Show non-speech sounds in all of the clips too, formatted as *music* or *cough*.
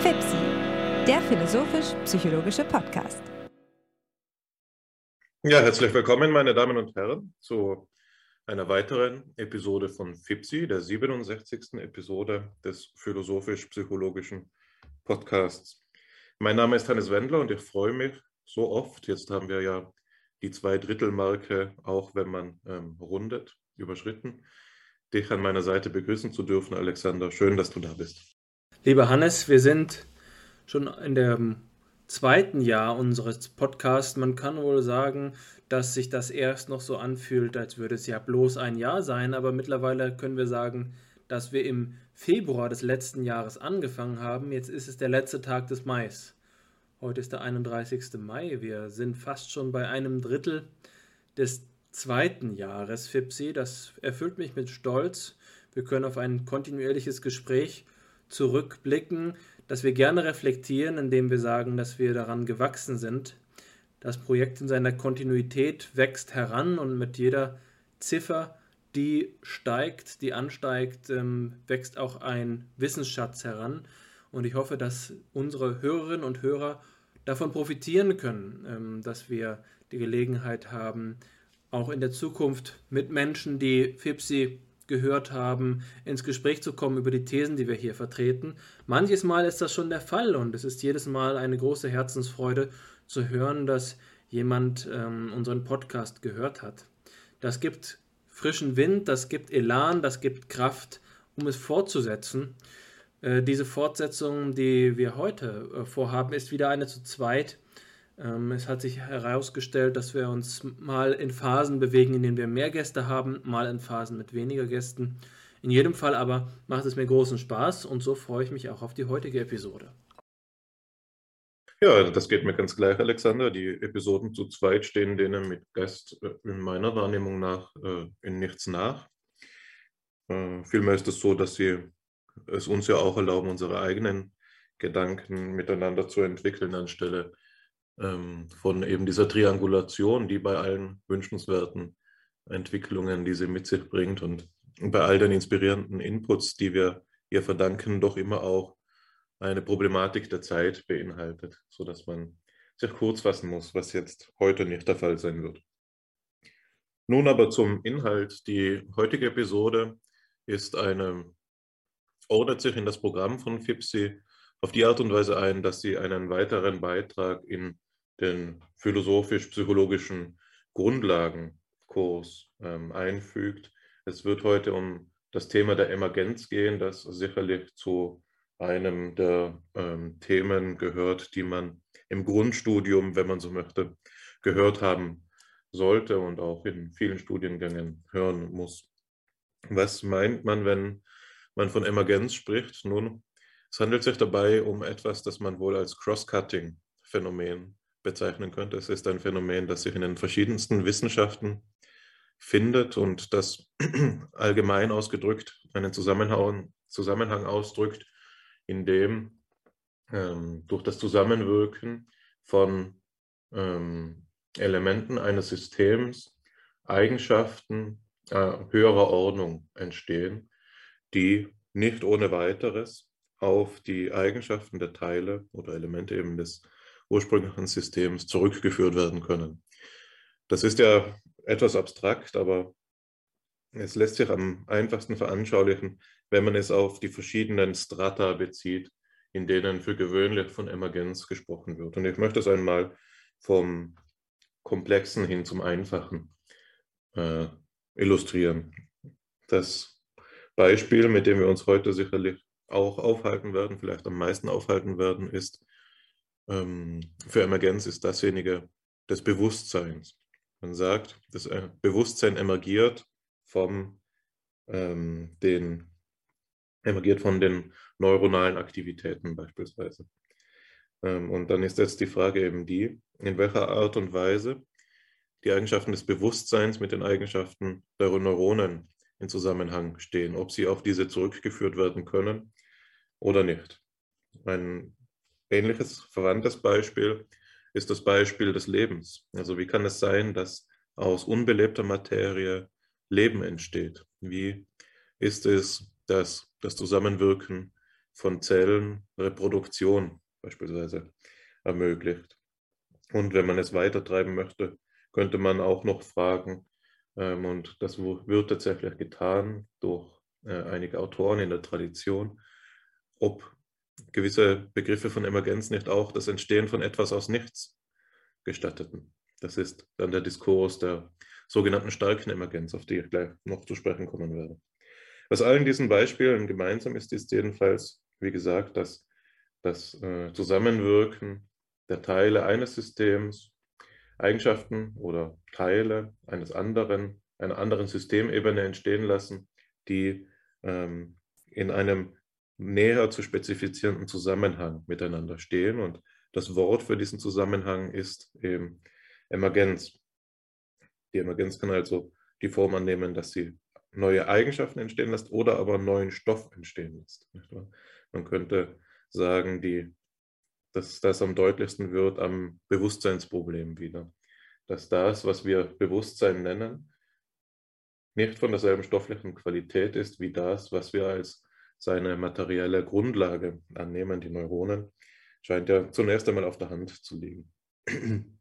FIPSI, der philosophisch-psychologische Podcast. Ja, herzlich willkommen, meine Damen und Herren, zu einer weiteren Episode von FIPSI, der 67. Episode des philosophisch-psychologischen Podcasts. Mein Name ist Hannes Wendler und ich freue mich so oft. Jetzt haben wir ja die Zwei-Drittel-Marke, auch wenn man ähm, rundet, überschritten, dich an meiner Seite begrüßen zu dürfen, Alexander. Schön, dass du da bist. Lieber Hannes, wir sind schon in dem zweiten Jahr unseres Podcasts. Man kann wohl sagen, dass sich das erst noch so anfühlt, als würde es ja bloß ein Jahr sein, aber mittlerweile können wir sagen, dass wir im Februar des letzten Jahres angefangen haben. Jetzt ist es der letzte Tag des Mais. Heute ist der 31. Mai. Wir sind fast schon bei einem Drittel des zweiten Jahres FIPSI. Das erfüllt mich mit Stolz. Wir können auf ein kontinuierliches Gespräch zurückblicken, das wir gerne reflektieren, indem wir sagen, dass wir daran gewachsen sind. Das Projekt in seiner Kontinuität wächst heran und mit jeder Ziffer, die steigt, die ansteigt, ähm, wächst auch ein Wissensschatz heran. Und ich hoffe, dass unsere Hörerinnen und Hörer davon profitieren können, ähm, dass wir die Gelegenheit haben, auch in der Zukunft mit Menschen, die FIPSI gehört haben, ins Gespräch zu kommen über die Thesen, die wir hier vertreten. Manches Mal ist das schon der Fall und es ist jedes Mal eine große Herzensfreude zu hören, dass jemand ähm, unseren Podcast gehört hat. Das gibt frischen Wind, das gibt Elan, das gibt Kraft, um es fortzusetzen. Äh, diese Fortsetzung, die wir heute äh, vorhaben, ist wieder eine zu zweit. Ähm, es hat sich herausgestellt, dass wir uns mal in Phasen bewegen, in denen wir mehr Gäste haben, mal in Phasen mit weniger Gästen. In jedem Fall aber macht es mir großen Spaß und so freue ich mich auch auf die heutige Episode. Ja, das geht mir ganz gleich, Alexander. Die Episoden zu zweit stehen denen mit Gast äh, in meiner Wahrnehmung nach äh, in nichts nach. Vielmehr ist es so, dass sie es uns ja auch erlauben, unsere eigenen Gedanken miteinander zu entwickeln, anstelle ähm, von eben dieser Triangulation, die bei allen wünschenswerten Entwicklungen, die sie mit sich bringt und bei all den inspirierenden Inputs, die wir ihr verdanken, doch immer auch eine Problematik der Zeit beinhaltet, sodass man sich kurz fassen muss, was jetzt heute nicht der Fall sein wird. Nun aber zum Inhalt. Die heutige Episode ist eine, ordnet sich in das Programm von FIPSI auf die Art und Weise ein, dass sie einen weiteren Beitrag in den philosophisch-psychologischen Grundlagenkurs ähm, einfügt. Es wird heute um das Thema der Emergenz gehen, das sicherlich zu einem der ähm, Themen gehört, die man im Grundstudium, wenn man so möchte, gehört haben sollte und auch in vielen Studiengängen hören muss. Was meint man, wenn man von Emergenz spricht? Nun, es handelt sich dabei um etwas, das man wohl als Cross-Cutting-Phänomen bezeichnen könnte. Es ist ein Phänomen, das sich in den verschiedensten Wissenschaften findet und das *clears throat* allgemein ausgedrückt einen Zusammenhang, ausdrückt, in dem ähm, durch das Zusammenwirken von ähm, Elementen eines Systems Eigenschaften äh, höherer Ordnung entstehen, die nicht ohne weiteres auf die Eigenschaften der Teile oder Elemente eben des ursprünglichen Systems zurückgeführt werden können. Das ist ja etwas abstrakt, aber es lässt sich am einfachsten veranschaulichen, wenn man es auf die verschiedenen Strata bezieht, in denen für gewöhnlich von Emergenz gesprochen wird. Und ich möchte es einmal vom Komplexen hin zum Einfachen äh, illustrieren. Das Beispiel, mit dem wir uns heute sicherlich auch aufhalten werden, vielleicht am meisten aufhalten werden, ist für Emergenz ist dasjenige des Bewusstseins. Man sagt, das äh, Bewusstsein emergiert vom ähm, den emergiert von den neuronalen Aktivitäten beispielsweise. Ähm, und dann ist jetzt die Frage eben die, in welcher Art und Weise die Eigenschaften des Bewusstseins mit den Eigenschaften der Neuronen in Zusammenhang stehen, ob sie auf diese zurückgeführt werden können oder nicht. Ein ähnliches, verwandtes Beispiel ist das Beispiel des Lebens. Also wie kann es sein, dass aus unbelebter Materie Leben entsteht? Wie ist es, dass das Zusammenwirken von Zellen Reproduktion beispielsweise ermöglicht. Und wenn man es weiter treiben möchte, könnte man auch noch fragen, ähm, und das wird tatsächlich getan durch äh, einige Autoren in der Tradition, ob gewisse Begriffe von Emergenz nicht auch das Entstehen von etwas aus nichts gestatteten. Das ist dann der Diskurs der sogenannten starken Emergenz, auf die ich gleich noch zu sprechen kommen werde. Was allen diesen Beispielen gemeinsam ist, ist jedenfalls, wie gesagt, dass das äh, Zusammenwirken der Teile eines Systems Eigenschaften oder Teile eines anderen, einer anderen Systemebene entstehen lassen, die ähm, in einem näher zu spezifizierenden Zusammenhang miteinander stehen. Und das Wort für diesen Zusammenhang ist eben Emergenz. Die Emergenz kann also die Form annehmen, dass sie neue Eigenschaften entstehen lässt oder aber neuen Stoff entstehen lässt. Man könnte sagen, die, dass das am deutlichsten wird am Bewusstseinsproblem wieder. Dass das, was wir Bewusstsein nennen, nicht von derselben stofflichen Qualität ist wie das, was wir als seine materielle Grundlage annehmen, die Neuronen, scheint ja zunächst einmal auf der Hand zu liegen. *clears throat*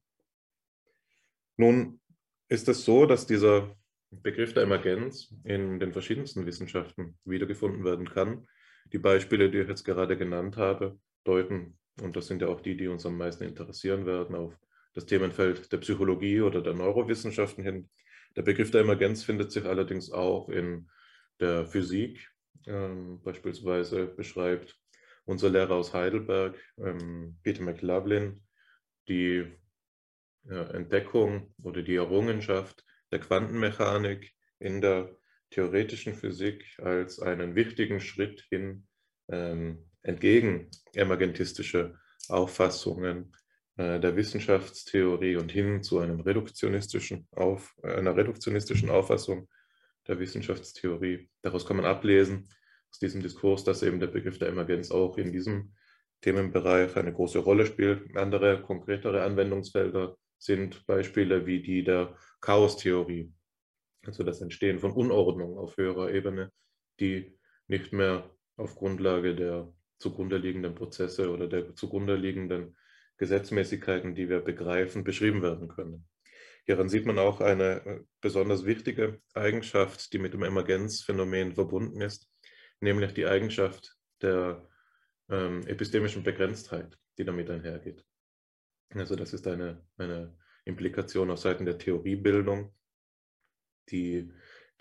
Nun ist es so, dass dieser Begriff der Emergenz in den verschiedensten Wissenschaften wiedergefunden werden kann. Die Beispiele, die ich jetzt gerade genannt habe, deuten, und das sind ja auch die, die uns am meisten interessieren werden, auf das Themenfeld der Psychologie oder der Neurowissenschaften hin. Der Begriff der Emergenz findet sich allerdings auch in der Physik. Ähm, beispielsweise beschreibt. Unser Lehrer aus Heidelberg, ähm, Peter McLaughlin, die ja, Entdeckung oder die Errungenschaft der Quantenmechanik in der theoretischen Physik als einen wichtigen Schritt hin ähm, entgegen emergentistische Auffassungen äh, der Wissenschaftstheorie und hin zu einem reduktionistischen Auf, einer reduktionistischen Auffassung der Wissenschaftstheorie. Daraus kann man ablesen, aus diesem Diskurs, dass eben der Begriff der Emergenz auch in diesem Themenbereich eine große Rolle spielt. Andere, konkretere Anwendungsfelder sind Beispiele wie die der Chaostheorie, also das Entstehen von Unordnung auf höherer Ebene, die nicht mehr auf Grundlage der zugrunde liegenden Prozesse oder der zugrunde liegenden Gesetzmäßigkeiten, die wir begreifen, beschrieben werden können. Hieran sieht man auch eine äh, besonders wichtige Eigenschaft, die mit dem Emergenzphänomen verbunden ist, nämlich die Eigenschaft der ähm, epistemischen Begrenztheit, die damit einhergeht. Also das ist eine, eine Implikation auf Seiten der Theoriebildung, die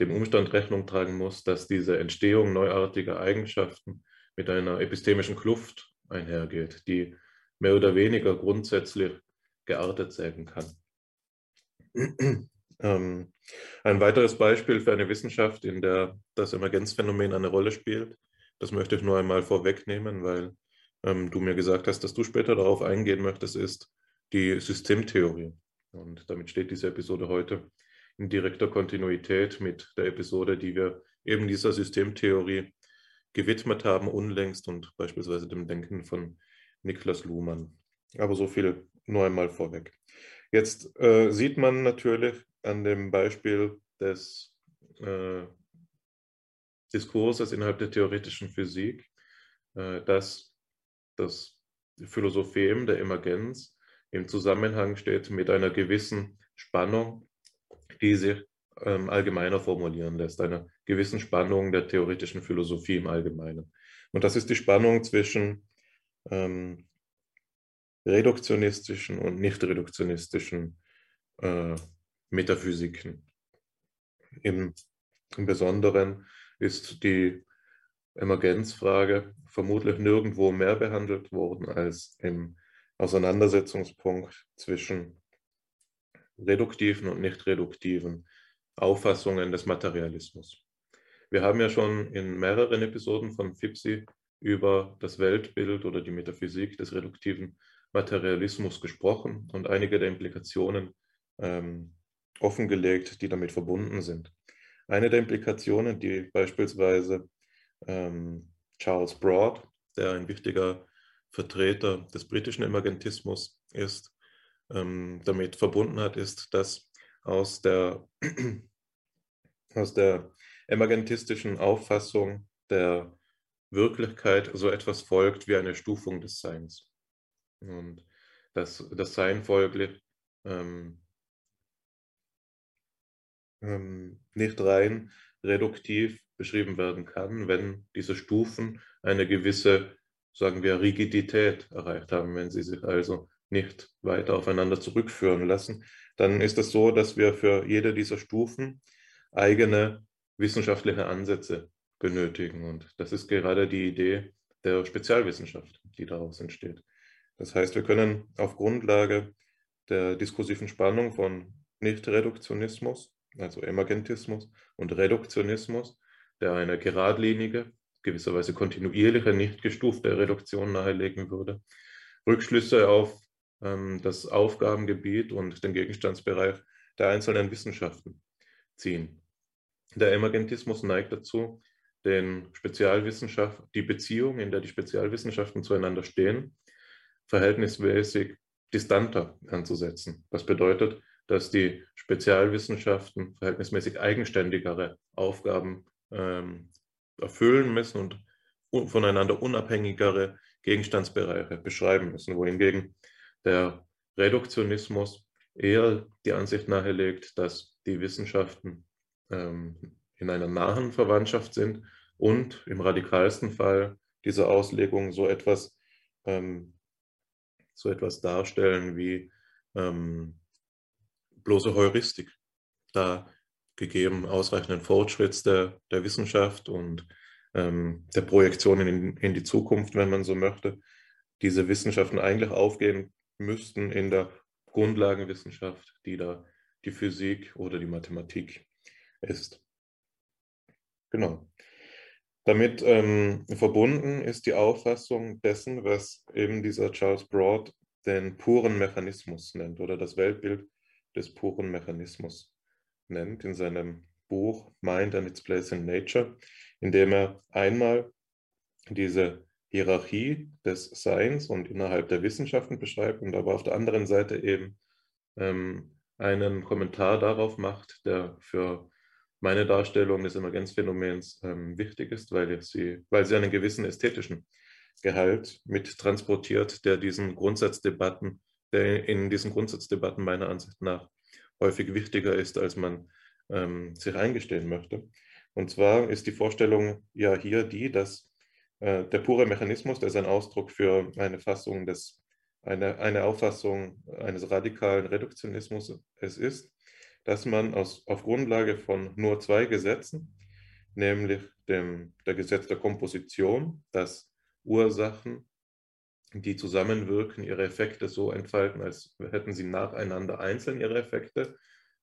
dem Umstand Rechnung tragen muss, dass diese Entstehung neuartiger Eigenschaften mit einer epistemischen Kluft einhergeht, die mehr oder weniger grundsätzlich geartet sein kann. Ähm, ein weiteres Beispiel für eine Wissenschaft, in der das Emergenzphänomen eine Rolle spielt, das möchte ich nur einmal vorwegnehmen, weil ähm, du mir gesagt hast, dass du später darauf eingehen möchtest, ist die Systemtheorie. Und damit steht diese Episode heute in direkter Kontinuität mit der Episode, die wir eben dieser Systemtheorie gewidmet haben, unlängst und beispielsweise dem Denken von Niklas Luhmann. Aber so viel nur einmal vorweg. Jetzt äh, sieht man natürlich an dem Beispiel des äh, Diskurses innerhalb der theoretischen Physik, äh, dass das Philosophem der Emergenz im Zusammenhang steht mit einer gewissen Spannung, die sich ähm, allgemeiner formulieren lässt, einer gewissen Spannung der theoretischen Philosophie im Allgemeinen. Und das ist die Spannung zwischen ähm, reduktionistischen und nicht reduktionistischen äh, Metaphysiken. Im, Im Besonderen ist die Emergenzfrage vermutlich nirgendwo mehr behandelt worden als im Auseinandersetzungspunkt zwischen reduktiven und nicht reduktiven Auffassungen des Materialismus. Wir haben ja schon in mehreren Episoden von FIPSI über das Weltbild oder die Metaphysik des reduktiven Materialismus gesprochen und einige der Implikationen ähm, offengelegt, die damit verbunden sind. Eine der Implikationen, die beispielsweise ähm, Charles Broad, der ein wichtiger Vertreter des britischen Emergentismus ist, ähm, damit verbunden hat, ist, dass aus der, *clears throat* aus der emergentistischen Auffassung der Wirklichkeit so etwas folgt wie eine Stufung des Seins. Und dass das Sein folglich ähm, ähm, nicht rein reduktiv beschrieben werden kann, wenn diese Stufen eine gewisse, sagen wir, Rigidität erreicht haben, wenn sie sich also nicht weiter aufeinander zurückführen lassen, dann ist es so, dass wir für jede dieser Stufen eigene wissenschaftliche Ansätze benötigen. Und das ist gerade die Idee der Spezialwissenschaft, die daraus entsteht. Das heißt, wir können auf Grundlage der diskursiven Spannung von Nicht-Reduktionismus, also Emergentismus und Reduktionismus, der eine geradlinige, gewisserweise kontinuierliche, nicht gestufte Reduktion nahelegen würde, Rückschlüsse auf ähm, das Aufgabengebiet und den Gegenstandsbereich der einzelnen Wissenschaften ziehen. Der Emergentismus neigt dazu, den Spezialwissenschaften, die Beziehung, in der die Spezialwissenschaften zueinander stehen, verhältnismäßig distanter anzusetzen. Das bedeutet, dass die Spezialwissenschaften verhältnismäßig eigenständigere Aufgaben ähm, erfüllen müssen und voneinander unabhängigere Gegenstandsbereiche beschreiben müssen, wohingegen der Reduktionismus eher die Ansicht nahelegt, dass die Wissenschaften ähm, in einer nahen Verwandtschaft sind und im radikalsten Fall dieser Auslegung so etwas, ähm, so etwas darstellen wie ähm, bloße Heuristik, da gegeben ausreichenden Fortschritts der, der Wissenschaft und ähm, der Projektionen in, in die Zukunft, wenn man so möchte, diese Wissenschaften eigentlich aufgehen müssten in der Grundlagenwissenschaft, die da die Physik oder die Mathematik ist. Genau. Damit ähm, verbunden ist die Auffassung dessen, was eben dieser Charles Broad den puren Mechanismus nennt oder das Weltbild des puren Mechanismus nennt in seinem Buch Mind and its Place in Nature, in dem er einmal diese Hierarchie des Seins und innerhalb der Wissenschaften beschreibt und aber auf der anderen Seite eben ähm, einen Kommentar darauf macht, der für meine Darstellung des Emergenzphänomens ähm, wichtig ist, weil sie, weil sie einen gewissen ästhetischen Gehalt mit transportiert, der diesen Grundsatzdebatten, der in diesen Grundsatzdebatten meiner Ansicht nach häufig wichtiger ist, als man ähm, sich eingestehen möchte. Und zwar ist die Vorstellung ja hier die, dass äh, der pure Mechanismus, der ist ein Ausdruck für eine Fassung des, eine, eine Auffassung eines radikalen Reduktionismus es ist, dass man aus, auf Grundlage von nur zwei Gesetzen, nämlich dem der Gesetz der Komposition, dass Ursachen, die zusammenwirken, ihre Effekte so entfalten, als hätten sie nacheinander einzeln ihre Effekte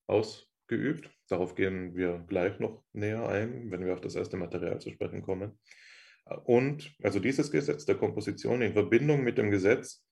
ausgeübt. Darauf gehen wir gleich noch näher ein, wenn wir auf das erste Material zu sprechen kommen. Und also dieses Gesetz der Komposition in Verbindung mit dem Gesetz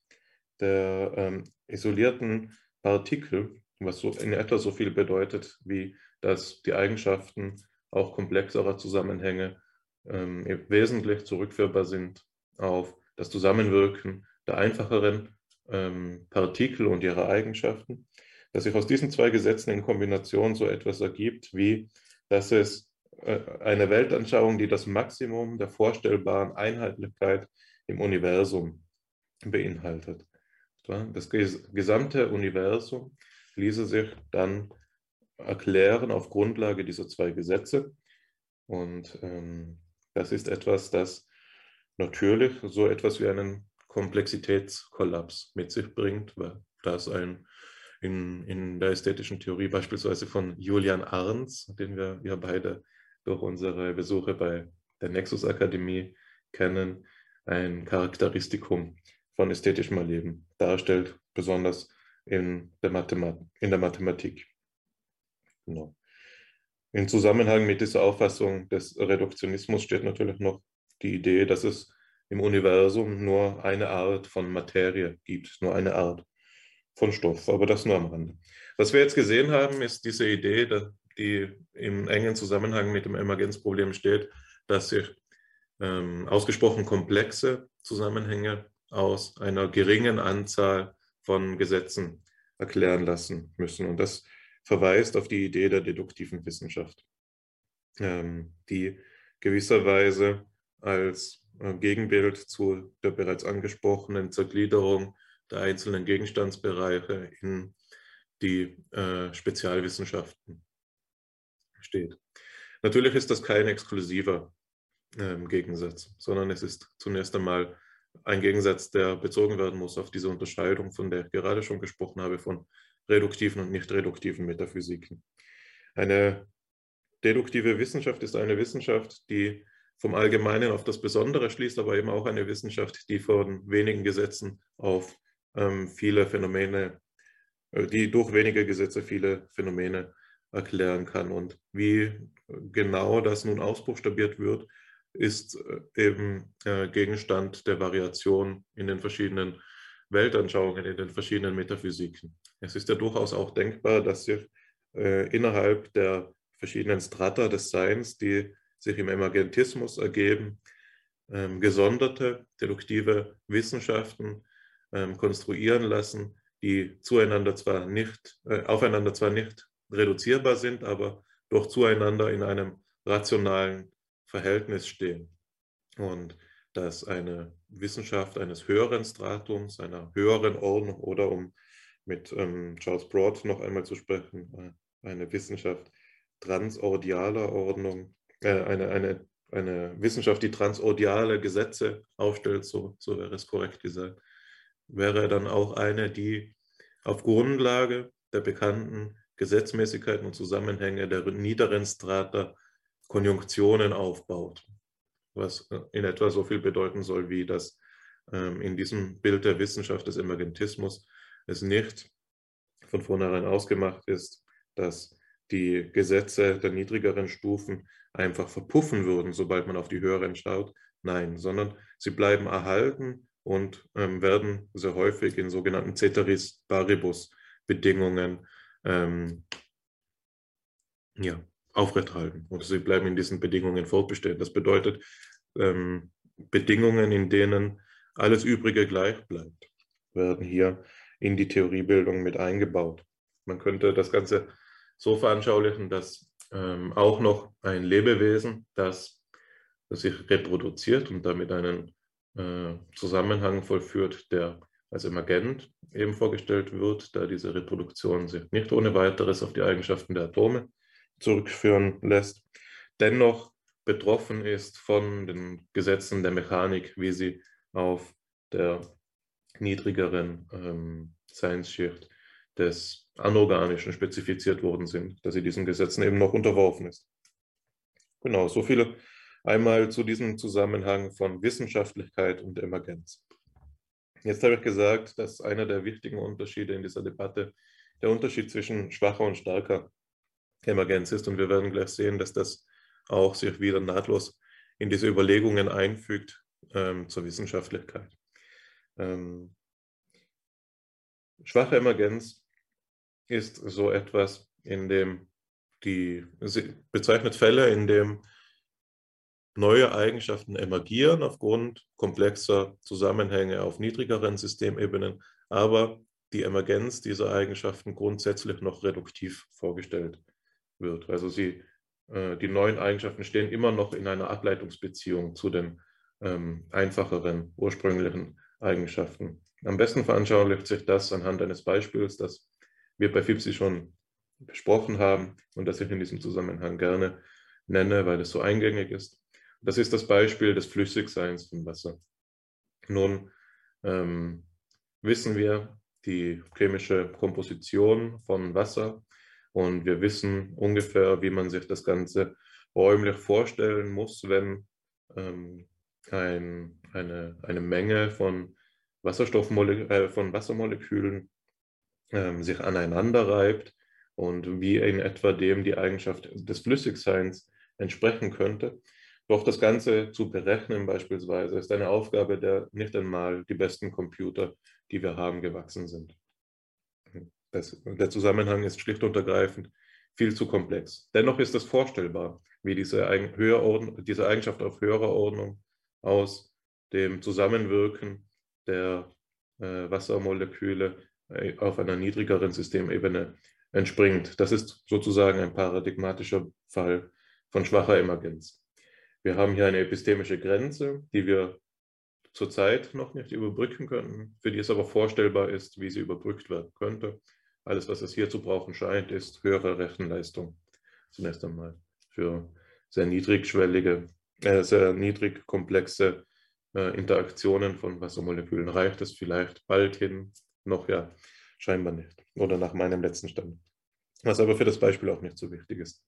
der ähm, isolierten Partikel was so in etwa so viel bedeutet, wie dass die Eigenschaften auch komplexerer Zusammenhänge ähm, wesentlich zurückführbar sind auf das Zusammenwirken der einfacheren ähm, Partikel und ihrer Eigenschaften, dass sich aus diesen zwei Gesetzen in Kombination so etwas ergibt, wie dass es äh, eine Weltanschauung, die das Maximum der vorstellbaren Einheitlichkeit im Universum beinhaltet. Das gesamte Universum ließe sich dann erklären auf Grundlage dieser zwei Gesetze. Und ähm, das ist etwas, das natürlich so etwas wie einen Komplexitätskollaps mit sich bringt, weil das ein in, in der ästhetischen Theorie beispielsweise von Julian Arns, den wir ja beide durch unsere Besuche bei der Nexus Akademie kennen, ein Charakteristikum von ästhetischem Erleben darstellt, besonders in der, Mathemat in der Mathematik. Genau. Im Zusammenhang mit dieser Auffassung des Reduktionismus steht natürlich noch die Idee, dass es im Universum nur eine Art von Materie gibt, nur eine Art von Stoff, aber das nur am Rande. Was wir jetzt gesehen haben, ist diese Idee, die im engen Zusammenhang mit dem Emergenzproblem steht, dass sich ähm, ausgesprochen komplexe Zusammenhänge aus einer geringen Anzahl von Gesetzen erklären lassen müssen. Und das verweist auf die Idee der deduktiven Wissenschaft. ähm, die gewisserweise als äh, Gegenbild zu der bereits angesprochenen Zergliederung der einzelnen Gegenstandsbereiche in die äh, Spezialwissenschaften steht. Natürlich ist das kein exklusiver äh, Gegensatz, sondern es ist zunächst einmal ein Gegensatz, der bezogen werden muss auf diese Unterscheidung, von der ich gerade schon gesprochen habe, von reduktiven und nicht reduktiven Metaphysiken. Eine deduktive Wissenschaft ist eine Wissenschaft, die vom Allgemeinen auf das Besondere schließt, aber eben auch eine Wissenschaft, die von wenigen Gesetzen auf ähm, viele Phänomene, äh, die durch wenige Gesetze viele Phänomene erklären kann. Und wie genau das nun ausbuchstabiert wird, ist äh, eben äh, Gegenstand der Variation in den verschiedenen Weltanschauungen, in den verschiedenen Metaphysiken. Es ist ja durchaus auch denkbar, dass sich äh, innerhalb der verschiedenen Strata des Seins, die sich im Emergentismus ergeben, ähm, gesonderte deduktive Wissenschaften ähm, konstruieren lassen, die zueinander zwar nicht, äh, aufeinander zwar nicht reduzierbar sind, aber doch zueinander in einem rationalen Verhältnis stehen. Und dass eine Wissenschaft eines höheren Stratums, einer höheren Ordnung oder um mit ähm, Charles Broad noch einmal zu sprechen, äh, eine Wissenschaft transordialer Ordnung, äh, eine, eine, eine Wissenschaft, die transordiale Gesetze aufstellt, so, so wäre es korrekt gesagt, wäre dann auch eine, die auf Grundlage der bekannten Gesetzmäßigkeiten und Zusammenhänge der niederen Strata Konjunktionen aufbaut, was äh, in etwa so viel bedeuten soll, wie dass ähm, in diesem Bild der Wissenschaft des Emergentismus es nicht von vornherein ausgemacht ist, dass die Gesetze der niedrigeren Stufen einfach verpuffen würden, sobald man auf die höheren schaut. Nein, sondern sie bleiben erhalten und ähm, werden sehr häufig in sogenannten Ceteris Paribus Bedingungen ähm, ja, aufrechterhalten. Und sie bleiben in diesen Bedingungen fortbestehen. Das bedeutet ähm, Bedingungen, in denen alles Übrige gleich bleibt, werden hier in die Theoriebildung mit eingebaut. Man könnte das Ganze so veranschaulichen, dass ähm, auch noch ein Lebewesen, das, das, sich reproduziert und damit einen äh, Zusammenhang vollführt, der als emergent eben vorgestellt wird, da diese Reproduktion sich nicht ohne weiteres auf die Eigenschaften der Atome zurückführen lässt, dennoch betroffen ist von den Gesetzen der Mechanik, wie sie auf der niedrigeren ähm, Seinsschicht des Anorganischen spezifiziert worden sind, dass sie diesen Gesetzen eben noch unterworfen ist. Genau, so viele einmal zu diesem Zusammenhang von Wissenschaftlichkeit und Emergenz. Jetzt habe ich gesagt, dass einer der wichtigen Unterschiede in dieser Debatte der Unterschied zwischen schwacher und starker Emergenz ist. Und wir werden gleich sehen, dass das auch sich wieder nahtlos in diese Überlegungen einfügt ähm, zur Wissenschaftlichkeit. Ähm, schwache Emergenz ist so etwas, in dem die bezeichnet Fälle, in dem neue Eigenschaften emergieren aufgrund komplexer Zusammenhänge auf niedrigeren Systemebenen, aber die Emergenz dieser Eigenschaften grundsätzlich noch reduktiv vorgestellt wird. Also sie, äh, die neuen Eigenschaften stehen immer noch in einer Ableitungsbeziehung zu den ähm, einfacheren ursprünglichen Eigenschaften. Am besten veranschaulicht sich das anhand eines Beispiels, das wir bei FIPSI schon besprochen haben und das ich in diesem Zusammenhang gerne nenne, weil es so eingängig ist. Das ist das Beispiel des Flüssigseins von Wasser. Nun ähm, wissen wir die chemische Komposition von Wasser und wir wissen ungefähr, wie man sich das Ganze räumlich vorstellen muss, wenn ähm, ein, eine, eine Menge von, Wasserstoffmolek äh, von Wassermolekülen ähm, sich aneinander reibt und wie in etwa dem die Eigenschaft des Flüssigseins entsprechen könnte. Doch das Ganze zu berechnen beispielsweise ist eine Aufgabe, der nicht einmal die besten Computer, die wir haben, gewachsen sind. Das, der Zusammenhang ist schlicht und ergreifend viel zu komplex. Dennoch ist es vorstellbar, wie diese, diese Eigenschaft auf höherer Ordnung aus dem Zusammenwirken der äh, Wassermoleküle äh, auf einer niedrigeren Systemebene entspringt. Das ist sozusagen ein paradigmatischer Fall von schwacher Emergenz. Wir haben hier eine epistemische Grenze, die wir zurzeit noch nicht überbrücken können, für die es aber vorstellbar ist, wie sie überbrückt werden könnte. Alles, was es hier zu brauchen scheint, ist höhere Rechenleistung. Zunächst einmal für sehr niedrigschwellige, äh, sehr niedrig komplexe äh, Interaktionen von Wassermolekülen reicht es vielleicht bald hin, noch ja, scheinbar nicht. Oder nach meinem letzten Stand. Was aber für das Beispiel auch nicht so wichtig ist.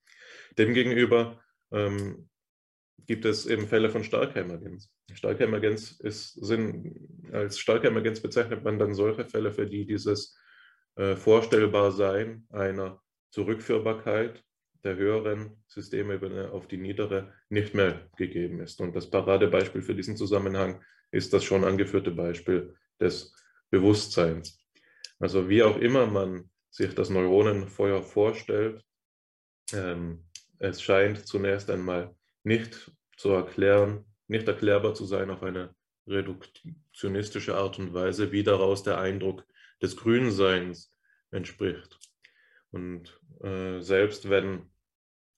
Demgegenüber ähm, gibt es eben Fälle von starker Emergenz. Starke Emergenz ist, sind, als starke Emergenz bezeichnet man dann solche Fälle, für die dieses äh, Vorstellbarsein einer Zurückführbarkeit der höheren Systemebene auf die niedere nicht mehr gegeben ist. Und das Paradebeispiel für diesen Zusammenhang ist das schon angeführte Beispiel des Bewusstseins. Also wie auch immer man sich das Neuronenfeuer vorstellt, ähm, es scheint zunächst einmal nicht zu erklären, nicht erklärbar zu sein auf eine reduktionistische Art und Weise, wie daraus der Eindruck des Grünseins entspricht. Und äh, selbst wenn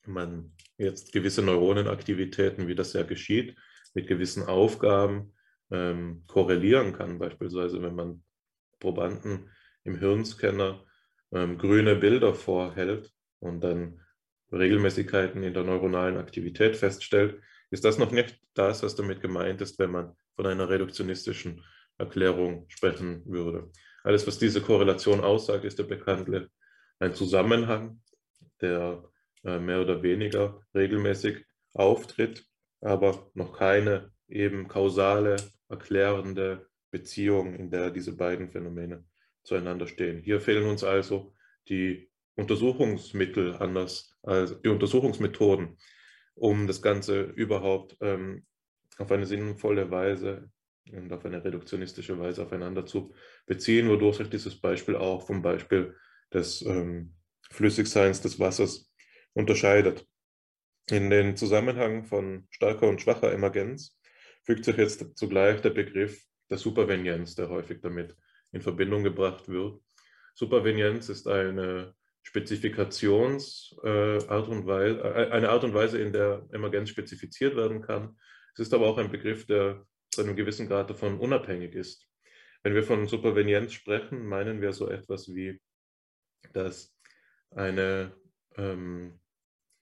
man jetzt gewisse Neuronenaktivitäten, wie das ja geschieht, mit gewissen Aufgaben ähm, korrelieren kann, beispielsweise wenn man Probanden im Hirnscanner ähm, grüne Bilder vorhält und dann Regelmäßigkeiten in der neuronalen Aktivität feststellt, ist das noch nicht das, was damit gemeint ist, wenn man von einer reduktionistischen Erklärung sprechen würde. Alles, was diese Korrelation aussagt, ist ja bekanntlich ein Zusammenhang, der äh, mehr oder weniger regelmäßig auftritt, aber noch keine eben kausale, erklärende Beziehung, in der diese beiden Phänomene zueinander stehen. Hier fehlen uns also die Untersuchungsmittel anders, also die Untersuchungsmethoden, um das Ganze überhaupt ähm, auf eine sinnvolle Weise und auf eine reduktionistische Weise aufeinander zu beziehen, wodurch sich dieses Beispiel auch vom Beispiel des ähm, Flüssigseins des Wassers unterscheidet. In den Zusammenhang von starker und schwacher Emergenz fügt sich jetzt zugleich der Begriff der Supervenienz, der häufig damit in Verbindung gebracht wird. Supervenienz ist eine Spezifikationsart äh, und Weise, äh, eine Art und Weise, in der Emergenz spezifiziert werden kann. Es ist aber auch ein Begriff, der zu einem gewissen Grad davon unabhängig ist. Wenn wir von Supervenienz sprechen, meinen wir so etwas wie, dass, eine, ähm,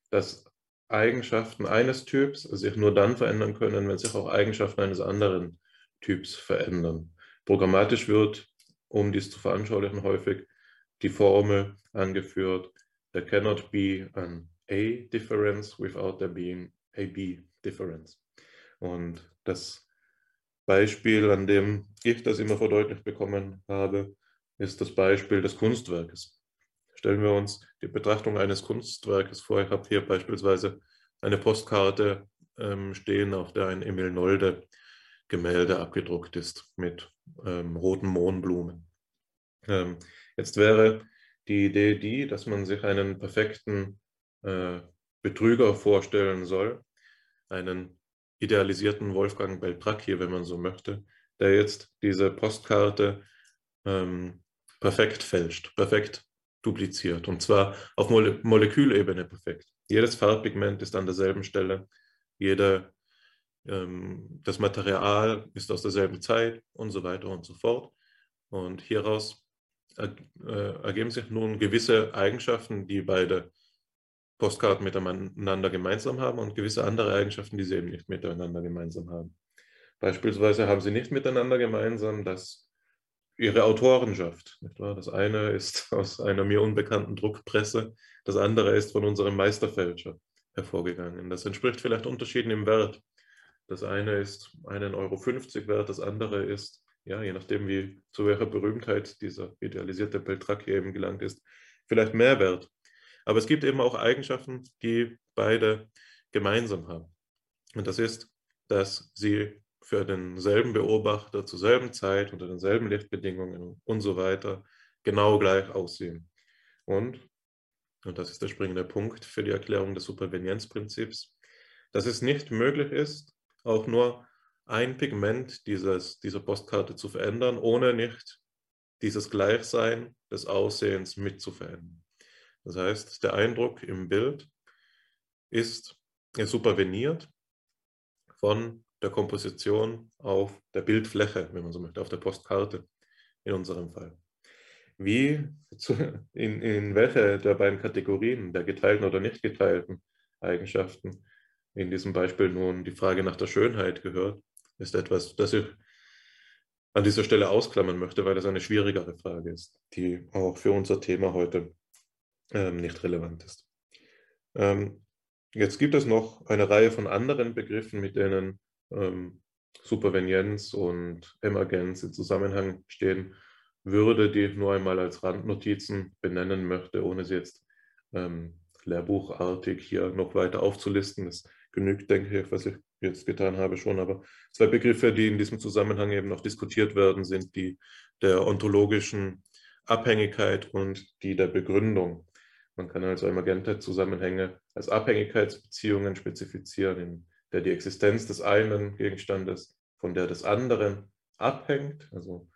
dass Eigenschaften eines Typs sich nur dann verändern können, wenn sich auch Eigenschaften eines anderen Typs verändern. Programmatisch wird, um dies zu veranschaulichen, häufig die Formel angeführt, there cannot be an A difference without there being a B difference. Und das Beispiel, an dem ich das immer verdeutlicht bekommen habe, ist das Beispiel des Kunstwerkes. Stellen wir uns die Betrachtung eines Kunstwerkes vor. Ich habe hier beispielsweise eine Postkarte ähm, stehen, auf der ein Emil Nolde Gemälde abgedruckt ist mit ähm, roten Mohnblumen. Ähm, Jetzt wäre die Idee die, dass man sich einen perfekten äh, Betrüger vorstellen soll, einen idealisierten Wolfgang Beltracchi, wenn man so möchte, der jetzt diese Postkarte ähm, perfekt fälscht, perfekt dupliziert und zwar auf Mole Molekülebene perfekt. Jedes Farbpigment ist an derselben Stelle, jede, ähm, das Material ist aus derselben Zeit und so weiter und so fort. Und hieraus äh, ergeben sich nun gewisse Eigenschaften, die beide Postkarten miteinander gemeinsam haben und gewisse andere Eigenschaften, die sie eben nicht miteinander gemeinsam haben. Beispielsweise haben sie nicht miteinander gemeinsam, dass ihre Autorenschaft, das eine ist *laughs* aus einer mir unbekannten Druckpresse, das andere ist von unserem Meisterfälscher hervorgegangen. Das entspricht vielleicht Unterschieden im Wert. Das eine ist 1,50 Euro wert, das andere ist ja, je nachdem, wie zu welcher Berühmtheit dieser idealisierte Beltracchi eben gelangt ist, vielleicht mehr wert. Aber es gibt eben auch Eigenschaften, die beide gemeinsam haben. Und das ist, dass sie für denselben Beobachter zur selben Zeit, unter denselben Lichtbedingungen und so weiter genau gleich aussehen. Und, und das ist der springende Punkt für die Erklärung des Supervenienzprinzips, dass es nicht möglich ist, auch nur ein Pigment dieses, dieser Postkarte zu verändern, ohne nicht dieses Gleichsein des Aussehens mit zu verändern. Das heißt, der Eindruck im Bild ist superveniert von der Komposition auf der Bildfläche, wenn man so möchte, auf der Postkarte in unserem Fall. Wie, in, in welche der beiden Kategorien, der geteilten oder nicht geteilten Eigenschaften, in diesem Beispiel nun die Frage nach der Schönheit gehört, ist etwas, das ich an dieser Stelle ausklammern möchte, weil es eine schwierigere Frage ist, die auch für unser Thema heute ähm, nicht relevant ist. Ähm, jetzt gibt es noch eine Reihe von anderen Begriffen, mit denen ähm, Supervenienz und Emergenz in Zusammenhang stehen würde, die ich nur einmal als Randnotizen benennen möchte, ohne sie jetzt ähm, lehrbuchartig hier noch weiter aufzulisten. Das genügt, denke ich, was ich jetzt getan habe schon. Aber zwei Begriffe, die in diesem Zusammenhang eben noch diskutiert werden, sind die der ontologischen Abhängigkeit und die der Begründung. Man kann also emergente Zusammenhänge als Abhängigkeitsbeziehungen spezifizieren, in der die Existenz des einen Gegenstandes von der des anderen abhängt, also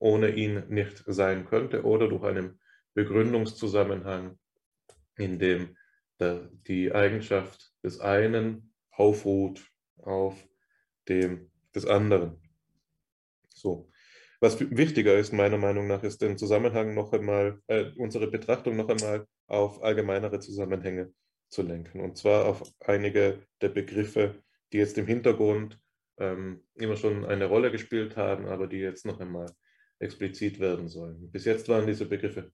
ohne ihn nicht sein könnte, oder durch einen Begründungszusammenhang, in dem die Eigenschaft des einen aufruht auf dem des anderen. So. Was wichtiger ist, meiner Meinung nach, ist den Zusammenhang noch einmal, äh, unsere Betrachtung noch einmal auf allgemeinere Zusammenhänge zu lenken. Und zwar auf einige der Begriffe, die jetzt im Hintergrund ähm, immer schon eine Rolle gespielt haben, aber die jetzt noch einmal explizit werden sollen. Bis jetzt waren diese Begriffe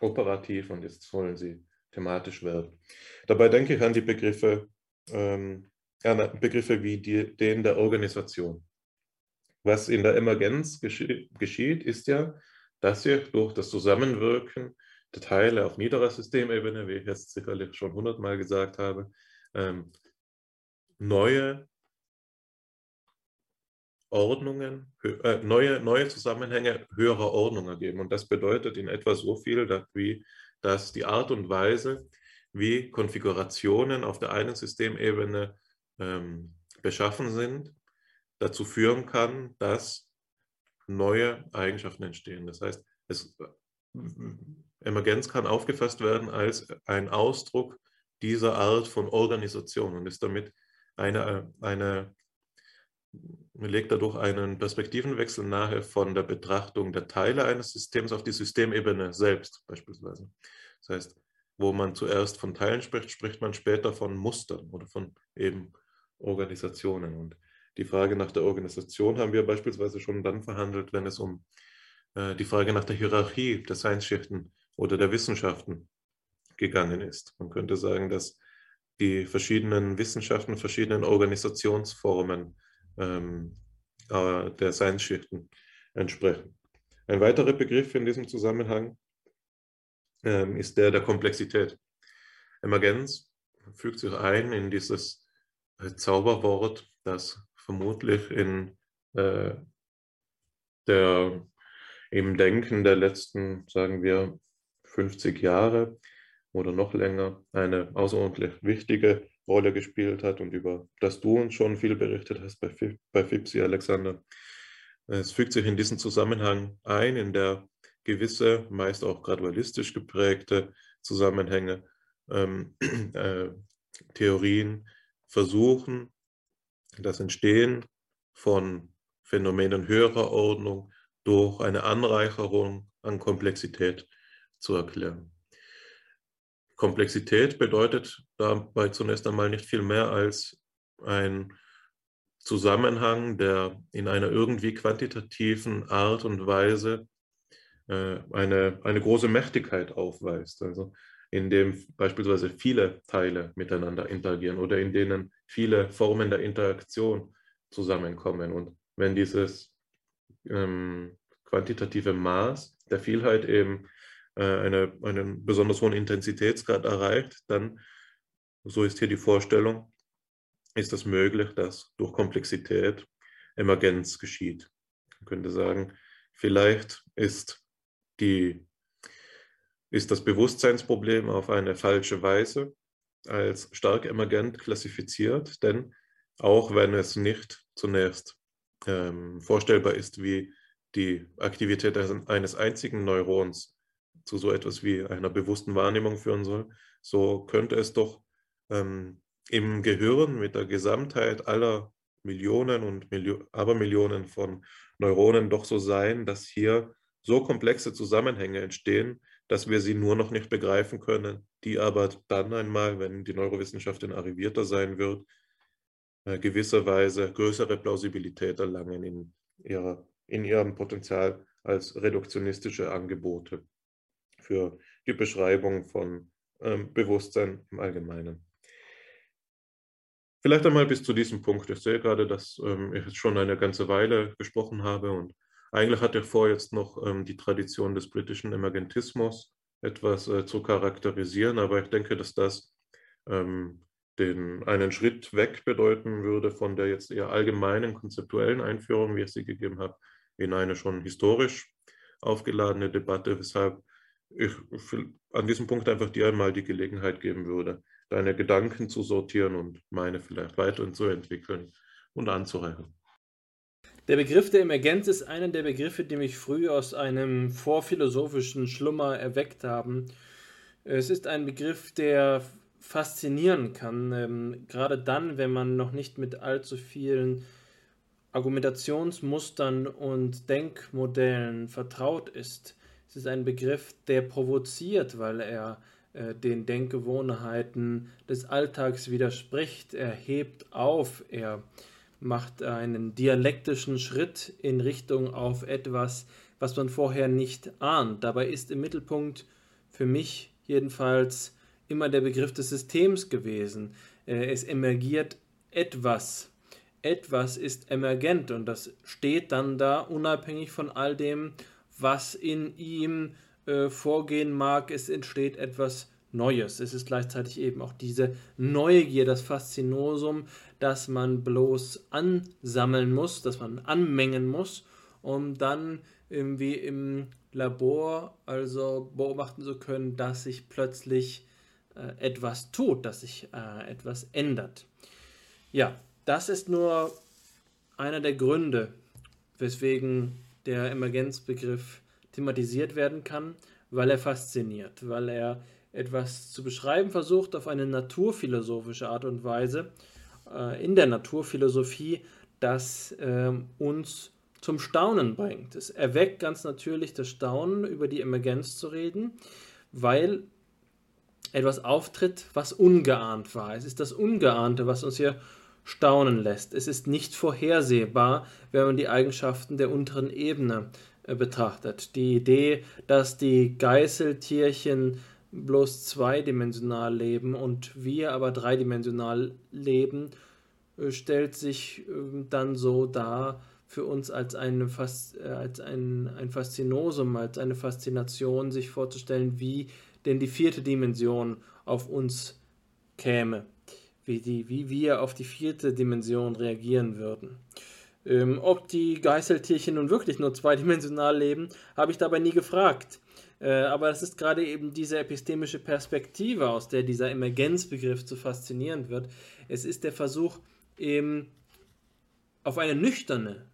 operativ und jetzt sollen sie thematisch werden. Dabei denke ich an die Begriffe, ähm, an Begriffe wie die, den der Organisation. Was in der Emergenz gesche geschieht, ist ja, dass sich durch das Zusammenwirken der Teile auf niederer Systemebene, wie ich jetzt sicherlich schon hundertmal gesagt habe, ähm, neue Ordnungen, äh, neue, neue Zusammenhänge höherer Ordnung ergeben. Und das bedeutet in etwa so viel, dass, wie, dass die Art und Weise, wie Konfigurationen auf der einen Systemebene ähm, beschaffen sind, dazu führen kann, dass neue Eigenschaften entstehen. Das heißt, es, Emergenz kann aufgefasst werden als ein Ausdruck dieser Art von Organisation und ist damit eine, eine legt dadurch einen Perspektivenwechsel nahe von der Betrachtung der Teile eines Systems auf die Systemebene selbst beispielsweise. Das heißt, wo man zuerst von Teilen spricht, spricht man später von Mustern oder von eben Organisationen. Und die Frage nach der Organisation haben wir beispielsweise schon dann verhandelt, wenn es um äh, die Frage nach der Hierarchie der Science-Schichten oder der Wissenschaften gegangen ist. Man könnte sagen, dass die verschiedenen Wissenschaften, verschiedenen Organisationsformen ähm, äh, der Science-Schichten entsprechen. Ein weiterer Begriff in diesem Zusammenhang ähm, ist der der Komplexität. Emergenz fügt sich ein in dieses Zauberwort, das vermutlich in äh, der, im Denken der letzten, sagen wir, 50 Jahre oder noch länger eine außerordentlich wichtige Rolle gespielt hat und über das du uns schon viel berichtet hast bei, bei FIPSI, Alexander. Es fügt sich in diesen Zusammenhang ein, in der gewisse, meist auch gradualistisch geprägte Zusammenhänge, ähm, *clears throat* äh, Theorien versuchen, das Entstehen von Phänomenen höherer Ordnung durch eine Anreicherung an Komplexität zu erklären. Komplexität bedeutet dabei zunächst einmal nicht viel mehr als ein Zusammenhang, der in einer irgendwie quantitativen Art und Weise äh, eine, eine große Mächtigkeit aufweist. Also in dem beispielsweise viele Teile miteinander interagieren oder in denen viele Formen der Interaktion zusammenkommen. Und wenn dieses ähm, quantitative Maß der Vielheit eben äh, eine, einen besonders hohen Intensitätsgrad erreicht, dann, so ist hier die Vorstellung, ist es möglich, dass durch Komplexität Emergenz geschieht. Man könnte sagen, vielleicht ist die ist das Bewusstseinsproblem auf eine falsche Weise als stark emergent klassifiziert, denn auch wenn es nicht zunächst ähm, vorstellbar ist, wie die Aktivität eines einzigen Neurons zu so etwas wie einer bewussten Wahrnehmung führen soll, so könnte es doch ähm, im Gehirn mit der Gesamtheit aller Millionen und Milio Abermillionen von Neuronen doch so sein, dass hier so komplexe Zusammenhänge entstehen, dass wir sie nur noch nicht begreifen können, die aber dann einmal, wenn die Neurowissenschaft arrivierter sein wird, äh, gewisserweise größere Plausibilität erlangen in, ihrer, in ihrem Potenzial als reduktionistische Angebote für die Beschreibung von ähm, Bewusstsein im Allgemeinen. Vielleicht einmal bis zu diesem Punkt. Ich sehe gerade, dass ähm, ich jetzt schon eine ganze Weile gesprochen habe und eigentlich hatte ich vor, jetzt noch ähm, die Tradition des britischen Emergentismus etwas äh, zu charakterisieren, aber ich denke, dass das ähm, den, einen Schritt weg bedeuten würde von der jetzt eher allgemeinen konzeptuellen Einführung, wie ich sie gegeben habe, in eine schon historisch aufgeladene Debatte, weshalb ich an diesem Punkt einfach dir einmal die Gelegenheit geben würde, deine Gedanken zu sortieren und meine vielleicht weiterzuentwickeln und anzureichen. Der Begriff der Emergenz ist einer der Begriffe, die mich früh aus einem vorphilosophischen Schlummer erweckt haben. Es ist ein Begriff, der faszinieren kann, ähm, gerade dann, wenn man noch nicht mit allzu vielen Argumentationsmustern und Denkmodellen vertraut ist. Es ist ein Begriff, der provoziert, weil er äh, den Denkgewohnheiten des Alltags widerspricht. Er hebt auf, er macht einen dialektischen Schritt in Richtung auf etwas, was man vorher nicht ahnt. Dabei ist im Mittelpunkt für mich jedenfalls immer der Begriff des Systems gewesen. Äh, es emergiert etwas. Etwas ist emergent und das steht dann da unabhängig von all dem, was in ihm äh, vorgehen mag. Es entsteht etwas Neues. Es ist gleichzeitig eben auch diese Neugier, das Faszinosum, das man bloß ansammeln muss, das man anmengen muss, um dann irgendwie im Labor also beobachten zu können, dass sich plötzlich äh, etwas tut, dass sich äh, etwas ändert. Ja, das ist nur einer der Gründe, weswegen der Emergenzbegriff thematisiert werden kann, weil er fasziniert, weil er etwas zu beschreiben versucht auf eine naturphilosophische Art und Weise, äh, in der Naturphilosophie, das äh, uns zum Staunen bringt. Es erweckt ganz natürlich das Staunen, über die Emergenz zu reden, weil etwas auftritt, was ungeahnt war. Es ist das Ungeahnte, was uns hier staunen lässt. Es ist nicht vorhersehbar, wenn man die Eigenschaften der unteren Ebene äh, betrachtet. Die Idee, dass die Geißeltierchen bloß zweidimensional leben und wir aber dreidimensional leben, äh, stellt sich ähm, dann so dar für uns als, eine Fas äh, als ein, ein Faszinosum, als eine Faszination, sich vorzustellen, wie denn die vierte Dimension auf uns käme, wie, die, wie wir auf die vierte Dimension reagieren würden. Ähm, ob die Geißeltierchen nun wirklich nur zweidimensional leben, habe ich dabei nie gefragt. Äh, aber das ist gerade eben diese epistemische Perspektive, aus der dieser Emergenzbegriff zu faszinierend wird. Es ist der Versuch, eben auf eine nüchterne,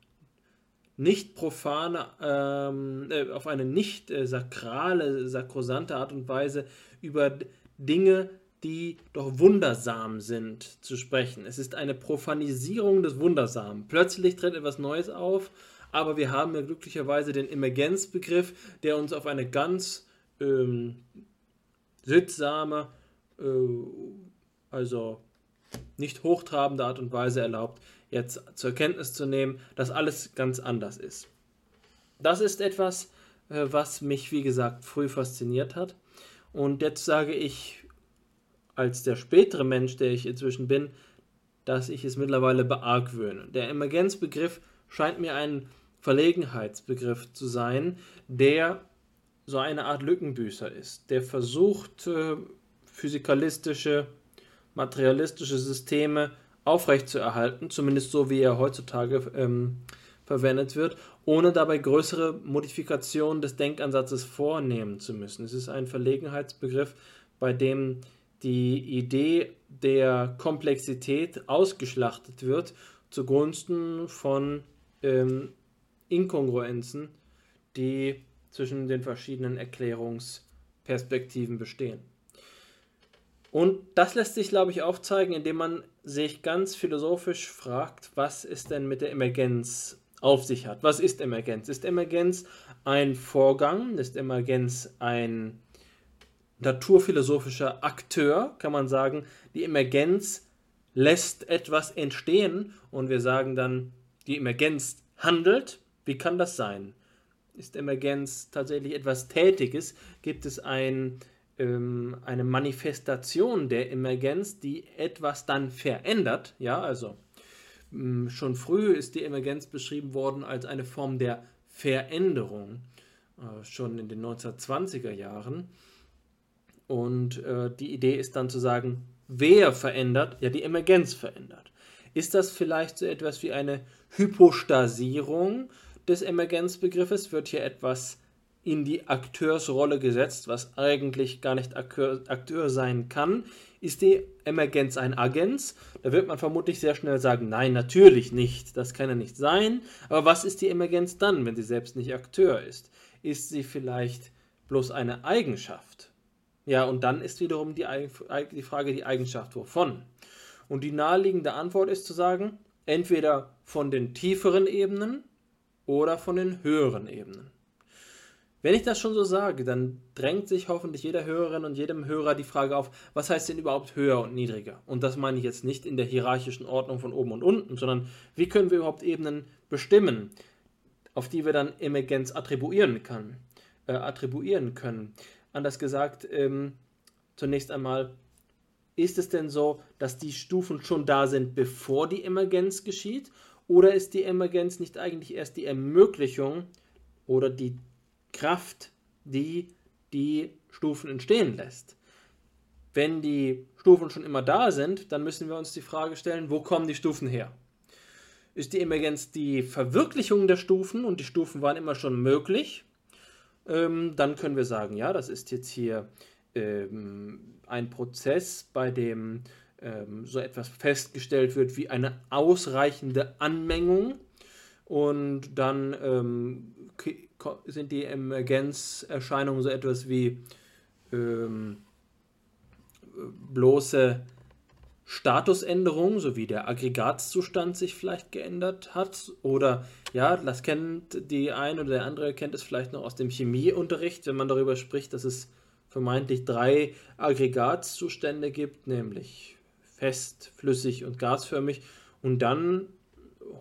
nicht profane, ähm, äh, auf eine nicht äh, sakrale, sakrosante Art und Weise über Dinge, die doch wundersam sind, zu sprechen. Es ist eine Profanisierung des Wundersamen. Plötzlich tritt etwas Neues auf, aber wir haben ja glücklicherweise den Emergenzbegriff, der uns auf eine ganz ähm, sittsame, äh, also nicht hochtrabende Art und Weise erlaubt, jetzt zur Kenntnis zu nehmen, dass alles ganz anders ist. Das ist etwas, äh, was mich, wie gesagt, früh fasziniert hat. Und jetzt sage ich als der spätere Mensch, der ich inzwischen bin, dass ich es mittlerweile beargwöhne. Der Emergenzbegriff scheint mir ein Verlegenheitsbegriff zu sein, der so eine Art Lückenbüßer ist, der versucht, äh, physikalistische, materialistische Systeme aufrechtzuerhalten, zumindest so wie er heutzutage ähm, verwendet wird, ohne dabei größere Modifikationen des Denkansatzes vornehmen zu müssen. Es ist ein Verlegenheitsbegriff, bei dem die Idee der Komplexität ausgeschlachtet wird zugunsten von ähm, Inkongruenzen, die zwischen den verschiedenen Erklärungsperspektiven bestehen. Und das lässt sich, glaube ich, aufzeigen, indem man sich ganz philosophisch fragt, was es denn mit der Emergenz auf sich hat. Was ist Emergenz? Ist Emergenz ein Vorgang? Ist Emergenz ein naturphilosophischer Akteur? Kann man sagen, die Emergenz lässt etwas entstehen und wir sagen dann, die Emergenz handelt. Wie kann das sein? Ist Emergenz tatsächlich etwas Tätiges? Gibt es ein, ähm, eine Manifestation der Emergenz, die etwas dann verändert? Ja, also mh, schon früh ist die Emergenz beschrieben worden als eine Form der Veränderung, äh, schon in den 1920er Jahren. Und äh, die Idee ist dann zu sagen, wer verändert? Ja, die Emergenz verändert. Ist das vielleicht so etwas wie eine Hypostasierung des Emergenzbegriffes? Wird hier etwas in die Akteursrolle gesetzt, was eigentlich gar nicht Akteur, Akteur sein kann? Ist die Emergenz ein Agens? Da wird man vermutlich sehr schnell sagen, nein, natürlich nicht, das kann ja nicht sein. Aber was ist die Emergenz dann, wenn sie selbst nicht Akteur ist? Ist sie vielleicht bloß eine Eigenschaft? Ja, und dann ist wiederum die, die Frage die Eigenschaft wovon. Und die naheliegende Antwort ist zu sagen, entweder von den tieferen Ebenen oder von den höheren Ebenen. Wenn ich das schon so sage, dann drängt sich hoffentlich jeder Hörerin und jedem Hörer die Frage auf, was heißt denn überhaupt höher und niedriger? Und das meine ich jetzt nicht in der hierarchischen Ordnung von oben und unten, sondern wie können wir überhaupt Ebenen bestimmen, auf die wir dann Emergenz attribuieren, kann, äh, attribuieren können? Anders gesagt, ähm, zunächst einmal, ist es denn so, dass die Stufen schon da sind, bevor die Emergenz geschieht? Oder ist die Emergenz nicht eigentlich erst die Ermöglichung oder die Kraft, die die Stufen entstehen lässt? Wenn die Stufen schon immer da sind, dann müssen wir uns die Frage stellen, wo kommen die Stufen her? Ist die Emergenz die Verwirklichung der Stufen und die Stufen waren immer schon möglich? Ähm, dann können wir sagen, ja, das ist jetzt hier ähm, ein Prozess, bei dem ähm, so etwas festgestellt wird wie eine ausreichende Anmengung. Und dann ähm, sind die Emergenzerscheinungen so etwas wie ähm, bloße Statusänderungen, so wie der Aggregatzustand sich vielleicht geändert hat. Oder ja, das kennt die eine oder der andere, kennt es vielleicht noch aus dem Chemieunterricht, wenn man darüber spricht, dass es vermeintlich drei Aggregatzustände gibt, nämlich fest, flüssig und gasförmig. Und dann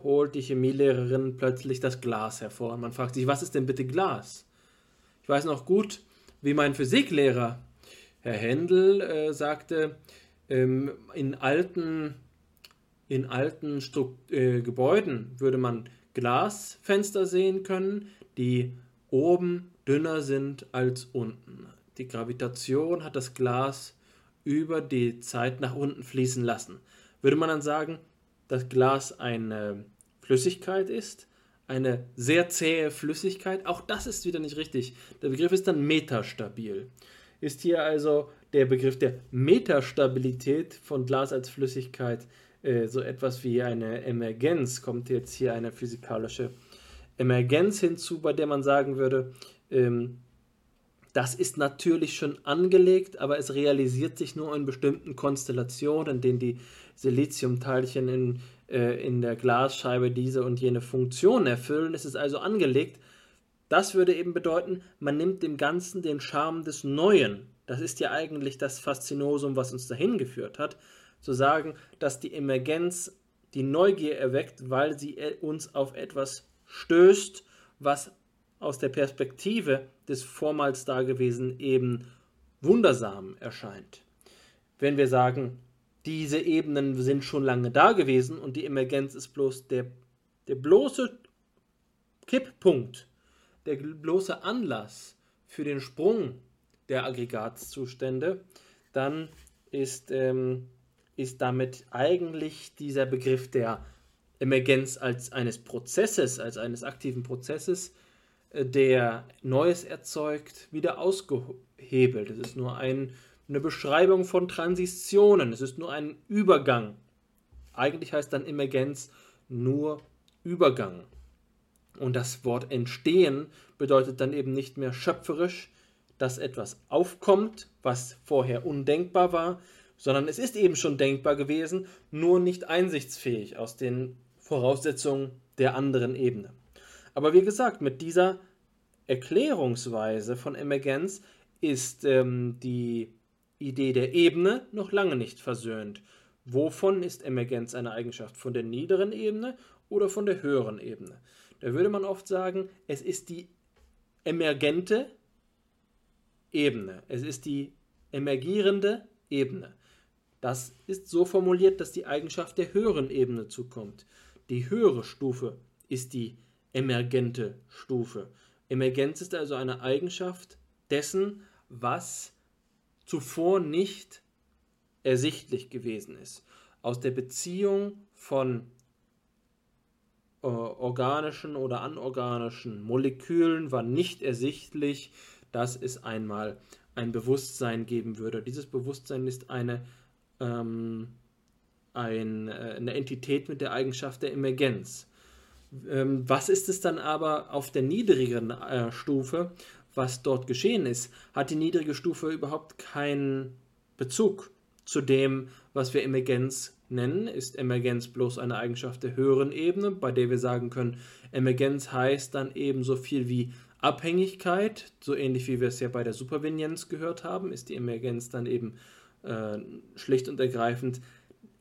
holt die Chemielehrerin plötzlich das Glas hervor. Und man fragt sich, was ist denn bitte Glas? Ich weiß noch gut, wie mein Physiklehrer, Herr Händel, äh, sagte, ähm, in alten, in alten äh, Gebäuden würde man Glasfenster sehen können, die oben dünner sind als unten die Gravitation hat das Glas über die Zeit nach unten fließen lassen. Würde man dann sagen, dass Glas eine Flüssigkeit ist, eine sehr zähe Flüssigkeit? Auch das ist wieder nicht richtig. Der Begriff ist dann metastabil. Ist hier also der Begriff der Metastabilität von Glas als Flüssigkeit äh, so etwas wie eine Emergenz? Kommt jetzt hier eine physikalische Emergenz hinzu, bei der man sagen würde, ähm, das ist natürlich schon angelegt, aber es realisiert sich nur in bestimmten Konstellationen, in denen die Siliziumteilchen in, äh, in der Glasscheibe diese und jene Funktion erfüllen. Es ist also angelegt. Das würde eben bedeuten, man nimmt dem Ganzen den Charme des Neuen. Das ist ja eigentlich das Faszinosum, was uns dahin geführt hat, zu sagen, dass die Emergenz die Neugier erweckt, weil sie äh, uns auf etwas stößt, was aus der Perspektive des vormals Dagewesenen eben wundersam erscheint. Wenn wir sagen, diese Ebenen sind schon lange da gewesen und die Emergenz ist bloß der, der bloße Kipppunkt, der bloße Anlass für den Sprung der Aggregatzustände, dann ist, ähm, ist damit eigentlich dieser Begriff der Emergenz als eines Prozesses, als eines aktiven Prozesses der Neues erzeugt, wieder ausgehebelt. Es ist nur ein, eine Beschreibung von Transitionen. Es ist nur ein Übergang. Eigentlich heißt dann Emergenz nur Übergang. Und das Wort entstehen bedeutet dann eben nicht mehr schöpferisch, dass etwas aufkommt, was vorher undenkbar war, sondern es ist eben schon denkbar gewesen, nur nicht einsichtsfähig aus den Voraussetzungen der anderen Ebene. Aber wie gesagt, mit dieser Erklärungsweise von Emergenz ist ähm, die Idee der Ebene noch lange nicht versöhnt. Wovon ist Emergenz eine Eigenschaft? Von der niederen Ebene oder von der höheren Ebene? Da würde man oft sagen, es ist die emergente Ebene. Es ist die emergierende Ebene. Das ist so formuliert, dass die Eigenschaft der höheren Ebene zukommt. Die höhere Stufe ist die emergente Stufe. Emergenz ist also eine Eigenschaft dessen, was zuvor nicht ersichtlich gewesen ist. Aus der Beziehung von äh, organischen oder anorganischen Molekülen war nicht ersichtlich, dass es einmal ein Bewusstsein geben würde. Dieses Bewusstsein ist eine, ähm, ein, äh, eine Entität mit der Eigenschaft der Emergenz. Ähm, was ist es dann aber auf der niedrigeren äh, Stufe, was dort geschehen ist? Hat die niedrige Stufe überhaupt keinen Bezug zu dem, was wir Emergenz nennen? Ist Emergenz bloß eine Eigenschaft der höheren Ebene, bei der wir sagen können, Emergenz heißt dann eben so viel wie Abhängigkeit, so ähnlich wie wir es ja bei der Supervenienz gehört haben, ist die Emergenz dann eben äh, schlicht und ergreifend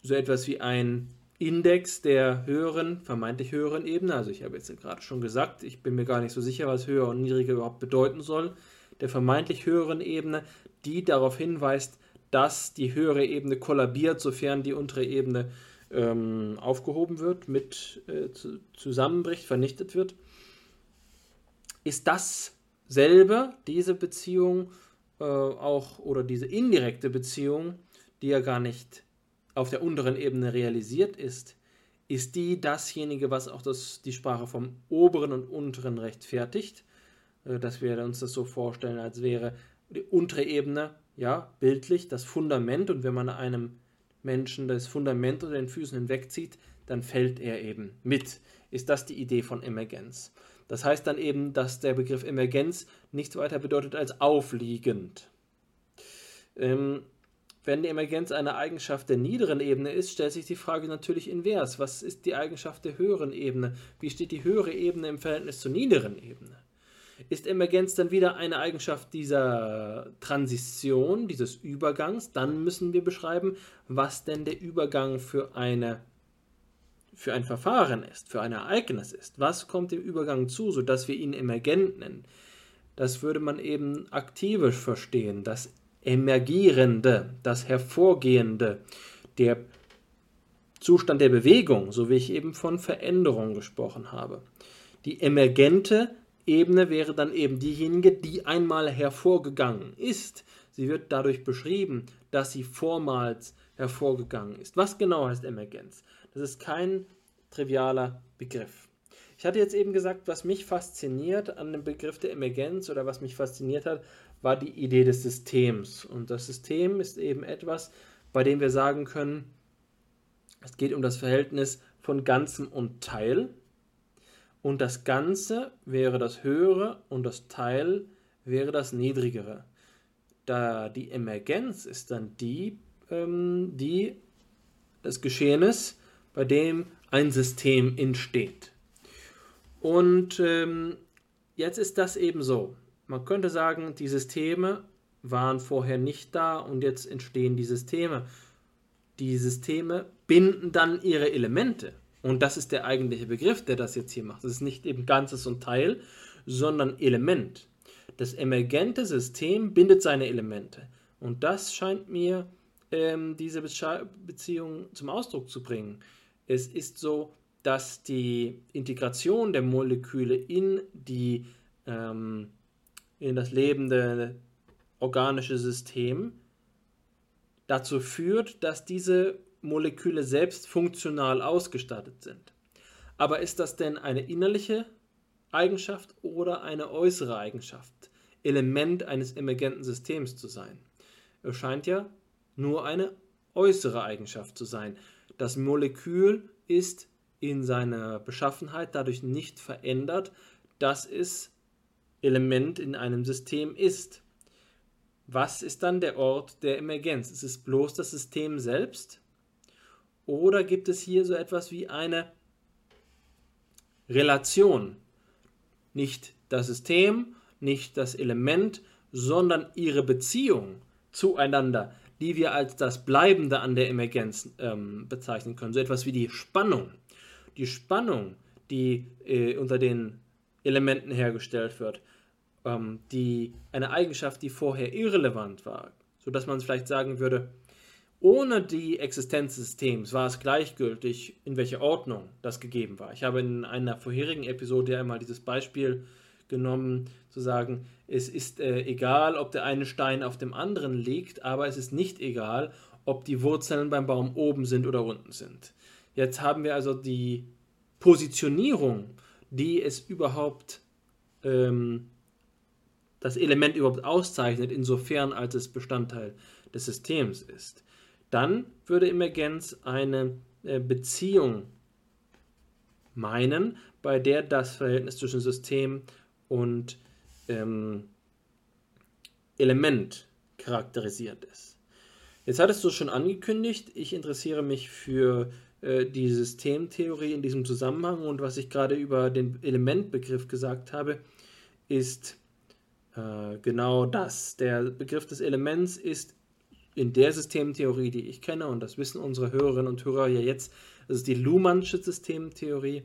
so etwas wie ein Index der höheren, vermeintlich höheren Ebene. Also ich habe jetzt gerade schon gesagt, ich bin mir gar nicht so sicher, was höher und niedriger überhaupt bedeuten soll. Der vermeintlich höheren Ebene, die darauf hinweist, dass die höhere Ebene kollabiert, sofern die untere Ebene ähm, aufgehoben wird, mit äh, zusammenbricht, vernichtet wird ist dasselbe, diese Beziehung äh, auch oder diese indirekte Beziehung, die ja gar nicht auf der unteren Ebene realisiert ist, ist die dasjenige, was auch das, die Sprache vom oberen und unteren rechtfertigt, äh, dass wir uns das so vorstellen, als wäre die untere Ebene, ja, bildlich das Fundament und wenn man einem Menschen das Fundament unter den Füßen hinwegzieht, dann fällt er eben mit. Ist das die Idee von Emergenz? Das heißt dann eben, dass der Begriff Emergenz nichts weiter bedeutet als aufliegend. Ähm, wenn die Emergenz eine Eigenschaft der niederen Ebene ist, stellt sich die Frage natürlich invers. Was ist die Eigenschaft der höheren Ebene? Wie steht die höhere Ebene im Verhältnis zur niederen Ebene? Ist Emergenz dann wieder eine Eigenschaft dieser Transition, dieses Übergangs? Dann müssen wir beschreiben, was denn der Übergang für eine für ein Verfahren ist, für ein Ereignis ist, was kommt dem Übergang zu, sodass wir ihn emergent nennen, das würde man eben aktivisch verstehen, das Emergierende, das Hervorgehende, der Zustand der Bewegung, so wie ich eben von Veränderung gesprochen habe. Die emergente Ebene wäre dann eben diejenige, die einmal hervorgegangen ist. Sie wird dadurch beschrieben, dass sie vormals hervorgegangen ist. Was genau heißt Emergenz? Das ist kein trivialer Begriff. Ich hatte jetzt eben gesagt, was mich fasziniert an dem Begriff der Emergenz oder was mich fasziniert hat, war die Idee des Systems. Und das System ist eben etwas, bei dem wir sagen können, es geht um das Verhältnis von Ganzem und Teil. Und das Ganze wäre das Höhere und das Teil wäre das Niedrigere. Da die Emergenz ist dann die, ähm, die des Geschehens bei dem ein System entsteht. Und ähm, jetzt ist das eben so. Man könnte sagen, die Systeme waren vorher nicht da und jetzt entstehen die Systeme. Die Systeme binden dann ihre Elemente. Und das ist der eigentliche Begriff, der das jetzt hier macht. Das ist nicht eben Ganzes und Teil, sondern Element. Das emergente System bindet seine Elemente. Und das scheint mir ähm, diese Beziehung zum Ausdruck zu bringen. Es ist so, dass die Integration der Moleküle in, die, ähm, in das lebende organische System dazu führt, dass diese Moleküle selbst funktional ausgestattet sind. Aber ist das denn eine innerliche Eigenschaft oder eine äußere Eigenschaft, Element eines emergenten Systems zu sein? Es scheint ja nur eine äußere Eigenschaft zu sein. Das Molekül ist in seiner Beschaffenheit dadurch nicht verändert, dass es Element in einem System ist. was ist dann der Ort der Emergenz? Ist es bloß das System selbst? Oder gibt es hier so etwas wie eine Relation? Nicht das System, nicht das Element, sondern ihre Beziehung zueinander, die wir als das Bleibende an der Emergenz ähm, bezeichnen können. So etwas wie die Spannung. Die Spannung, die äh, unter den Elementen hergestellt wird, ähm, die, eine Eigenschaft, die vorher irrelevant war, sodass man vielleicht sagen würde, ohne die Existenz des Systems war es gleichgültig, in welcher Ordnung das gegeben war. Ich habe in einer vorherigen Episode ja einmal dieses Beispiel genommen, zu sagen, es ist äh, egal, ob der eine Stein auf dem anderen liegt, aber es ist nicht egal, ob die Wurzeln beim Baum oben sind oder unten sind. Jetzt haben wir also die Positionierung, die es überhaupt ähm, das Element überhaupt auszeichnet, insofern als es Bestandteil des Systems ist. Dann würde Emergenz eine äh, Beziehung meinen, bei der das Verhältnis zwischen System und ähm, Element charakterisiert ist. Jetzt hattest du schon angekündigt, ich interessiere mich für äh, die Systemtheorie in diesem Zusammenhang und was ich gerade über den Elementbegriff gesagt habe, ist äh, genau das. Der Begriff des Elements ist in der Systemtheorie, die ich kenne, und das wissen unsere Hörerinnen und Hörer ja jetzt, das ist die Luhmannsche Systemtheorie.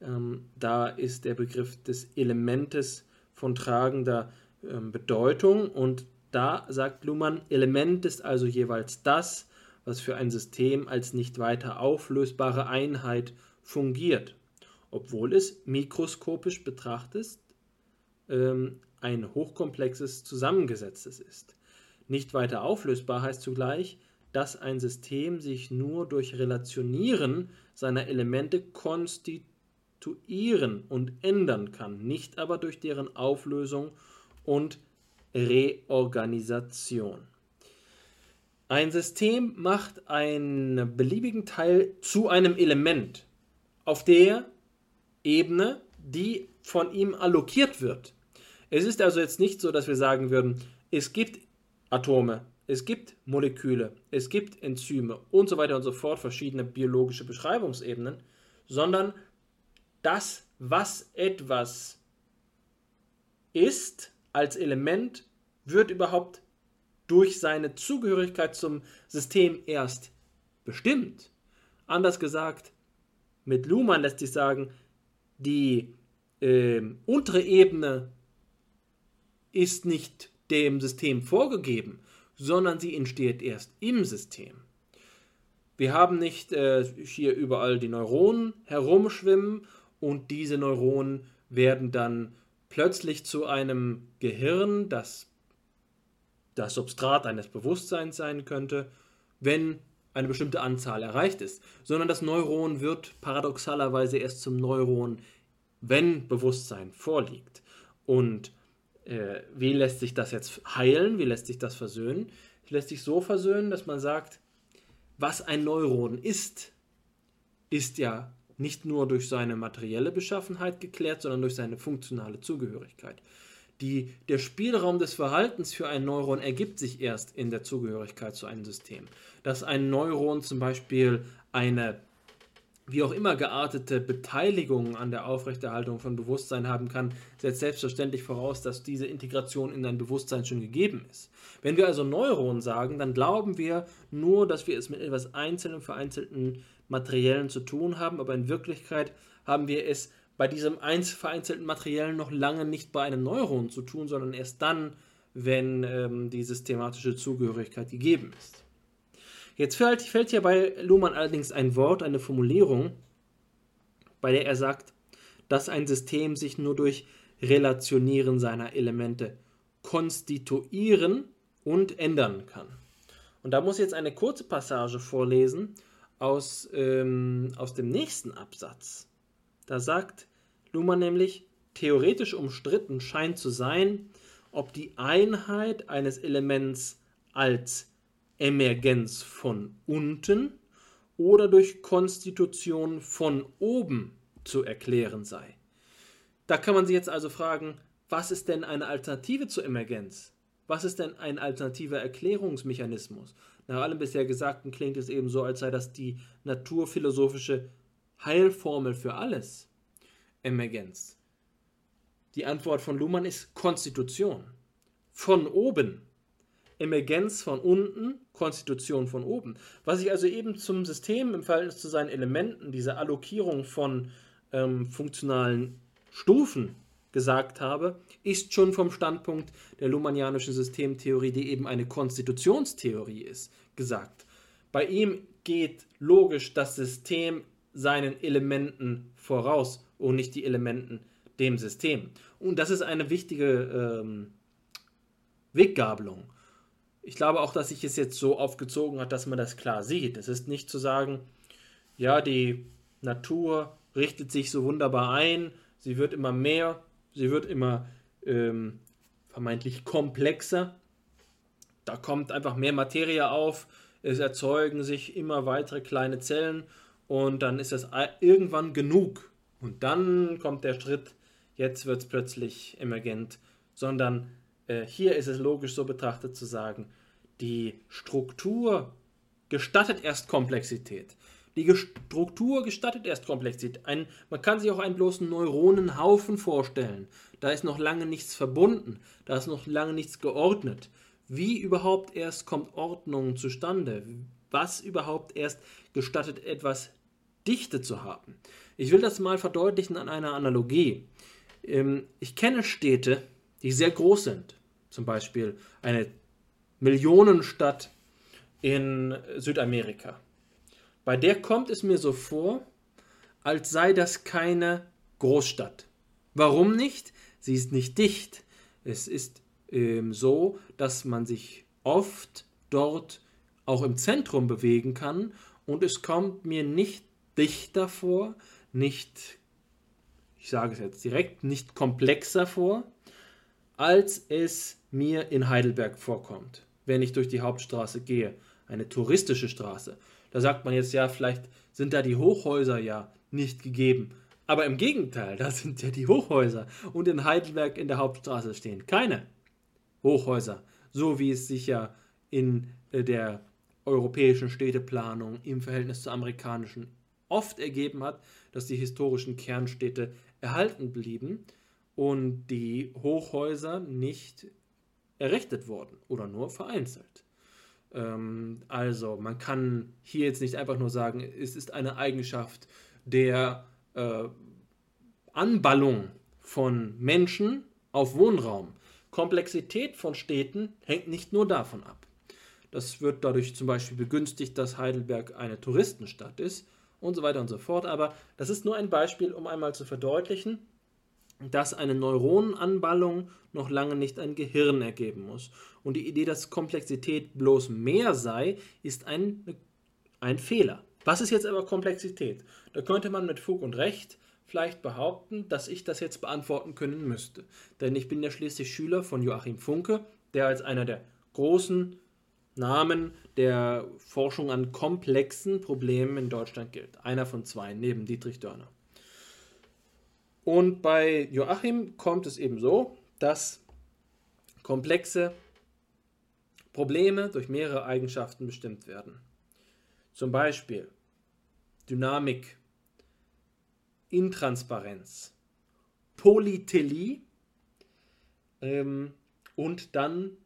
Ähm, da ist der Begriff des Elementes von tragender ähm, Bedeutung und da sagt Luhmann, Element ist also jeweils das, was für ein System als nicht weiter auflösbare Einheit fungiert, obwohl es mikroskopisch betrachtet ähm, ein hochkomplexes zusammengesetztes ist. Nicht weiter auflösbar heißt zugleich, dass ein System sich nur durch Relationieren seiner Elemente konstituieren und ändern kann, nicht aber durch deren Auflösung und Reorganisation. Ein System macht einen beliebigen Teil zu einem Element auf der Ebene, die von ihm allokiert wird. Es ist also jetzt nicht so, dass wir sagen würden, es gibt Atome, es gibt Moleküle, es gibt Enzyme und so weiter und so fort, verschiedene biologische Beschreibungsebenen, sondern das, was etwas ist als Element, wird überhaupt durch seine Zugehörigkeit zum System erst bestimmt. Anders gesagt, mit Luhmann lässt sich sagen, die äh, untere Ebene ist nicht dem System vorgegeben, sondern sie entsteht erst im System. Wir haben nicht äh, hier überall die Neuronen herumschwimmen und diese Neuronen werden dann plötzlich zu einem Gehirn, das das Substrat eines Bewusstseins sein könnte, wenn eine bestimmte Anzahl erreicht ist, sondern das Neuron wird paradoxalerweise erst zum Neuron, wenn Bewusstsein vorliegt. Und äh, wie lässt sich das jetzt heilen? Wie lässt sich das versöhnen? Es lässt sich so versöhnen, dass man sagt, was ein Neuron ist, ist ja nicht nur durch seine materielle Beschaffenheit geklärt, sondern durch seine funktionale Zugehörigkeit. Die, der Spielraum des Verhaltens für ein Neuron ergibt sich erst in der Zugehörigkeit zu einem System. Dass ein Neuron zum Beispiel eine wie auch immer geartete Beteiligung an der Aufrechterhaltung von Bewusstsein haben kann, setzt selbstverständlich voraus, dass diese Integration in dein Bewusstsein schon gegeben ist. Wenn wir also Neuron sagen, dann glauben wir nur, dass wir es mit etwas einzelnen, vereinzelten Materiellen zu tun haben, aber in Wirklichkeit haben wir es bei diesem vereinzelten Materiellen noch lange nicht bei einem Neuron zu tun, sondern erst dann, wenn ähm, die systematische Zugehörigkeit gegeben ist. Jetzt fällt, fällt hier bei Luhmann allerdings ein Wort, eine Formulierung, bei der er sagt, dass ein System sich nur durch Relationieren seiner Elemente konstituieren und ändern kann. Und da muss ich jetzt eine kurze Passage vorlesen aus, ähm, aus dem nächsten Absatz. Da sagt Luhmann nämlich, theoretisch umstritten scheint zu sein, ob die Einheit eines Elements als Emergenz von unten oder durch Konstitution von oben zu erklären sei. Da kann man sich jetzt also fragen, was ist denn eine Alternative zur Emergenz? Was ist denn ein alternativer Erklärungsmechanismus? Nach allem bisher Gesagten klingt es eben so, als sei das die naturphilosophische Heilformel für alles. Emergenz. Die Antwort von Luhmann ist Konstitution. Von oben. Emergenz von unten, Konstitution von oben. Was ich also eben zum System im Verhältnis zu seinen Elementen, diese Allokierung von ähm, funktionalen Stufen gesagt habe, ist schon vom Standpunkt der Luhmannianischen Systemtheorie, die eben eine Konstitutionstheorie ist, gesagt. Bei ihm geht logisch das System seinen Elementen voraus und nicht die Elementen dem System. Und das ist eine wichtige ähm, Weggabelung. Ich glaube auch, dass sich es jetzt so aufgezogen hat, dass man das klar sieht. Es ist nicht zu sagen, ja, die Natur richtet sich so wunderbar ein, sie wird immer mehr, sie wird immer ähm, vermeintlich komplexer. Da kommt einfach mehr Materie auf, es erzeugen sich immer weitere kleine Zellen und dann ist es irgendwann genug. Und dann kommt der Schritt, jetzt wird es plötzlich emergent, sondern äh, hier ist es logisch so betrachtet zu sagen, die Struktur gestattet erst Komplexität. Die Struktur gestattet erst Komplexität. Ein, man kann sich auch einen bloßen Neuronenhaufen vorstellen. Da ist noch lange nichts verbunden, da ist noch lange nichts geordnet. Wie überhaupt erst kommt Ordnung zustande? Was überhaupt erst gestattet etwas Dichte zu haben? Ich will das mal verdeutlichen an einer Analogie. Ähm, ich kenne Städte, die sehr groß sind. Zum Beispiel eine Millionenstadt in Südamerika. Bei der kommt es mir so vor, als sei das keine Großstadt. Warum nicht? Sie ist nicht dicht. Es ist ähm, so, dass man sich oft dort auch im Zentrum bewegen kann und es kommt mir nicht dichter vor, nicht, ich sage es jetzt direkt, nicht komplexer vor, als es mir in Heidelberg vorkommt, wenn ich durch die Hauptstraße gehe, eine touristische Straße. Da sagt man jetzt ja, vielleicht sind da die Hochhäuser ja nicht gegeben. Aber im Gegenteil, *laughs* da sind ja die Hochhäuser. Und in Heidelberg in der Hauptstraße stehen keine Hochhäuser, so wie es sich ja in äh, der europäischen Städteplanung im Verhältnis zur amerikanischen oft ergeben hat, dass die historischen Kernstädte erhalten blieben und die Hochhäuser nicht errichtet wurden oder nur vereinzelt. Ähm, also man kann hier jetzt nicht einfach nur sagen, es ist eine Eigenschaft der äh, Anballung von Menschen auf Wohnraum. Komplexität von Städten hängt nicht nur davon ab. Das wird dadurch zum Beispiel begünstigt, dass Heidelberg eine Touristenstadt ist, und so weiter und so fort. Aber das ist nur ein Beispiel, um einmal zu verdeutlichen, dass eine Neuronenanballung noch lange nicht ein Gehirn ergeben muss. Und die Idee, dass Komplexität bloß mehr sei, ist ein, ein Fehler. Was ist jetzt aber Komplexität? Da könnte man mit Fug und Recht vielleicht behaupten, dass ich das jetzt beantworten können müsste. Denn ich bin ja schließlich Schüler von Joachim Funke, der als einer der großen Namen der Forschung an komplexen Problemen in Deutschland gilt. Einer von zwei, neben Dietrich Dörner. Und bei Joachim kommt es eben so, dass komplexe Probleme durch mehrere Eigenschaften bestimmt werden. Zum Beispiel Dynamik, Intransparenz, Polytelie ähm, und dann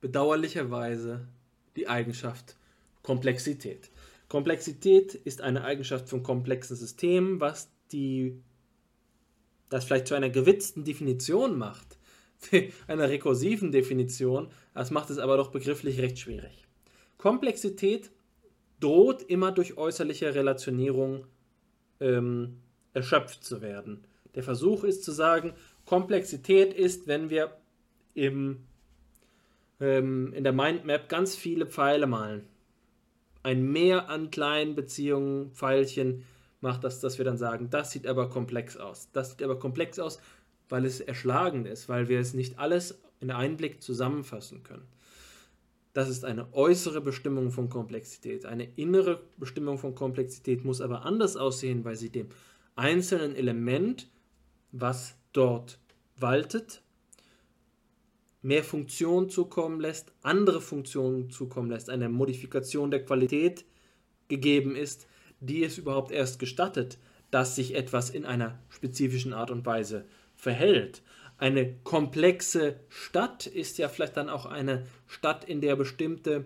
bedauerlicherweise die Eigenschaft Komplexität. Komplexität ist eine Eigenschaft von komplexen Systemen, was die das vielleicht zu einer gewitzten Definition macht, *laughs* einer rekursiven Definition, das macht es aber doch begrifflich recht schwierig. Komplexität droht immer durch äußerliche Relationierung ähm, erschöpft zu werden. Der Versuch ist zu sagen, Komplexität ist, wenn wir im ähm, in der Mindmap ganz viele Pfeile malen. Ein Mehr an kleinen Beziehungen, Pfeilchen macht das, dass wir dann sagen, das sieht aber komplex aus. Das sieht aber komplex aus, weil es erschlagend ist, weil wir es nicht alles in einem Blick zusammenfassen können. Das ist eine äußere Bestimmung von Komplexität. Eine innere Bestimmung von Komplexität muss aber anders aussehen, weil sie dem einzelnen Element, was dort waltet, mehr Funktionen zukommen lässt, andere Funktionen zukommen lässt, eine Modifikation der Qualität gegeben ist, die es überhaupt erst gestattet, dass sich etwas in einer spezifischen Art und Weise verhält. Eine komplexe Stadt ist ja vielleicht dann auch eine Stadt, in der bestimmte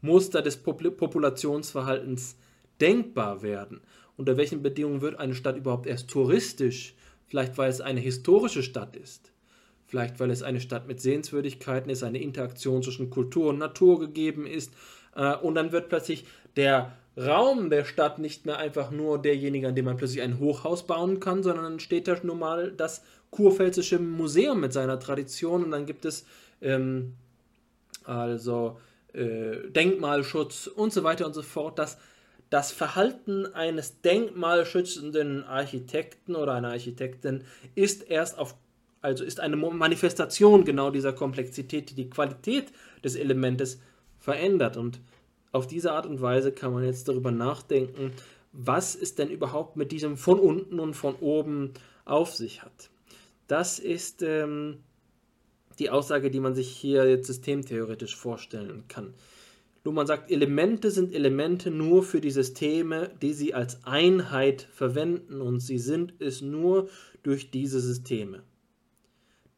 Muster des Populationsverhaltens denkbar werden. Unter welchen Bedingungen wird eine Stadt überhaupt erst touristisch? Vielleicht weil es eine historische Stadt ist. Vielleicht weil es eine Stadt mit Sehenswürdigkeiten ist, eine Interaktion zwischen Kultur und Natur gegeben ist. Äh, und dann wird plötzlich der Raum der Stadt nicht mehr einfach nur derjenige, an dem man plötzlich ein Hochhaus bauen kann, sondern dann steht da nun mal das Kurpfälzische Museum mit seiner Tradition und dann gibt es ähm, also äh, Denkmalschutz und so weiter und so fort. Das, das Verhalten eines denkmalschützenden Architekten oder einer Architektin ist erst auf also ist eine Manifestation genau dieser Komplexität, die die Qualität des Elementes verändert. Und auf diese Art und Weise kann man jetzt darüber nachdenken, was es denn überhaupt mit diesem von unten und von oben auf sich hat. Das ist ähm, die Aussage, die man sich hier jetzt systemtheoretisch vorstellen kann. Luhmann sagt, Elemente sind Elemente nur für die Systeme, die sie als Einheit verwenden und sie sind es nur durch diese Systeme.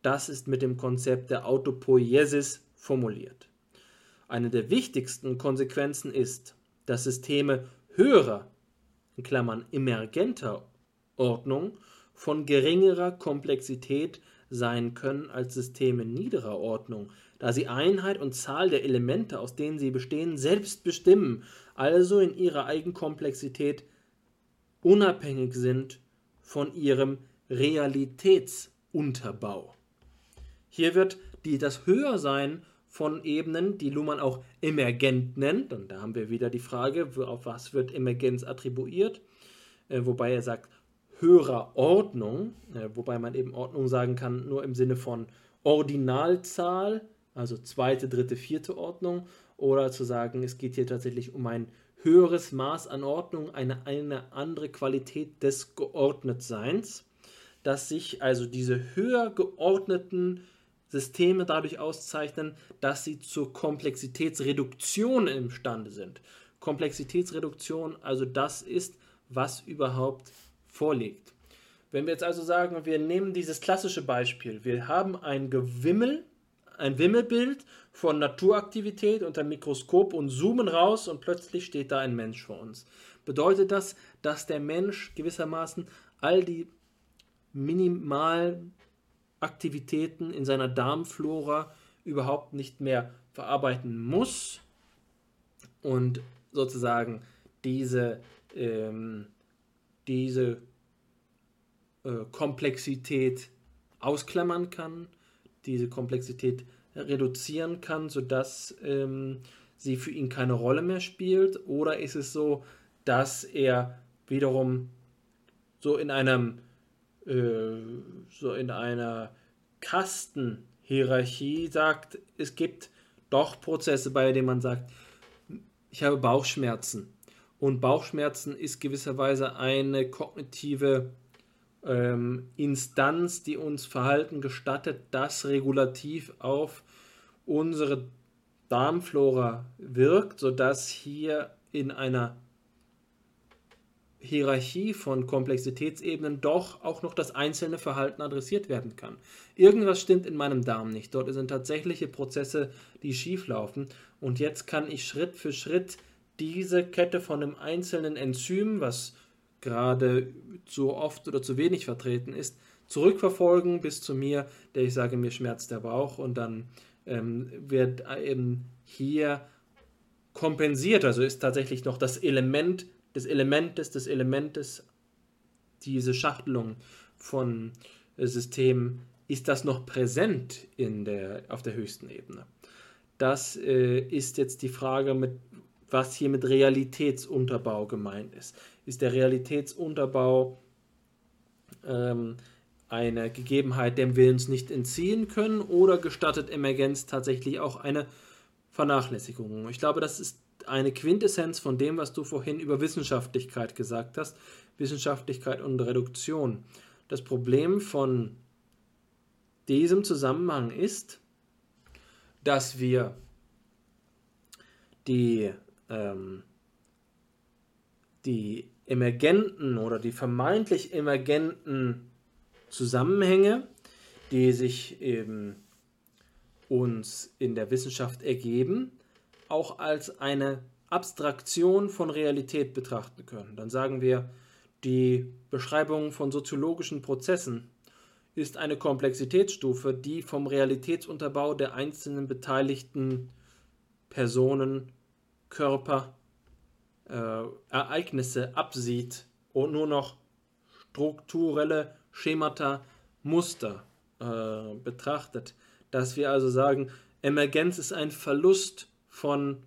Das ist mit dem Konzept der Autopoiesis formuliert. Eine der wichtigsten Konsequenzen ist, dass Systeme höherer, in Klammern emergenter Ordnung von geringerer Komplexität sein können als Systeme niederer Ordnung, da sie Einheit und Zahl der Elemente, aus denen sie bestehen, selbst bestimmen, also in ihrer Eigenkomplexität unabhängig sind von ihrem Realitätsunterbau. Hier wird die, das Höhersein von Ebenen, die Luhmann auch emergent nennt, und da haben wir wieder die Frage, auf was wird Emergenz attribuiert, äh, wobei er sagt, höherer Ordnung, äh, wobei man eben Ordnung sagen kann, nur im Sinne von Ordinalzahl, also zweite, dritte, vierte Ordnung, oder zu sagen, es geht hier tatsächlich um ein höheres Maß an Ordnung, eine, eine andere Qualität des Geordnetseins, dass sich also diese höher geordneten Systeme dadurch auszeichnen, dass sie zur Komplexitätsreduktion imstande sind. Komplexitätsreduktion, also das ist, was überhaupt vorliegt. Wenn wir jetzt also sagen, wir nehmen dieses klassische Beispiel, wir haben ein Gewimmel, ein Wimmelbild von Naturaktivität unter Mikroskop und zoomen raus und plötzlich steht da ein Mensch vor uns. Bedeutet das, dass der Mensch gewissermaßen all die Minimalaktivitäten in seiner Darmflora überhaupt nicht mehr verarbeiten muss und sozusagen diese, ähm, diese äh, Komplexität ausklammern kann, diese Komplexität reduzieren kann, sodass ähm, sie für ihn keine Rolle mehr spielt? Oder ist es so, dass er wiederum so in einem so in einer Kastenhierarchie sagt, es gibt doch Prozesse, bei denen man sagt, ich habe Bauchschmerzen. Und Bauchschmerzen ist gewisserweise eine kognitive ähm, Instanz, die uns Verhalten gestattet, das regulativ auf unsere Darmflora wirkt, sodass hier in einer Hierarchie von Komplexitätsebenen doch auch noch das einzelne Verhalten adressiert werden kann. Irgendwas stimmt in meinem Darm nicht. Dort sind tatsächliche Prozesse, die schieflaufen. Und jetzt kann ich Schritt für Schritt diese Kette von einem einzelnen Enzym, was gerade zu oft oder zu wenig vertreten ist, zurückverfolgen bis zu mir, der ich sage, mir schmerzt der Bauch und dann ähm, wird eben hier kompensiert, also ist tatsächlich noch das Element des Elementes des Elementes, diese Schachtelung von äh, Systemen, ist das noch präsent in der, auf der höchsten Ebene. Das äh, ist jetzt die Frage, mit, was hier mit Realitätsunterbau gemeint ist ist der Realitätsunterbau ähm, eine Gegebenheit, dem wir uns nicht entziehen können, oder gestattet Emergenz tatsächlich auch eine Vernachlässigung? Ich glaube, das ist eine Quintessenz von dem, was du vorhin über Wissenschaftlichkeit gesagt hast, Wissenschaftlichkeit und Reduktion. Das Problem von diesem Zusammenhang ist, dass wir die, ähm, die emergenten oder die vermeintlich emergenten Zusammenhänge, die sich eben uns in der Wissenschaft ergeben, auch als eine Abstraktion von Realität betrachten können. Dann sagen wir, die Beschreibung von soziologischen Prozessen ist eine Komplexitätsstufe, die vom Realitätsunterbau der einzelnen beteiligten Personen, Körper, äh, Ereignisse absieht und nur noch strukturelle Schemata, Muster äh, betrachtet. Dass wir also sagen, Emergenz ist ein Verlust von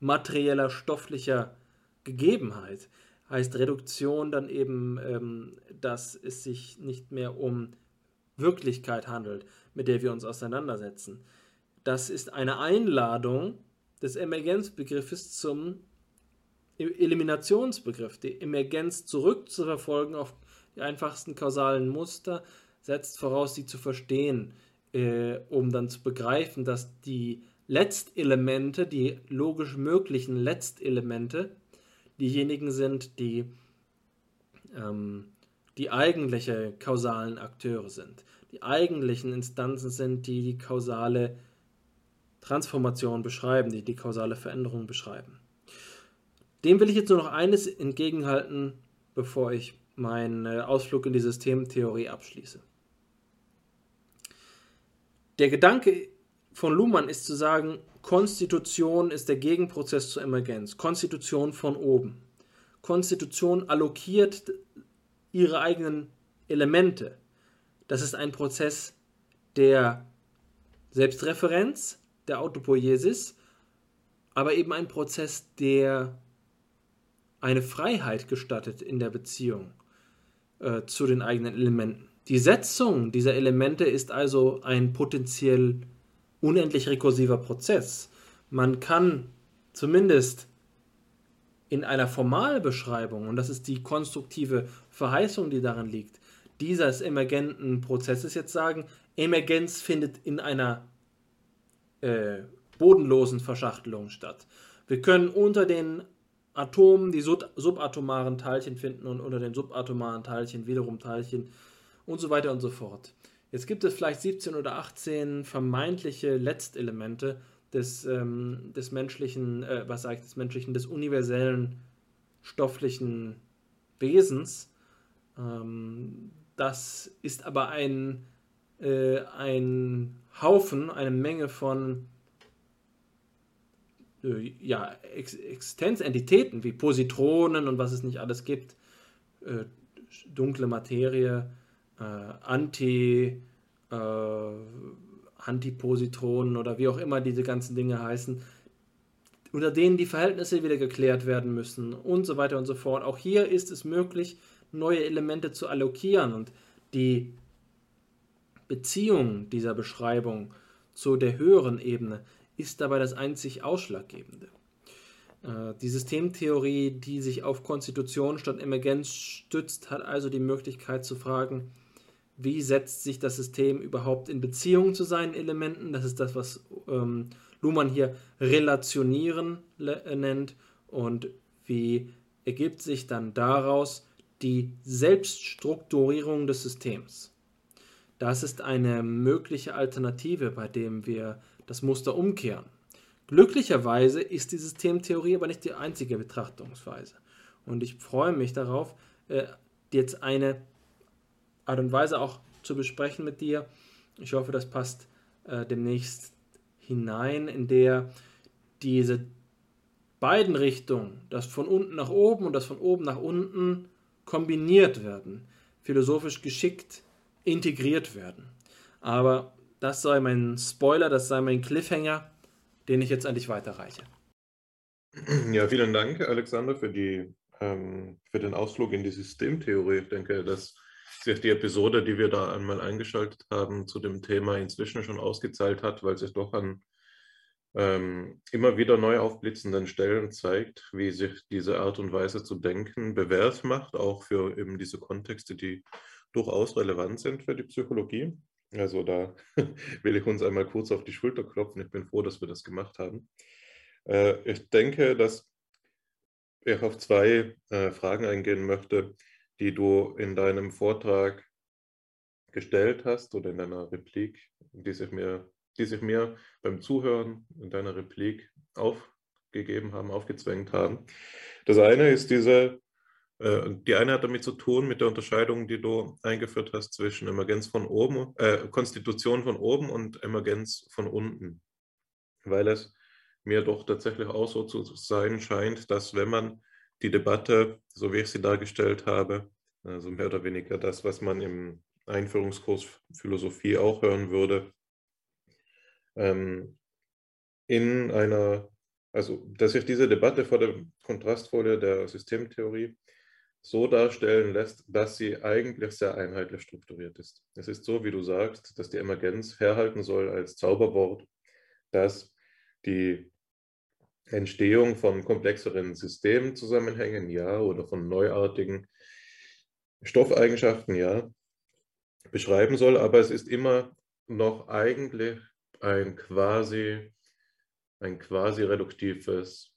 materieller, stofflicher Gegebenheit. Heißt Reduktion dann eben, ähm, dass es sich nicht mehr um Wirklichkeit handelt, mit der wir uns auseinandersetzen. Das ist eine Einladung des Emergenzbegriffes zum Eliminationsbegriff. Die Emergenz zurückzuverfolgen auf die einfachsten kausalen Muster setzt voraus, sie zu verstehen, äh, um dann zu begreifen, dass die Letztelemente, die logisch möglichen Letztelemente, diejenigen sind, die ähm, die eigentliche kausalen Akteure sind. Die eigentlichen Instanzen sind, die die kausale Transformation beschreiben, die die kausale Veränderung beschreiben. Dem will ich jetzt nur noch eines entgegenhalten, bevor ich meinen äh, Ausflug in die Systemtheorie abschließe. Der Gedanke von Luhmann ist zu sagen, Konstitution ist der Gegenprozess zur Emergenz. Konstitution von oben. Konstitution allokiert ihre eigenen Elemente. Das ist ein Prozess der Selbstreferenz, der Autopoiesis, aber eben ein Prozess, der eine Freiheit gestattet in der Beziehung äh, zu den eigenen Elementen. Die Setzung dieser Elemente ist also ein potenziell unendlich rekursiver Prozess. Man kann zumindest in einer Formalbeschreibung, und das ist die konstruktive Verheißung, die darin liegt, dieses emergenten Prozesses jetzt sagen, Emergenz findet in einer äh, bodenlosen Verschachtelung statt. Wir können unter den Atomen die sub subatomaren Teilchen finden und unter den subatomaren Teilchen wiederum Teilchen und so weiter und so fort. Jetzt gibt es vielleicht 17 oder 18 vermeintliche Letztelemente des, ähm, des menschlichen, äh, was sage ich, des menschlichen, des universellen stofflichen Wesens. Ähm, das ist aber ein, äh, ein Haufen, eine Menge von äh, ja, Ex Existenzentitäten wie Positronen und was es nicht alles gibt, äh, dunkle Materie, äh, Anti, äh, Antipositronen oder wie auch immer diese ganzen Dinge heißen, unter denen die Verhältnisse wieder geklärt werden müssen und so weiter und so fort. Auch hier ist es möglich, neue Elemente zu allokieren und die Beziehung dieser Beschreibung zu der höheren Ebene ist dabei das einzig Ausschlaggebende. Äh, die Systemtheorie, die sich auf Konstitution statt Emergenz stützt, hat also die Möglichkeit zu fragen, wie setzt sich das System überhaupt in Beziehung zu seinen Elementen? Das ist das, was ähm, Luhmann hier relationieren äh, nennt. Und wie ergibt sich dann daraus die Selbststrukturierung des Systems? Das ist eine mögliche Alternative, bei dem wir das Muster umkehren. Glücklicherweise ist die Systemtheorie aber nicht die einzige Betrachtungsweise. Und ich freue mich darauf, äh, jetzt eine Art und Weise auch zu besprechen mit dir. Ich hoffe, das passt äh, demnächst hinein, in der diese beiden Richtungen, das von unten nach oben und das von oben nach unten, kombiniert werden, philosophisch geschickt integriert werden. Aber das sei mein Spoiler, das sei mein Cliffhanger, den ich jetzt an dich weiterreiche. Ja, vielen Dank, Alexander, für, die, ähm, für den Ausflug in die Systemtheorie. Ich denke, dass sich die Episode, die wir da einmal eingeschaltet haben, zu dem Thema inzwischen schon ausgezahlt hat, weil sich doch an ähm, immer wieder neu aufblitzenden Stellen zeigt, wie sich diese Art und Weise zu denken bewährt macht, auch für eben diese Kontexte, die durchaus relevant sind für die Psychologie. Also da *laughs* will ich uns einmal kurz auf die Schulter klopfen. Ich bin froh, dass wir das gemacht haben. Äh, ich denke, dass ich auf zwei äh, Fragen eingehen möchte, die du in deinem Vortrag gestellt hast oder in deiner Replik, die sich mir, die sich mir beim Zuhören in deiner Replik aufgegeben haben, aufgezwängt haben. Das eine ist diese äh, die eine hat damit zu tun mit der Unterscheidung, die du eingeführt hast zwischen Emergenz von oben, äh, Konstitution von oben und Emergenz von unten. Weil es mir doch tatsächlich auch so zu sein scheint, dass wenn man die Debatte, so wie ich sie dargestellt habe, also mehr oder weniger das, was man im Einführungskurs Philosophie auch hören würde, ähm, in einer, also dass sich diese Debatte vor der Kontrastfolie der Systemtheorie so darstellen lässt, dass sie eigentlich sehr einheitlich strukturiert ist. Es ist so, wie du sagst, dass die Emergenz herhalten soll als Zauberwort, dass die Entstehung von komplexeren Systemzusammenhängen, ja, oder von neuartigen Stoffeigenschaften, ja, beschreiben soll, aber es ist immer noch eigentlich ein quasi, ein quasi reduktives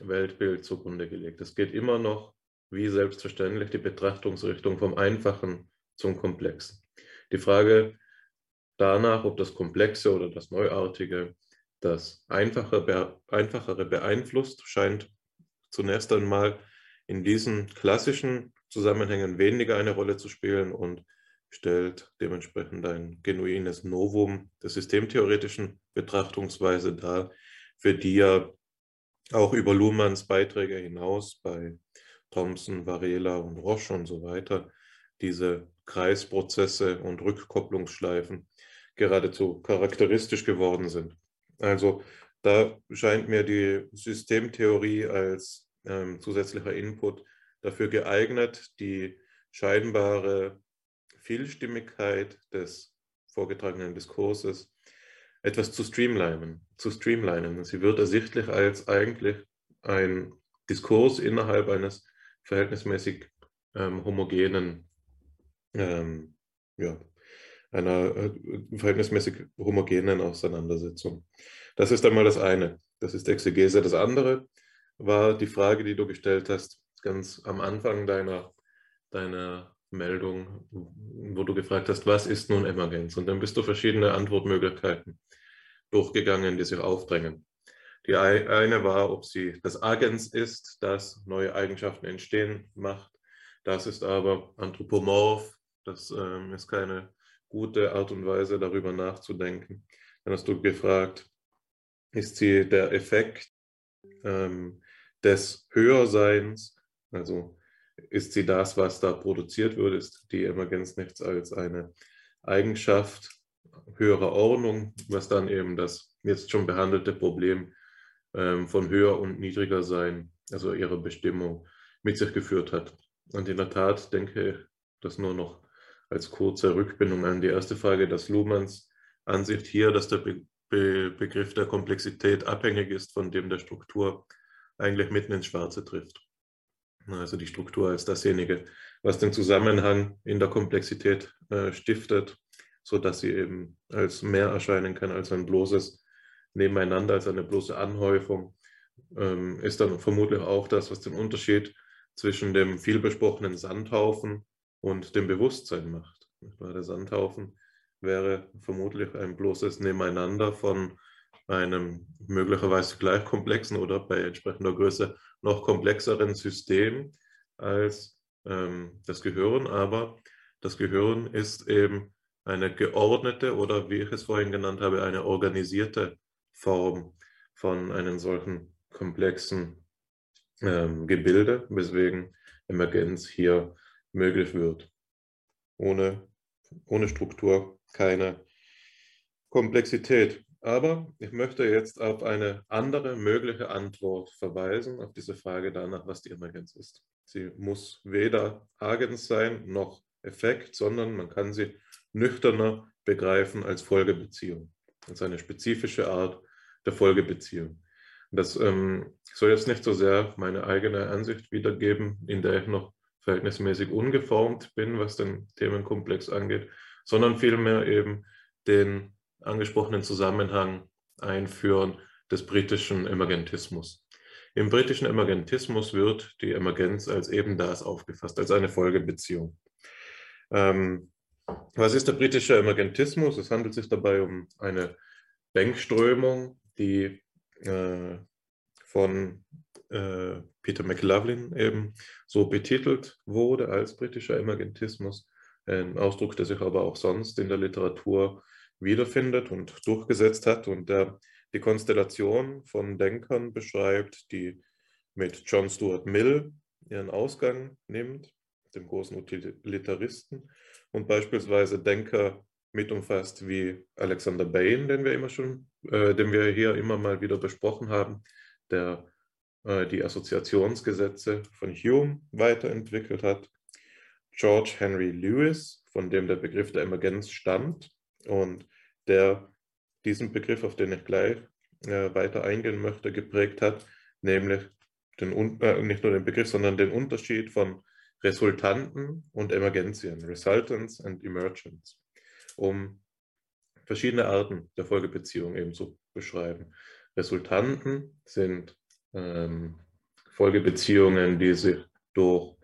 Weltbild zugrunde gelegt. Es geht immer noch wie selbstverständlich die Betrachtungsrichtung vom Einfachen zum Komplexen. Die Frage danach, ob das Komplexe oder das Neuartige das Einfache, Einfachere beeinflusst, scheint zunächst einmal in diesen klassischen Zusammenhängen weniger eine Rolle zu spielen und stellt dementsprechend ein genuines Novum der systemtheoretischen Betrachtungsweise dar, für die ja auch über Luhmanns Beiträge hinaus bei Thomson, Varela und Roche und so weiter, diese Kreisprozesse und Rückkopplungsschleifen geradezu charakteristisch geworden sind. Also da scheint mir die Systemtheorie als ähm, zusätzlicher Input dafür geeignet, die scheinbare Vielstimmigkeit des vorgetragenen Diskurses etwas zu streamlinen, zu streamlinen. Sie wird ersichtlich als eigentlich ein Diskurs innerhalb eines verhältnismäßig ähm, homogenen, ähm, ja, einer äh, verhältnismäßig homogenen Auseinandersetzung. Das ist einmal das eine. Das ist Exegese. Das andere war die Frage, die du gestellt hast, ganz am Anfang deiner, deiner Meldung, wo du gefragt hast, was ist nun Emergenz? Und dann bist du verschiedene Antwortmöglichkeiten durchgegangen, die sich aufdrängen. Die eine war, ob sie das Agens ist, das neue Eigenschaften entstehen macht. Das ist aber anthropomorph. Das ähm, ist keine gute Art und Weise, darüber nachzudenken. Dann hast du gefragt, ist sie der Effekt ähm, des Höherseins? Also ist sie das, was da produziert wird? Ist die Emergenz nichts als eine Eigenschaft höherer Ordnung, was dann eben das jetzt schon behandelte Problem ähm, von höher und niedriger sein, also ihre Bestimmung, mit sich geführt hat. Und in der Tat denke ich, das nur noch als kurze Rückbindung an die erste Frage, dass Luhmanns Ansicht hier, dass der Be Be Begriff der Komplexität abhängig ist von dem der Struktur, eigentlich mitten ins Schwarze trifft. Also die Struktur als dasjenige, was den Zusammenhang in der Komplexität äh, stiftet, sodass sie eben als mehr erscheinen kann als ein bloßes nebeneinander als eine bloße Anhäufung, ähm, ist dann vermutlich auch das, was den Unterschied zwischen dem vielbesprochenen Sandhaufen und dem Bewusstsein macht. Der Sandhaufen wäre vermutlich ein bloßes Nebeneinander von einem möglicherweise gleich komplexen oder bei entsprechender Größe noch komplexeren System als ähm, das Gehirn. Aber das Gehirn ist eben eine geordnete oder wie ich es vorhin genannt habe, eine organisierte Form von einem solchen komplexen ähm, Gebilde, weswegen Emergenz hier möglich wird. Ohne, ohne Struktur keine Komplexität. Aber ich möchte jetzt auf eine andere mögliche Antwort verweisen, auf diese Frage danach, was die Emergenz ist. Sie muss weder Agens sein noch Effekt, sondern man kann sie nüchterner begreifen als Folgebeziehung, als eine spezifische Art der Folgebeziehung. Das ähm, soll jetzt nicht so sehr meine eigene Ansicht wiedergeben, in der ich noch verhältnismäßig ungeformt bin, was den Themenkomplex angeht, sondern vielmehr eben den angesprochenen Zusammenhang einführen des britischen Emergentismus. Im britischen Emergentismus wird die Emergenz als eben das aufgefasst, als eine Folgebeziehung. Ähm, was ist der britische Emergentismus? Es handelt sich dabei um eine Denkströmung, die äh, von äh, Peter McLaughlin eben so betitelt wurde als britischer Emergentismus. Ein Ausdruck, der sich aber auch sonst in der Literatur wiederfindet und durchgesetzt hat und der die Konstellation von Denkern beschreibt, die mit John Stuart Mill ihren Ausgang nimmt, dem großen Utilitaristen, und beispielsweise Denker mit umfasst wie Alexander Bain, den wir immer schon, äh, den wir hier immer mal wieder besprochen haben, der die Assoziationsgesetze von Hume weiterentwickelt hat, George Henry Lewis, von dem der Begriff der Emergenz stammt und der diesen Begriff, auf den ich gleich äh, weiter eingehen möchte, geprägt hat, nämlich den, äh, nicht nur den Begriff, sondern den Unterschied von Resultanten und Emergenzien, Resultants and Emergents, um verschiedene Arten der Folgebeziehung eben zu beschreiben. Resultanten sind ähm, Folgebeziehungen, die sich durch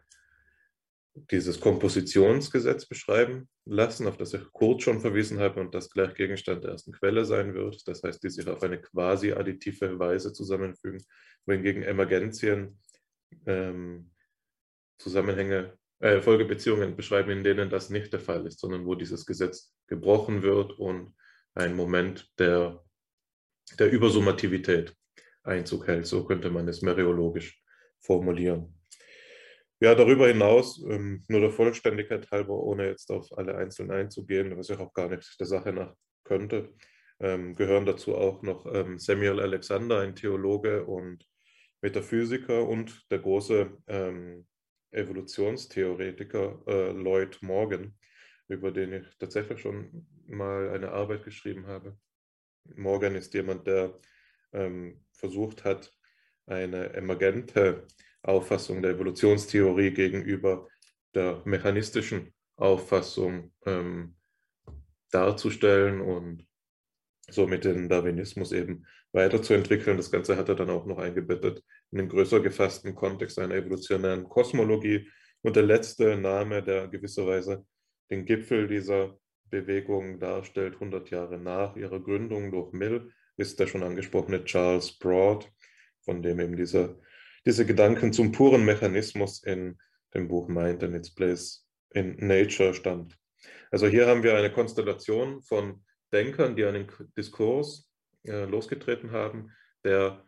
dieses Kompositionsgesetz beschreiben lassen, auf das ich kurz schon verwiesen habe und das gleich Gegenstand der ersten Quelle sein wird. Das heißt, die sich auf eine quasi additive Weise zusammenfügen, wohingegen Emergenzien ähm, Zusammenhänge, äh, Folgebeziehungen beschreiben, in denen das nicht der Fall ist, sondern wo dieses Gesetz gebrochen wird und ein Moment der, der Übersummativität Einzug hält. So könnte man es meriologisch formulieren. Ja, darüber hinaus, ähm, nur der Vollständigkeit halber, ohne jetzt auf alle einzeln einzugehen, was ich auch gar nicht der Sache nach könnte, ähm, gehören dazu auch noch ähm, Samuel Alexander, ein Theologe und Metaphysiker und der große Evolutionstheoretiker äh, Lloyd Morgan, über den ich tatsächlich schon mal eine Arbeit geschrieben habe. Morgan ist jemand, der ähm, versucht hat, eine emergente Auffassung der Evolutionstheorie gegenüber der mechanistischen Auffassung ähm, darzustellen und somit den Darwinismus eben weiterzuentwickeln. Das Ganze hat er dann auch noch eingebettet in den größer gefassten Kontext einer evolutionären Kosmologie. Und der letzte Name, der gewisserweise den Gipfel dieser Bewegung darstellt, 100 Jahre nach ihrer Gründung durch Mill, ist der schon angesprochene Charles Broad, von dem eben dieser diese Gedanken zum puren Mechanismus in dem Buch Mind and its Place in Nature stammt. Also hier haben wir eine Konstellation von Denkern, die einen Diskurs äh, losgetreten haben, der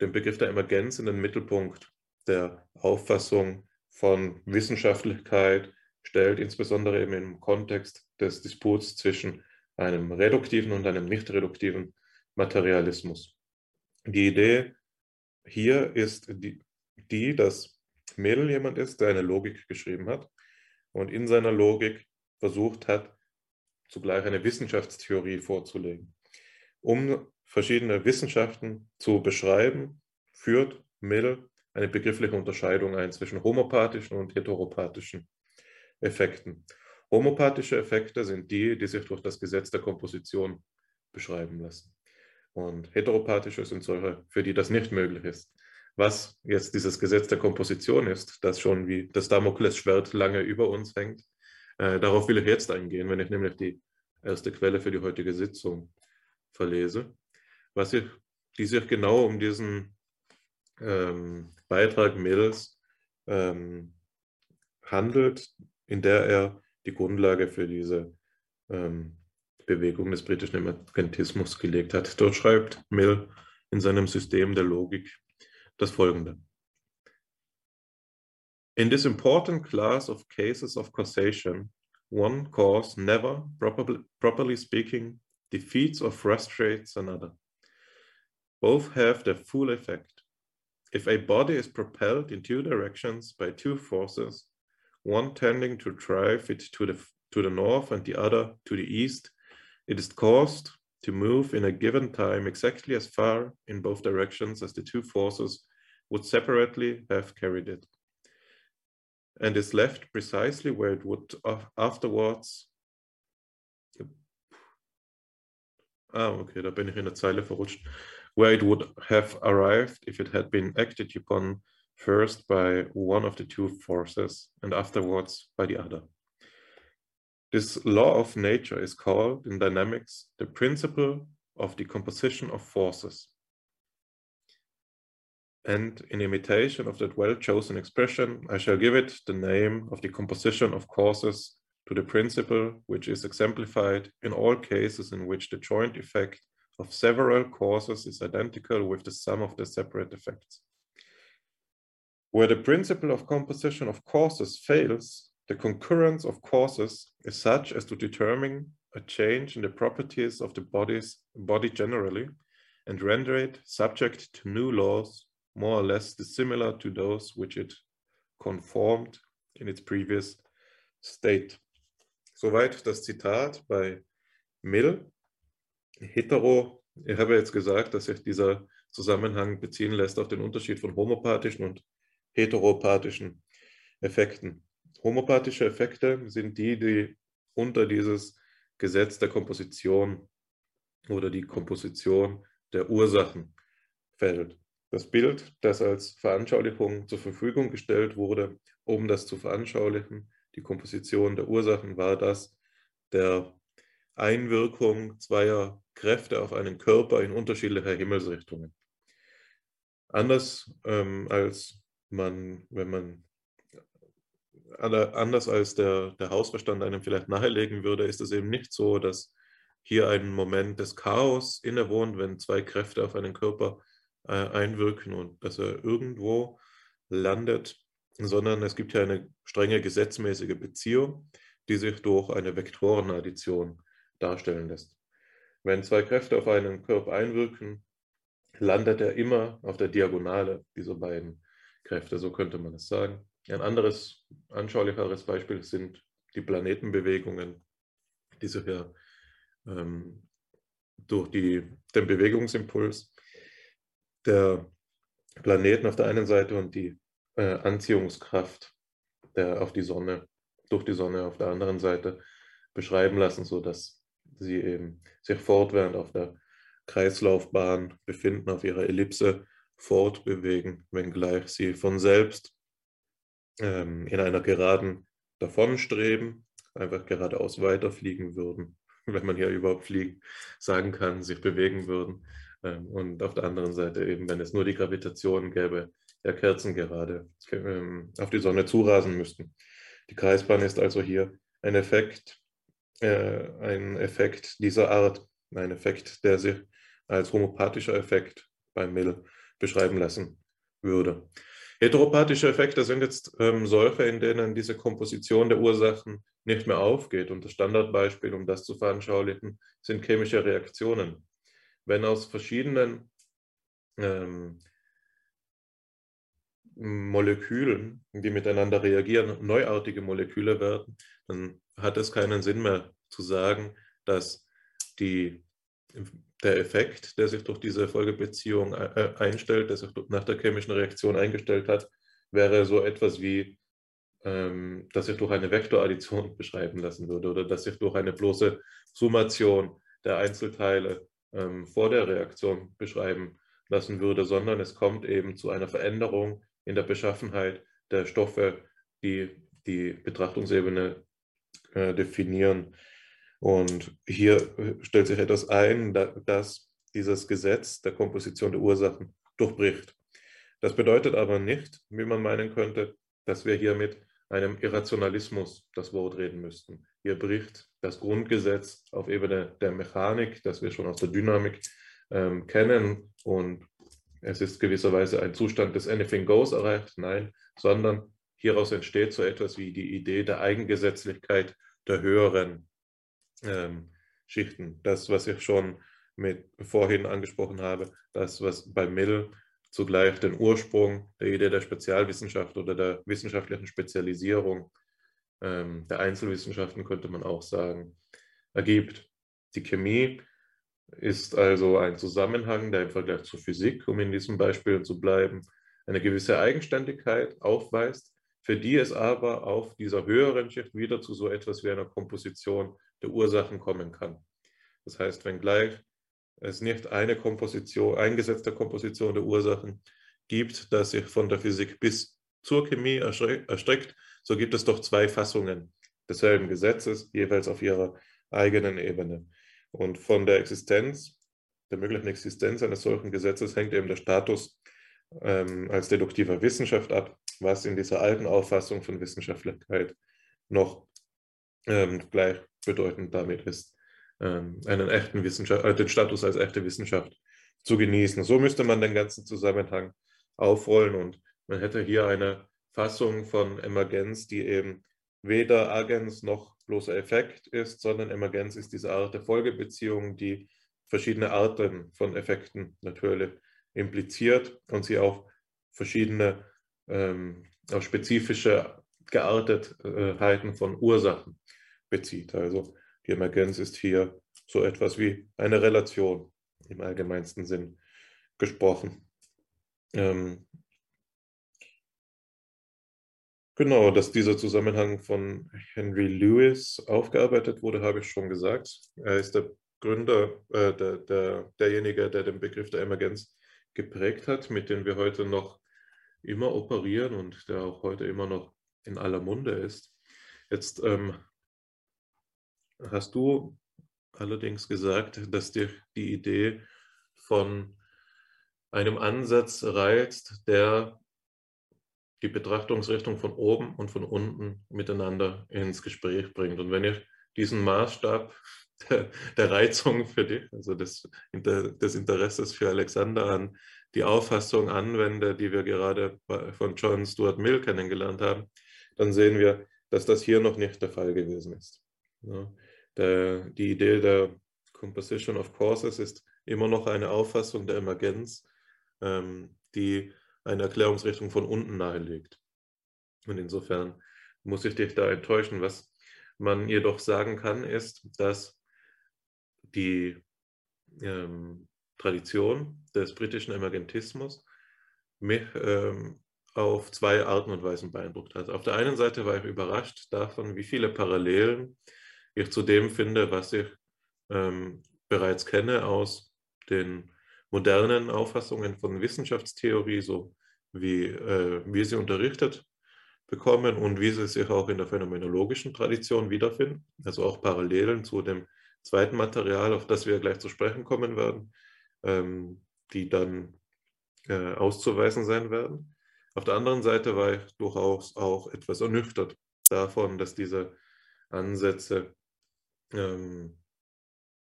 den Begriff der Emergenz in den Mittelpunkt der Auffassung von Wissenschaftlichkeit stellt, insbesondere eben im Kontext des Disputs zwischen einem reduktiven und einem nicht reduktiven Materialismus. Die Idee hier ist die, die, dass Mädel jemand ist, der eine Logik geschrieben hat und in seiner Logik versucht hat, zugleich eine Wissenschaftstheorie vorzulegen. Um verschiedene Wissenschaften zu beschreiben, führt Mill eine begriffliche Unterscheidung ein zwischen homopathischen und heteropathischen Effekten. Homopathische Effekte sind die, die sich durch das Gesetz der Komposition beschreiben lassen. Und heteropathische sind solche, für die das nicht möglich ist. Was jetzt dieses Gesetz der Komposition ist, das schon wie das Damoklesschwert lange über uns hängt, äh, darauf will ich jetzt eingehen, wenn ich nämlich die erste Quelle für die heutige Sitzung verlese, was ich, die sich genau um diesen ähm, Beitrag Mills ähm, handelt, in der er die Grundlage für diese ähm, Bewegung des britischen Emergentismus gelegt hat. Dort schreibt Mill in seinem System der Logik das folgende. In this important class of cases of causation, one cause never, properly, properly speaking, defeats or frustrates another. Both have their full effect. If a body is propelled in two directions by two forces, one tending to drive it to the, to the north and the other to the east, it is caused to move in a given time exactly as far in both directions as the two forces would separately have carried it, and is left precisely where it would afterwards. Ah, okay, da bin ich in der Zeile verrutscht. Where it would have arrived if it had been acted upon first by one of the two forces and afterwards by the other. This law of nature is called in dynamics the principle of the composition of forces. And in imitation of that well-chosen expression, I shall give it the name of the composition of causes to the principle which is exemplified in all cases in which the joint effect of several causes is identical with the sum of the separate effects. Where the principle of composition of causes fails, the concurrence of causes is such as to determine a change in the properties of the body's, body generally and render it subject to new laws more or less dissimilar to those which it conformed in its previous state. Soweit das Zitat bei Mill. Hetero, ich habe jetzt gesagt, dass sich dieser Zusammenhang beziehen lässt auf den Unterschied von homopathischen und heteropathischen Effekten. Homopathische Effekte sind die, die unter dieses Gesetz der Komposition oder die Komposition der Ursachen fällt. Das Bild, das als Veranschaulichung zur Verfügung gestellt wurde, um das zu veranschaulichen, die Komposition der Ursachen, war das der Einwirkung zweier Kräfte auf einen Körper in unterschiedlicher Himmelsrichtungen. Anders ähm, als man, wenn man anders als der, der Hausverstand einem vielleicht nahelegen würde, ist es eben nicht so, dass hier ein Moment des Chaos innewohnt, wenn zwei Kräfte auf einen Körper äh, einwirken und dass er irgendwo landet, sondern es gibt ja eine strenge gesetzmäßige Beziehung, die sich durch eine Vektorenaddition darstellen lässt. Wenn zwei Kräfte auf einen Körper einwirken, landet er immer auf der Diagonale dieser beiden Kräfte, so könnte man es sagen. Ein anderes, anschaulicheres Beispiel sind die Planetenbewegungen, die sich ja ähm, durch die, den Bewegungsimpuls der Planeten auf der einen Seite und die äh, Anziehungskraft der, auf die Sonne, durch die Sonne auf der anderen Seite beschreiben lassen, sodass sie eben sich fortwährend auf der Kreislaufbahn befinden, auf ihrer Ellipse fortbewegen, wenngleich sie von selbst ähm, in einer Geraden davonstreben, einfach geradeaus weiterfliegen würden, *laughs* wenn man hier überhaupt fliegen sagen kann, sich bewegen würden ähm, und auf der anderen Seite eben, wenn es nur die Gravitation gäbe, ja Kerzen gerade ähm, auf die Sonne zurasen müssten. Die Kreisbahn ist also hier ein Effekt, äh, ein Effekt dieser Art, ein Effekt, der sich als homopathischer Effekt bei Mill beschreiben lassen würde. Heteropathische Effekte sind jetzt ähm, solche, in denen diese Komposition der Ursachen nicht mehr aufgeht. Und das Standardbeispiel, um das zu veranschaulichen, sind chemische Reaktionen wenn aus verschiedenen ähm, Molekülen, die miteinander reagieren, neuartige Moleküle werden, dann hat es keinen Sinn mehr zu sagen, dass die, der Effekt, der sich durch diese Folgebeziehung äh, einstellt, der sich nach der chemischen Reaktion eingestellt hat, wäre so etwas wie, ähm, dass sich durch eine Vektoraddition *laughs* beschreiben lassen würde oder dass sich durch eine bloße Summation der Einzelteile ähm, vor der Reaktion beschreiben lassen würde, sondern es kommt eben zu einer Veränderung in der Beschaffenheit der Stoffe, die die Betrachtungsebene äh, definieren. Und hier äh, stellt sich etwas ein, da, das dieses Gesetz der Komposition der Ursachen durchbricht. Das bedeutet aber nicht, wie man meinen könnte, dass wir hier mit einem Irrationalismus das Wort reden müssten. Hier bricht das Grundgesetz auf Ebene der Mechanik, das wir schon aus der Dynamik ähm, kennen und es ist gewisserweise ein Zustand des Anything Goes erreicht, nein, sondern hieraus entsteht so etwas wie die Idee der Eigengesetzlichkeit der höheren ähm, Schichten. Das, was ich schon mit vorhin angesprochen habe, das, was bei Mill zugleich den Ursprung der Idee der Spezialwissenschaft oder der wissenschaftlichen Spezialisierung ähm, der Einzelwissenschaften, könnte man auch sagen, ergibt. Die Chemie ist also ein Zusammenhang, der im Vergleich zur Physik, um in diesem Beispiel zu bleiben, eine gewisse Eigenständigkeit aufweist, für die es aber auf dieser höheren Schicht wieder zu so etwas wie einer Komposition der Ursachen kommen kann. Das heißt, wenngleich es nicht eine Komposition, eingesetzte Komposition der Ursachen gibt, das sich von der Physik bis zur Chemie erstreckt, so gibt es doch zwei Fassungen desselben Gesetzes, jeweils auf ihrer eigenen Ebene. Und von der Existenz, der möglichen Existenz eines solchen Gesetzes hängt eben der Status ähm, als deduktiver Wissenschaft ab, was in dieser alten Auffassung von Wissenschaftlichkeit noch ähm, gleichbedeutend damit ist, ähm, einen echten Wissenschaft, äh, den Status als echte Wissenschaft zu genießen. So müsste man den ganzen Zusammenhang aufrollen und man hätte hier eine Fassung von Emergenz, die eben weder Agens noch bloßer Effekt ist, sondern Emergenz ist diese Art der Folgebeziehung, die verschiedene Arten von Effekten natürlich impliziert und sie auf verschiedene, ähm, auf spezifische Geartetheiten von Ursachen bezieht. Also die Emergenz ist hier so etwas wie eine Relation im allgemeinsten Sinn gesprochen. Ähm, genau, dass dieser Zusammenhang von Henry Lewis aufgearbeitet wurde, habe ich schon gesagt. Er ist der Gründer, äh, der, der, derjenige, der den Begriff der Emergenz geprägt hat, mit dem wir heute noch immer operieren und der auch heute immer noch in aller Munde ist. Jetzt ähm, hast du allerdings gesagt, dass dir die Idee von einem Ansatz reizt, der die Betrachtungsrichtung von oben und von unten miteinander ins Gespräch bringt. Und wenn ich diesen Maßstab *laughs* der, der Reizung für dich, also des, des Interesses für Alexander an die Auffassung anwende, die wir gerade von John Stuart Mill kennengelernt haben, dann sehen wir, dass das hier noch nicht der Fall gewesen ist. Der, die Idee der Composition of Causes ist immer noch eine Auffassung der Emergenz, ähm, die eine Erklärungsrichtung von unten nahelegt. Und insofern muss ich dich da enttäuschen. Was man jedoch sagen kann, ist, dass die ähm, Tradition des britischen Emergentismus mich ähm, auf zwei Arten und Weisen beeindruckt hat. Auf der einen Seite war ich überrascht davon, wie viele Parallelen ich zu dem finde, was ich ähm, bereits kenne aus den modernen Auffassungen von Wissenschaftstheorie, so wie äh, wir sie unterrichtet bekommen und wie sie sich auch in der phänomenologischen Tradition wiederfinden, also auch Parallelen zu dem zweiten Material, auf das wir gleich zu sprechen kommen werden, ähm, die dann äh, auszuweisen sein werden. Auf der anderen Seite war ich durchaus auch etwas ernüchtert davon, dass diese Ansätze ähm,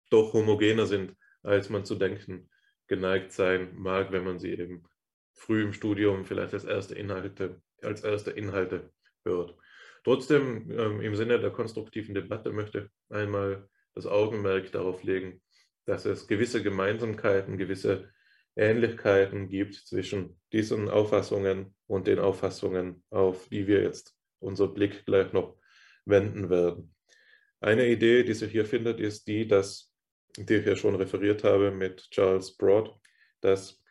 doch homogener sind, als man zu denken geneigt sein mag, wenn man sie eben früh im Studium vielleicht als erste Inhalte, als erste Inhalte hört. Trotzdem, ähm, im Sinne der konstruktiven Debatte möchte ich einmal das Augenmerk darauf legen, dass es gewisse Gemeinsamkeiten, gewisse Ähnlichkeiten gibt zwischen diesen Auffassungen und den Auffassungen, auf die wir jetzt unser Blick gleich noch wenden werden. Eine Idee, die sich hier findet, ist die, dass, die ich ja schon referiert habe mit Charles Broad, dass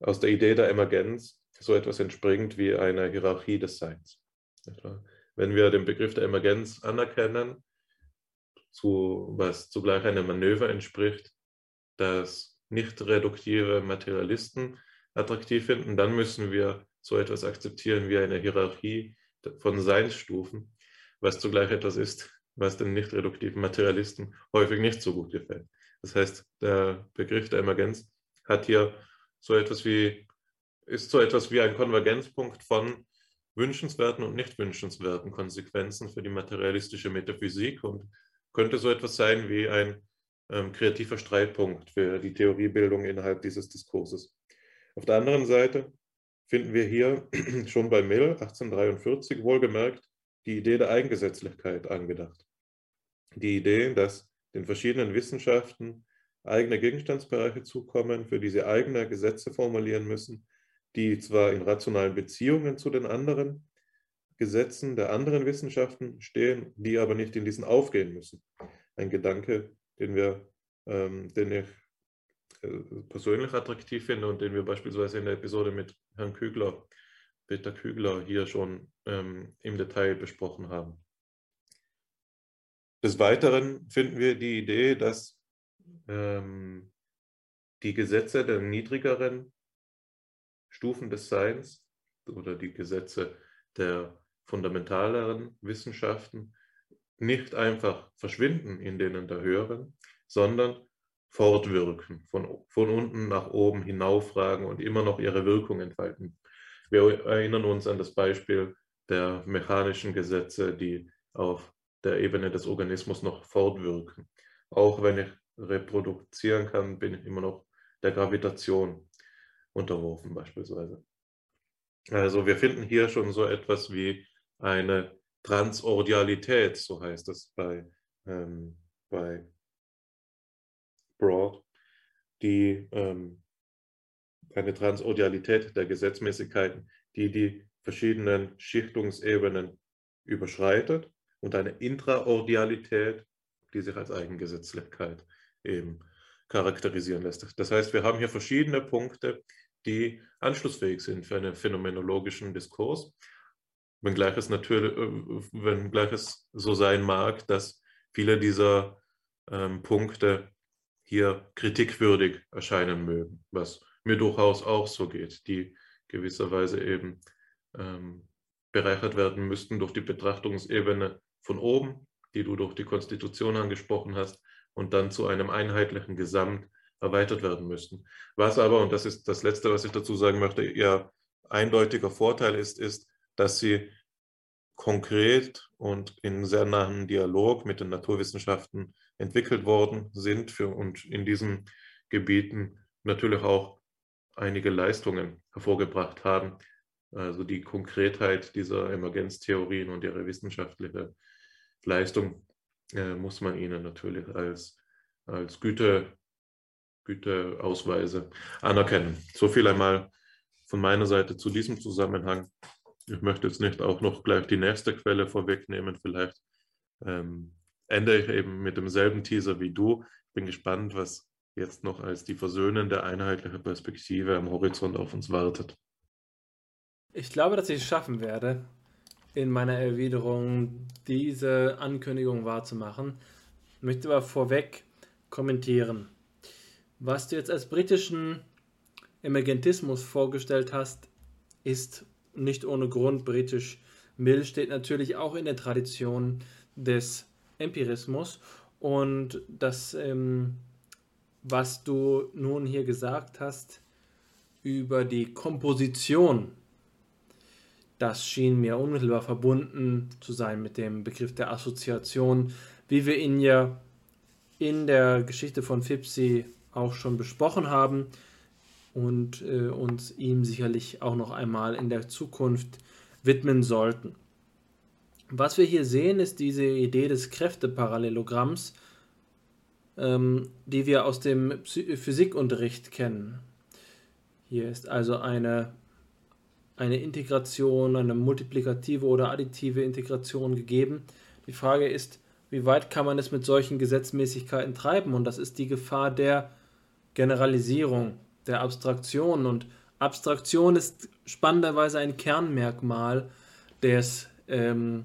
aus der Idee der Emergenz so etwas entspringt wie eine Hierarchie des Seins. Wenn wir den Begriff der Emergenz anerkennen, zu, was zugleich einem Manöver entspricht, das nicht reduktive Materialisten attraktiv finden, dann müssen wir so etwas akzeptieren wie eine Hierarchie von Seinsstufen, was zugleich etwas ist, was den nicht reduktiven Materialisten häufig nicht so gut gefällt. Das heißt, der Begriff der Emergenz hat hier so etwas wie, ist so etwas wie ein Konvergenzpunkt von wünschenswerten und nicht wünschenswerten Konsequenzen für die materialistische Metaphysik und könnte so etwas sein wie ein ähm, kreativer Streitpunkt für die Theoriebildung innerhalb dieses Diskurses. Auf der anderen Seite finden wir hier *clears throat* schon bei Mill 1843 wohlgemerkt die Idee der Eigengesetzlichkeit angedacht. Die Idee, dass den verschiedenen Wissenschaften eigene Gegenstandsbereiche zukommen, für die sie eigene Gesetze formulieren müssen, die zwar in rationalen Beziehungen zu den anderen Gesetzen der anderen Wissenschaften stehen, die aber nicht in diesen aufgehen müssen. Ein Gedanke, den, wir, ähm, den ich äh, persönlich attraktiv finde und den wir beispielsweise in der Episode mit Herrn Kügler, Peter Kügler, hier schon ähm, im Detail besprochen haben. Des Weiteren finden wir die Idee, dass ähm, die Gesetze der niedrigeren Stufen des Seins oder die Gesetze der fundamentaleren Wissenschaften nicht einfach verschwinden in denen der höheren, sondern fortwirken, von, von unten nach oben hinaufragen und immer noch ihre Wirkung entfalten. Wir erinnern uns an das Beispiel der mechanischen Gesetze, die auf der Ebene des Organismus noch fortwirken. Auch wenn ich reproduzieren kann, bin ich immer noch der Gravitation unterworfen beispielsweise. Also wir finden hier schon so etwas wie eine Transordialität, so heißt es bei, ähm, bei Broad, die ähm, eine Transordialität der Gesetzmäßigkeiten, die die verschiedenen Schichtungsebenen überschreitet und eine Intraordialität, die sich als Eigengesetzlichkeit eben charakterisieren lässt. Das heißt, wir haben hier verschiedene Punkte, die anschlussfähig sind für einen phänomenologischen Diskurs, wenngleich es natürlich, äh, wenngleich es so sein mag, dass viele dieser ähm, Punkte hier kritikwürdig erscheinen mögen, was mir durchaus auch so geht, die gewisserweise eben ähm, bereichert werden müssten durch die Betrachtungsebene von oben, die du durch die Konstitution angesprochen hast, und dann zu einem einheitlichen Gesamt erweitert werden müssten. Was aber, und das ist das Letzte, was ich dazu sagen möchte, ihr eindeutiger Vorteil ist, ist, dass sie konkret und in sehr nahem Dialog mit den Naturwissenschaften entwickelt worden sind für, und in diesen Gebieten natürlich auch einige Leistungen hervorgebracht haben. Also die Konkretheit dieser Emergenztheorien und ihre wissenschaftliche Leistung äh, muss man ihnen natürlich als, als Güte, Güteausweise anerkennen. So viel einmal von meiner Seite zu diesem Zusammenhang. Ich möchte jetzt nicht auch noch gleich die nächste Quelle vorwegnehmen. Vielleicht ähm, ende ich eben mit demselben Teaser wie du. Ich bin gespannt, was jetzt noch als die versöhnende, einheitliche Perspektive am Horizont auf uns wartet. Ich glaube, dass ich es schaffen werde, in meiner Erwiderung diese Ankündigung wahrzumachen. Ich möchte aber vorweg kommentieren. Was du jetzt als britischen Emergentismus vorgestellt hast, ist nicht ohne Grund britisch. Mill steht natürlich auch in der Tradition des Empirismus und das, ähm, was du nun hier gesagt hast über die Komposition das schien mir unmittelbar verbunden zu sein mit dem Begriff der Assoziation, wie wir ihn ja in der Geschichte von Fipsi auch schon besprochen haben und äh, uns ihm sicherlich auch noch einmal in der Zukunft widmen sollten. Was wir hier sehen, ist diese Idee des Kräfteparallelogramms, ähm, die wir aus dem Physikunterricht kennen. Hier ist also eine eine Integration, eine multiplikative oder additive Integration gegeben. Die Frage ist, wie weit kann man es mit solchen Gesetzmäßigkeiten treiben? Und das ist die Gefahr der Generalisierung, der Abstraktion. Und Abstraktion ist spannenderweise ein Kernmerkmal des ähm,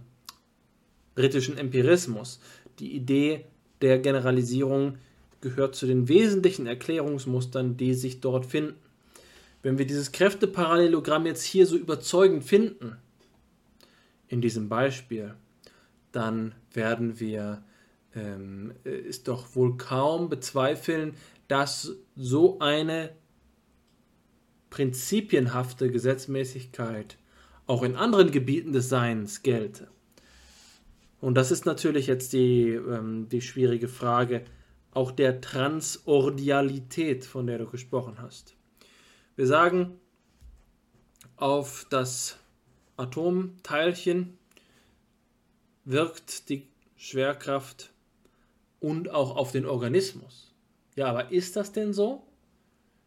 britischen Empirismus. Die Idee der Generalisierung gehört zu den wesentlichen Erklärungsmustern, die sich dort finden. Wenn wir dieses Kräfteparallelogramm jetzt hier so überzeugend finden, in diesem Beispiel, dann werden wir ähm, es doch wohl kaum bezweifeln, dass so eine prinzipienhafte Gesetzmäßigkeit auch in anderen Gebieten des Seins gelte. Und das ist natürlich jetzt die, ähm, die schwierige Frage auch der Transordialität, von der du gesprochen hast. Wir sagen, auf das Atomteilchen wirkt die Schwerkraft und auch auf den Organismus. Ja, aber ist das denn so?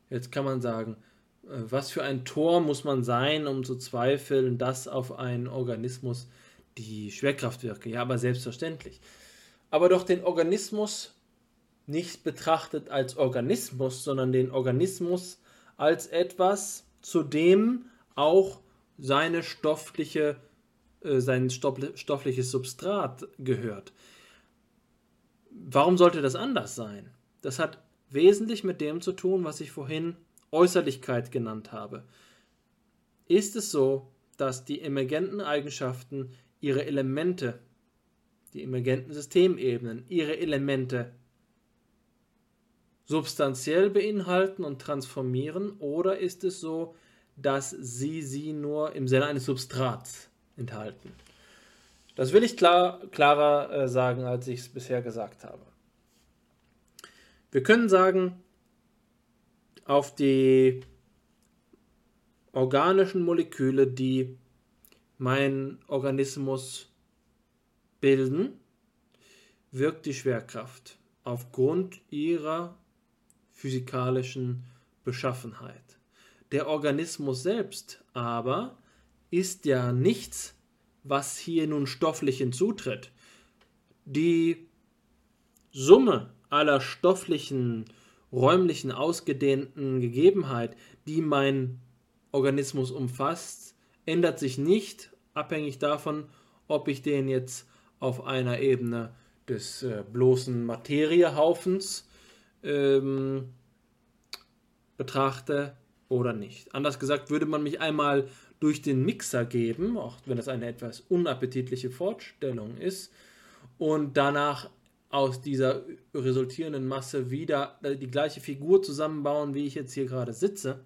Jetzt kann man sagen, äh, was für ein Tor muss man sein, um zu zweifeln, dass auf einen Organismus die Schwerkraft wirke? Ja, aber selbstverständlich. Aber doch den Organismus nicht betrachtet als Organismus, sondern den Organismus als etwas, zu dem auch seine stoffliche, äh, sein stoffliches Substrat gehört. Warum sollte das anders sein? Das hat wesentlich mit dem zu tun, was ich vorhin Äußerlichkeit genannt habe. Ist es so, dass die emergenten Eigenschaften ihre Elemente, die emergenten Systemebenen, ihre Elemente substanziell beinhalten und transformieren oder ist es so, dass sie sie nur im Sinne eines Substrats enthalten? Das will ich klar, klarer äh, sagen, als ich es bisher gesagt habe. Wir können sagen, auf die organischen Moleküle, die mein Organismus bilden, wirkt die Schwerkraft aufgrund ihrer physikalischen Beschaffenheit. Der Organismus selbst aber ist ja nichts, was hier nun stofflich hinzutritt. Die Summe aller stofflichen, räumlichen, ausgedehnten Gegebenheit, die mein Organismus umfasst, ändert sich nicht, abhängig davon, ob ich den jetzt auf einer Ebene des äh, bloßen Materiehaufens ähm, betrachte oder nicht. Anders gesagt, würde man mich einmal durch den Mixer geben, auch wenn das eine etwas unappetitliche Vorstellung ist, und danach aus dieser resultierenden Masse wieder die gleiche Figur zusammenbauen, wie ich jetzt hier gerade sitze,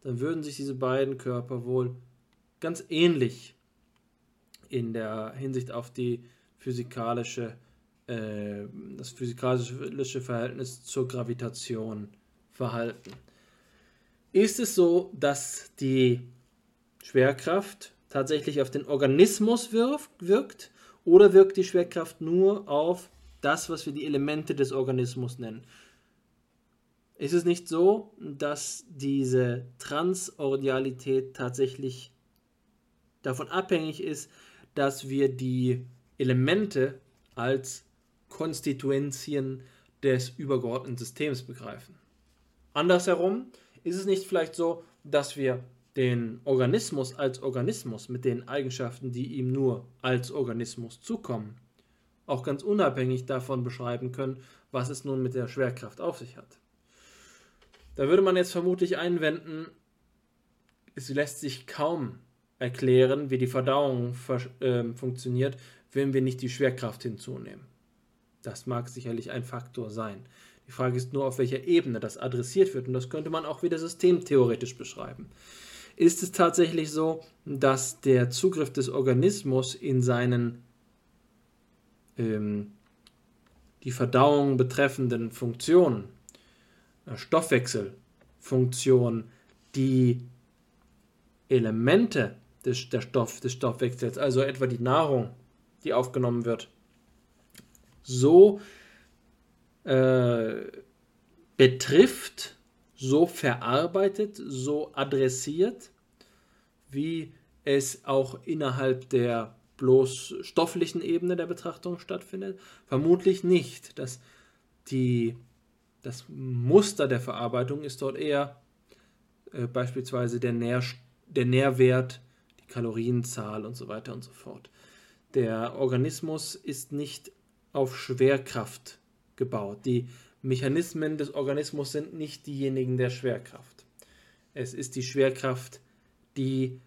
dann würden sich diese beiden Körper wohl ganz ähnlich in der Hinsicht auf die physikalische, äh, das physikalische Verhältnis zur Gravitation verhalten. Ist es so, dass die Schwerkraft tatsächlich auf den Organismus wirkt oder wirkt die Schwerkraft nur auf das, was wir die Elemente des Organismus nennen? Ist es nicht so, dass diese Transordialität tatsächlich davon abhängig ist, dass wir die Elemente als Konstituenzien des übergeordneten Systems begreifen? Andersherum ist es nicht vielleicht so, dass wir den Organismus als Organismus mit den Eigenschaften, die ihm nur als Organismus zukommen, auch ganz unabhängig davon beschreiben können, was es nun mit der Schwerkraft auf sich hat. Da würde man jetzt vermutlich einwenden, es lässt sich kaum erklären, wie die Verdauung äh, funktioniert, wenn wir nicht die Schwerkraft hinzunehmen. Das mag sicherlich ein Faktor sein. Die Frage ist nur, auf welcher Ebene das adressiert wird und das könnte man auch wieder systemtheoretisch beschreiben. Ist es tatsächlich so, dass der Zugriff des Organismus in seinen ähm, die Verdauung betreffenden Funktionen Stoffwechselfunktion die Elemente des, der Stoff, des Stoffwechsels, also etwa die Nahrung, die aufgenommen wird, so äh, betrifft, so verarbeitet, so adressiert, wie es auch innerhalb der bloß stofflichen Ebene der Betrachtung stattfindet? Vermutlich nicht. Dass die das Muster der Verarbeitung ist dort eher äh, beispielsweise der, Nähr, der Nährwert, die Kalorienzahl und so weiter und so fort. Der Organismus ist nicht auf Schwerkraft gebaut. Die Mechanismen des Organismus sind nicht diejenigen der Schwerkraft. Es ist die Schwerkraft, die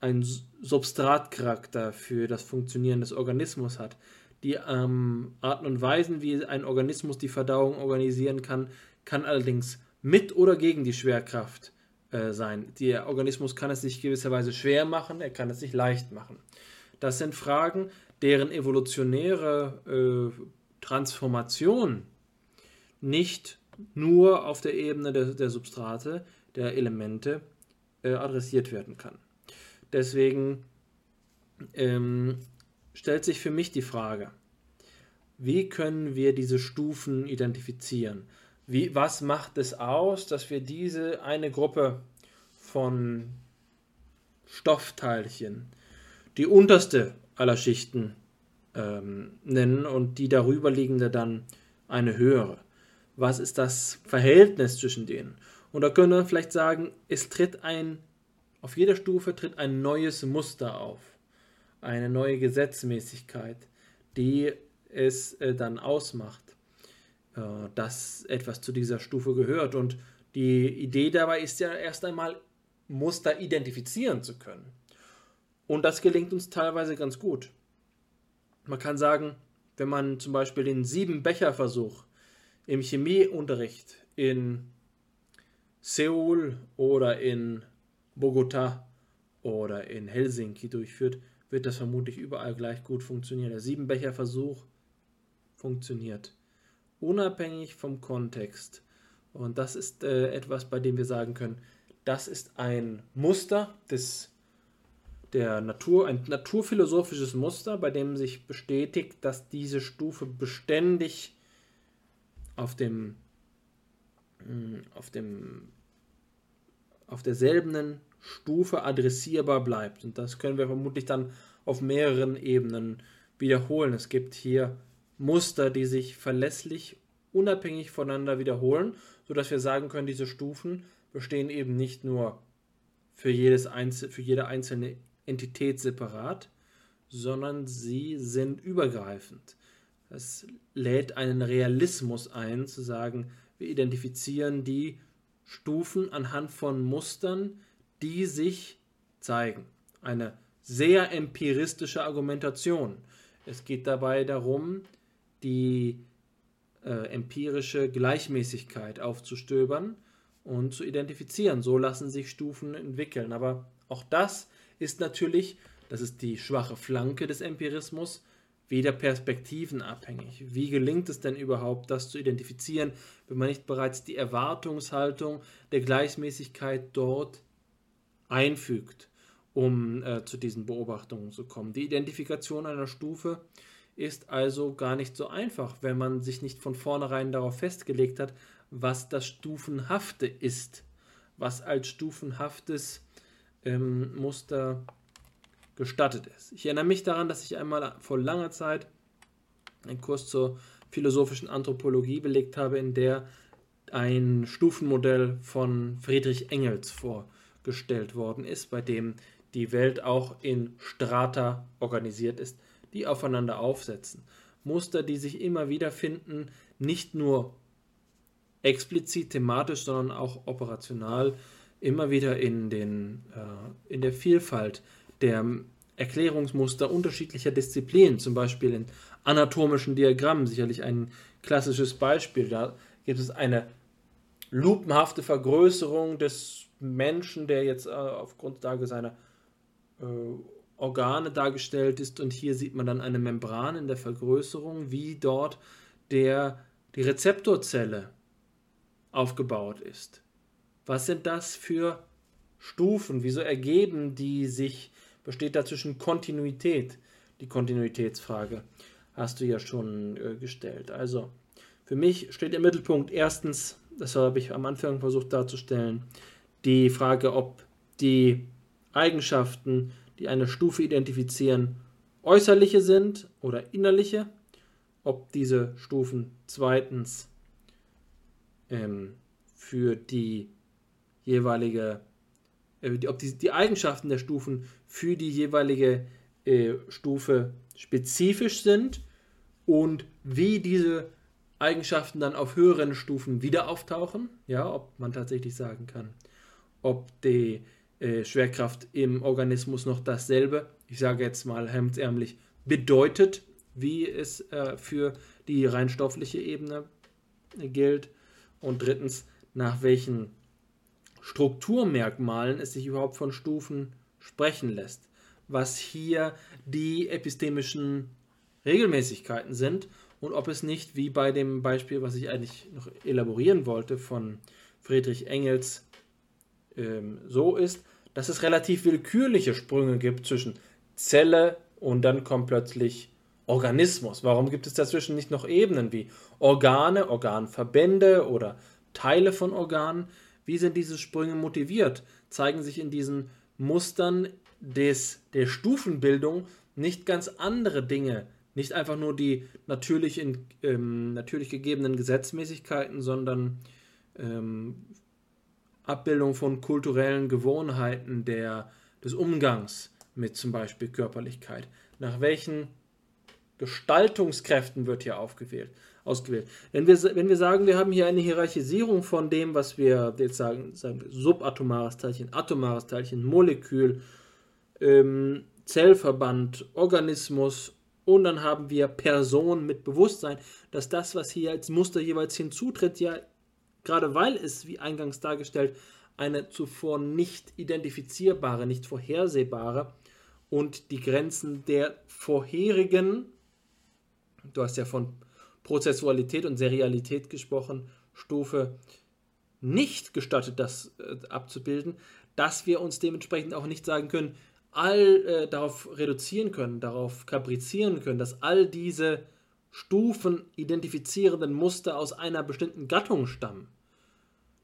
einen Substratcharakter für das Funktionieren des Organismus hat, die ähm, Arten und Weisen, wie ein Organismus die Verdauung organisieren kann, kann allerdings mit oder gegen die Schwerkraft äh, sein. Der Organismus kann es sich gewisserweise schwer machen, er kann es sich leicht machen. Das sind Fragen, deren evolutionäre äh, Transformation nicht nur auf der Ebene der, der Substrate, der Elemente äh, adressiert werden kann. Deswegen ähm, stellt sich für mich die Frage, wie können wir diese Stufen identifizieren? Wie, was macht es aus, dass wir diese eine Gruppe von Stoffteilchen, die unterste aller Schichten ähm, nennen und die darüber liegende dann eine höhere? Was ist das Verhältnis zwischen denen? Und da können wir vielleicht sagen, es tritt ein, auf jeder Stufe tritt ein neues Muster auf eine neue Gesetzmäßigkeit, die es äh, dann ausmacht. äh, dass etwas zu dieser Stufe gehört. Und die Idee dabei ist ja erst einmal, Muster identifizieren zu können. Und das gelingt uns teilweise ganz gut. Man kann sagen, wenn man zum Beispiel den Sieben-Becher-Versuch im Chemieunterricht in Seoul oder in Bogota oder in Helsinki durchführt, wird das vermutlich überall gleich gut funktionieren. Der Siebenbecher-Versuch funktioniert unabhängig vom Kontext. Und das ist äh, etwas, bei dem wir sagen können, das ist ein Muster des, der Natur, ein naturphilosophisches Muster, bei dem sich bestätigt, dass diese Stufe beständig auf dem, hm, auf dem, auf derselben Stufe adressierbar bleibt. Und das können wir vermutlich dann auf mehreren Ebenen wiederholen. Es gibt hier Muster, die sich verlässlich unabhängig voneinander wiederholen, sodass wir sagen können, diese Stufen bestehen eben nicht nur für, jedes Einzel für jede einzelne Entität separat, sondern sie sind übergreifend. Das lädt einen Realismus ein, zu sagen, wir identifizieren die Stufen anhand von Mustern, die sich zeigen. Eine sehr empiristische Argumentation. Es geht dabei darum, die äh, empirische Gleichmäßigkeit aufzustöbern und zu identifizieren. So lassen sich Stufen entwickeln. Aber auch das ist natürlich, das ist die schwache Flanke des Empirismus, wieder perspektivenabhängig. Wie gelingt es denn überhaupt, das zu identifizieren, wenn man nicht bereits die Erwartungshaltung der Gleichmäßigkeit dort einfügt, um äh, zu diesen Beobachtungen zu kommen? Die Identifikation einer Stufe ist also gar nicht so einfach, wenn man sich nicht von vornherein darauf festgelegt hat, was das Stufenhafte ist, was als stufenhaftes ähm, Muster gestattet ist. Ich erinnere mich daran, dass ich einmal vor langer Zeit einen Kurs zur philosophischen Anthropologie belegt habe, in der ein Stufenmodell von Friedrich Engels vorgestellt worden ist, bei dem die Welt auch in Strata organisiert ist die aufeinander aufsetzen. Muster, die sich immer wieder finden, nicht nur explizit thematisch, sondern auch operational, immer wieder in, den, äh, in der Vielfalt der Erklärungsmuster unterschiedlicher Disziplinen, zum Beispiel in anatomischen Diagrammen, sicherlich ein klassisches Beispiel. Da gibt es eine lupenhafte Vergrößerung des Menschen, der jetzt äh, auf Grundlage seiner äh, Organe dargestellt ist und hier sieht man dann eine Membran in der Vergrößerung, wie dort der, die Rezeptorzelle aufgebaut ist. Was sind das für Stufen? Wieso ergeben die sich? Besteht dazwischen Kontinuität? Die Kontinuitätsfrage hast du ja schon äh, gestellt. Also für mich steht im Mittelpunkt erstens, das habe ich am Anfang versucht darzustellen, die Frage, ob die Eigenschaften die eine Stufe identifizieren, äußerliche sind oder innerliche, ob diese Stufen zweitens ähm, für die jeweilige, äh, ob die, die Eigenschaften der Stufen für die jeweilige äh, Stufe spezifisch sind und wie diese Eigenschaften dann auf höheren Stufen wieder auftauchen, ja, ob man tatsächlich sagen kann, ob die äh, Schwerkraft im Organismus noch dasselbe, ich sage jetzt mal hemdsärmlich, bedeutet, wie es äh, für die rein stoffliche Ebene gilt. Und drittens, nach welchen Strukturmerkmalen es sich überhaupt von Stufen sprechen lässt. Was hier die epistemischen Regelmäßigkeiten sind und ob es nicht, wie bei dem Beispiel, was ich eigentlich noch elaborieren wollte, von Friedrich Engels ähm, so ist, dass es relativ willkürliche Sprünge gibt zwischen Zelle und dann kommt plötzlich Organismus. Warum gibt es dazwischen nicht noch Ebenen wie Organe, Organverbände oder Teile von Organen? Wie sind diese Sprünge motiviert? Zeigen sich in diesen Mustern des, der Stufenbildung nicht ganz andere Dinge, nicht einfach nur die natürlich, in, ähm, natürlich gegebenen Gesetzmäßigkeiten, sondern ähm, Abbildung von kulturellen Gewohnheiten der, des Umgangs mit zum Beispiel Körperlichkeit. Nach welchen Gestaltungskräften wird hier aufgewählt, ausgewählt. Wenn wir, wenn wir sagen, wir haben hier eine Hierarchisierung von dem, was wir jetzt sagen, sagen wir subatomares Teilchen, atomares Teilchen, Molekül, ähm, Zellverband, Organismus und dann haben wir Person mit Bewusstsein, dass das, was hier als Muster jeweils hinzutritt, ja gerade weil es, wie eingangs dargestellt, eine zuvor nicht identifizierbare, nicht vorhersehbare und die Grenzen der vorherigen, du hast ja von Prozessualität und Serialität gesprochen, Stufe nicht gestattet, das äh, abzubilden, dass wir uns dementsprechend auch nicht sagen können, all äh, darauf reduzieren können, darauf kaprizieren können, dass all diese Stufen identifizierenden Muster aus einer bestimmten Gattung stammen.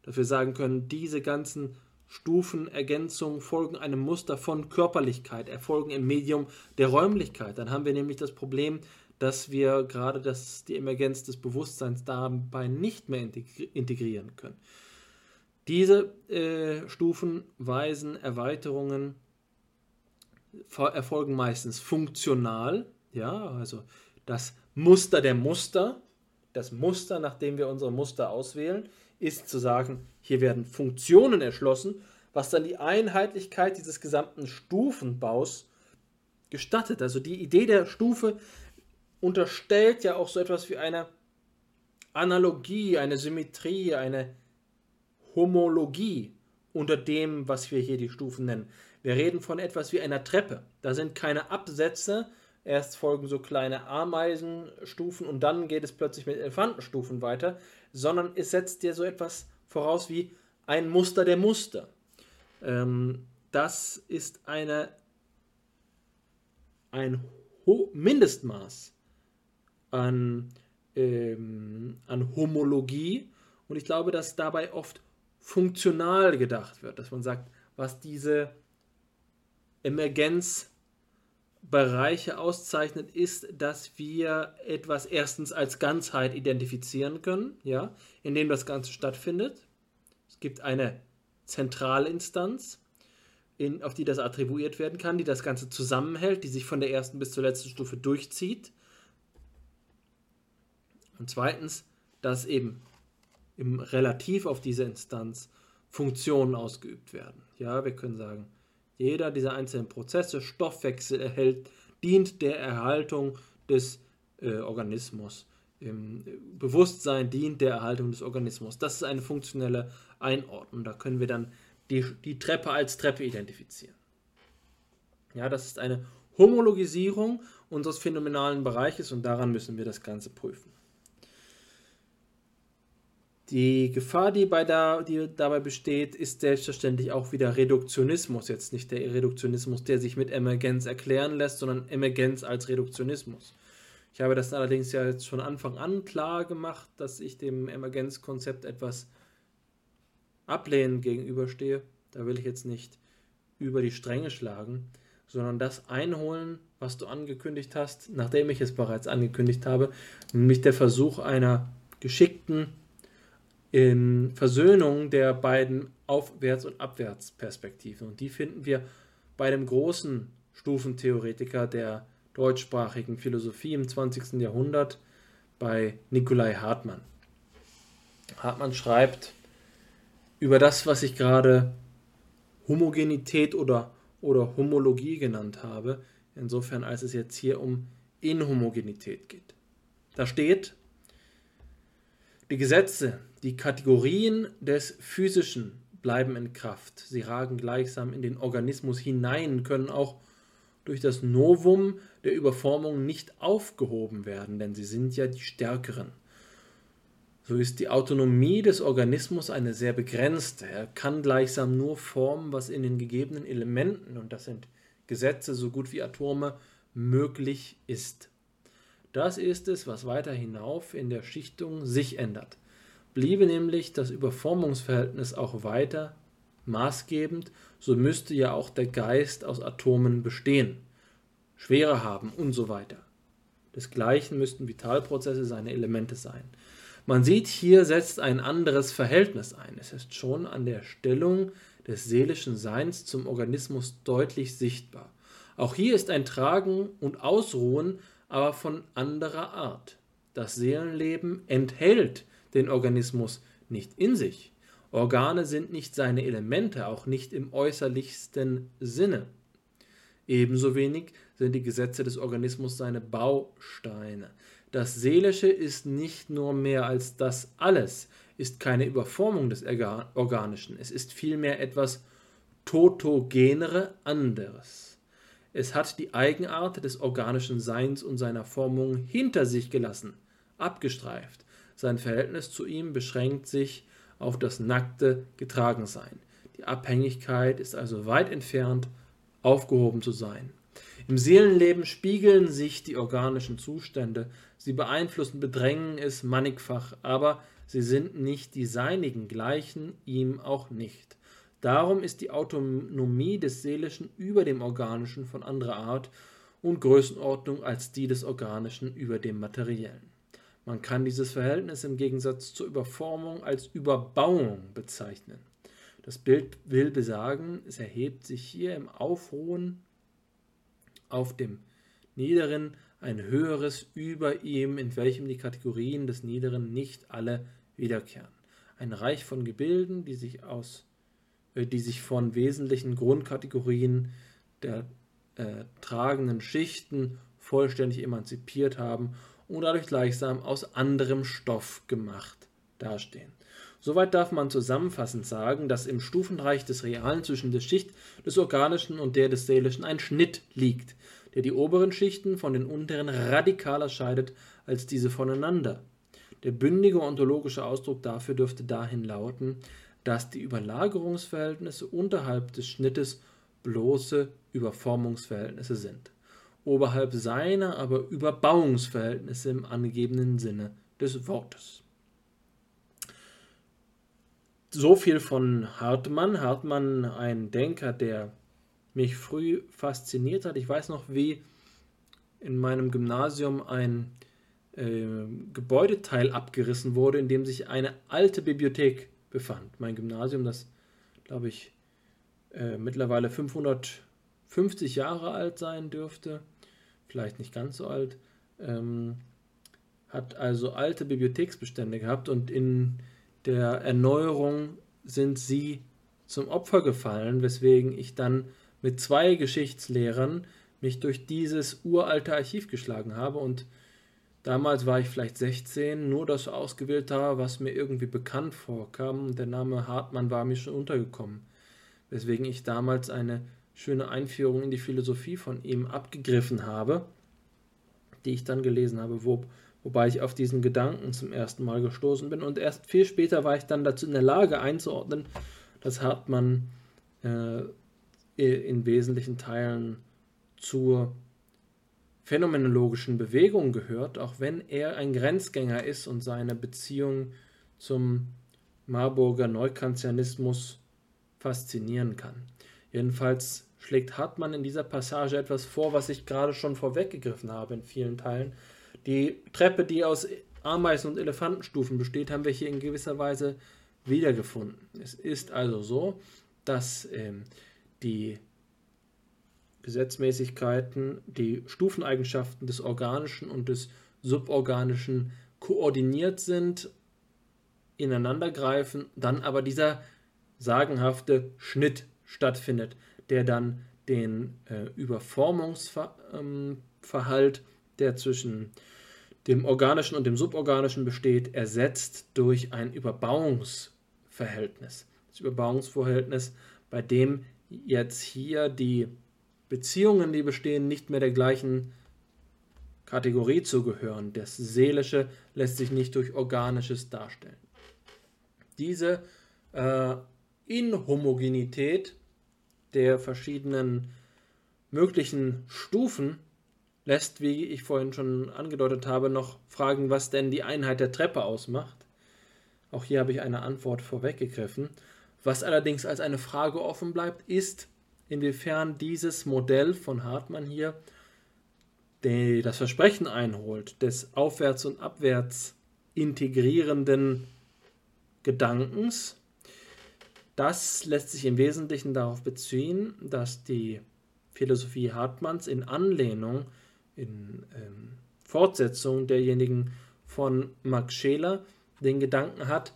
Dass wir sagen können, diese ganzen Stufen, Ergänzungen folgen einem Muster von Körperlichkeit, erfolgen im Medium der Räumlichkeit. Dann haben wir nämlich das Problem, dass wir gerade das, die Emergenz des Bewusstseins dabei nicht mehr integrieren können. Diese äh, Stufen weisen Erweiterungen erfolgen meistens funktional, ja, also das Muster der Muster, das Muster, nachdem wir unsere Muster auswählen, ist zu sagen, hier werden Funktionen erschlossen, was dann die Einheitlichkeit dieses gesamten Stufenbaus gestattet. Also die Idee der Stufe unterstellt ja auch so etwas wie eine Analogie, eine Symmetrie, eine Homologie unter dem, was wir hier die Stufen nennen. Wir reden von etwas wie einer Treppe. Da sind keine Absätze. Erst folgen so kleine Ameisenstufen und dann geht es plötzlich mit Elefantenstufen weiter, sondern es setzt dir so etwas voraus wie ein Muster der Muster. Ähm, das ist eine, ein Ho Mindestmaß an, ähm, an Homologie und ich glaube, dass dabei oft funktional gedacht wird, dass man sagt, was diese Emergenzbereiche auszeichnet, ist, dass wir etwas erstens als Ganzheit identifizieren können, ja, in dem das Ganze stattfindet. Es gibt eine Zentralinstanz, in, auf die das attribuiert werden kann, die das Ganze zusammenhält, die sich von der ersten bis zur letzten Stufe durchzieht. Und zweitens, dass eben im Relativ auf diese Instanz Funktionen ausgeübt werden. Ja, wir können sagen, jeder dieser einzelnen Prozesse, Stoffwechsel erhält, dient der Erhaltung des äh, Organismus. Im Bewusstsein dient der Erhaltung des Organismus. Das ist eine funktionelle Einordnung. Da können wir dann die, die Treppe als Treppe identifizieren. Ja, das ist eine Homologisierung unseres phänomenalen Bereiches und daran müssen wir das Ganze prüfen. Die Gefahr, die, bei da, die dabei besteht, ist selbstverständlich auch wieder Reduktionismus. Jetzt nicht der Reduktionismus, der sich mit Emergenz erklären lässt, sondern Emergenz als Reduktionismus. Ich habe das allerdings ja jetzt von Anfang an klar gemacht, dass ich dem Emergenzkonzept etwas ablehnend gegenüberstehe. Da will ich jetzt nicht über die Stränge schlagen, sondern das einholen, was du angekündigt hast, nachdem ich es bereits angekündigt habe, nämlich der Versuch einer geschickten in Versöhnung der beiden Aufwärts- und Abwärtsperspektiven. Und die finden wir bei dem großen Stufentheoretiker der deutschsprachigen Philosophie im 20. Jahrhundert, bei Nikolai Hartmann. Hartmann schreibt über das, was ich gerade Homogenität oder, oder Homologie genannt habe, insofern als es jetzt hier um Inhomogenität geht. Da steht, die Gesetze, die Kategorien des Physischen bleiben in Kraft. Sie ragen gleichsam in den Organismus hinein, können auch durch das Novum der Überformung nicht aufgehoben werden, denn sie sind ja die Stärkeren. So ist die Autonomie des Organismus eine sehr begrenzte. Er kann gleichsam nur formen, was in den gegebenen Elementen, und das sind Gesetze so gut wie Atome, möglich ist. Das ist es, was weiter hinauf in der Schichtung sich ändert. Bliebe nämlich das Überformungsverhältnis auch weiter maßgebend, so müsste ja auch der Geist aus Atomen bestehen, Schwere haben und so weiter. Desgleichen müssten Vitalprozesse seine Elemente sein. Man sieht, hier setzt ein anderes Verhältnis ein. Es ist schon an der Stellung des seelischen Seins zum Organismus deutlich sichtbar. Auch hier ist ein Tragen und Ausruhen aber von anderer Art. Das Seelenleben enthält den Organismus nicht in sich. Organe sind nicht seine Elemente, auch nicht im äußerlichsten Sinne. Ebenso wenig sind die Gesetze des Organismus seine Bausteine. Das Seelische ist nicht nur mehr als das alles, ist keine Überformung des Organischen, es ist vielmehr etwas totogenere anderes. Es hat die Eigenart des organischen Seins und seiner Formung hinter sich gelassen, abgestreift. Sein Verhältnis zu ihm beschränkt sich auf das nackte Getragensein. Die Abhängigkeit ist also weit entfernt, aufgehoben zu sein. Im Seelenleben spiegeln sich die organischen Zustände, sie beeinflussen, bedrängen es mannigfach, aber sie sind nicht die seinigen, gleichen ihm auch nicht. Darum ist die Autonomie des Seelischen über dem Organischen von anderer Art und Größenordnung als die des Organischen über dem Materiellen. Man kann dieses Verhältnis im Gegensatz zur Überformung als Überbauung bezeichnen. Das Bild will besagen, es erhebt sich hier im Aufruhen auf dem Niederen ein höheres über ihm, in welchem die Kategorien des Niederen nicht alle wiederkehren. Ein Reich von Gebilden, die sich aus äh, die sich von wesentlichen Grundkategorien der äh, tragenden Schichten vollständig emanzipiert haben und dadurch gleichsam aus anderem Stoff gemacht dastehen. Soweit darf man zusammenfassend sagen, dass im Stufenreich des Realen zwischen der Schicht des Organischen und der des Seelischen ein Schnitt liegt, der die oberen Schichten von den unteren radikaler scheidet als diese voneinander. Der bündige ontologische Ausdruck dafür dürfte dahin lauten, dass die Überlagerungsverhältnisse unterhalb des Schnittes bloße Überformungsverhältnisse sind, oberhalb seiner aber Überbauungsverhältnisse im angegebenen Sinne des Wortes. So viel von Hartmann. Hartmann, ein Denker, der mich früh fasziniert hat. Ich weiß noch, wie in meinem Gymnasium ein äh, Gebäudeteil abgerissen wurde, in dem sich eine alte Bibliothek befand. Mein Gymnasium, das glaube ich äh, mittlerweile 550 Jahre alt sein dürfte, vielleicht nicht ganz so alt, ähm, hat also alte Bibliotheksbestände gehabt und in der Erneuerung sind sie zum Opfer gefallen, weswegen ich dann mit zwei Geschichtslehrern mich durch dieses uralte Archiv geschlagen habe und Damals war ich vielleicht 16, nur das ausgewählt habe, was mir irgendwie bekannt vorkam. Der Name Hartmann war mir schon untergekommen, weswegen ich damals eine schöne Einführung in die Philosophie von ihm abgegriffen habe, die ich dann gelesen habe, wo, wobei ich auf diesen Gedanken zum ersten Mal gestoßen bin. Und erst viel später war ich dann dazu in der Lage einzuordnen, dass Hartmann äh, in wesentlichen Teilen zur phänomenologischen Bewegung gehört, auch wenn er ein Grenzgänger ist und seine Beziehung zum Marburger Neukantianismus faszinieren kann. Jedenfalls schlägt Hartmann in dieser Passage etwas vor, was ich gerade schon vorweggegriffen habe in vielen Teilen. Die Treppe, die aus Ameisen- und Elefantenstufen besteht, haben wir hier in gewisser Weise wiedergefunden. Es ist also so, dass ähm, die Gesetzmäßigkeiten die Stufeneigenschaften des Organischen und des Suborganischen koordiniert sind, ineinandergreifen, dann aber dieser sagenhafte Schnitt stattfindet, der dann den äh, Überformungsverhalt, ähm, der zwischen dem Organischen und dem Suborganischen besteht, ersetzt durch ein Überbauungsverhältnis. Das Überbauungsverhältnis, bei dem jetzt hier die Beziehungen, die bestehen, nicht mehr der gleichen Kategorie zugehören. Das Seelische lässt sich nicht durch Organisches darstellen. Diese äh, Inhomogenität der verschiedenen möglichen Stufen lässt, wie ich vorhin schon angedeutet habe, noch fragen, was denn die Einheit der Treppe ausmacht. Auch hier habe ich eine Antwort vorweggegriffen. Was allerdings als eine Frage offen bleibt, ist, inwiefern dieses Modell von Hartmann hier das Versprechen einholt des aufwärts und abwärts integrierenden Gedankens. Das lässt sich im Wesentlichen darauf beziehen, dass die Philosophie Hartmanns in Anlehnung in ähm, Fortsetzung derjenigen von Max Scheler den Gedanken hat,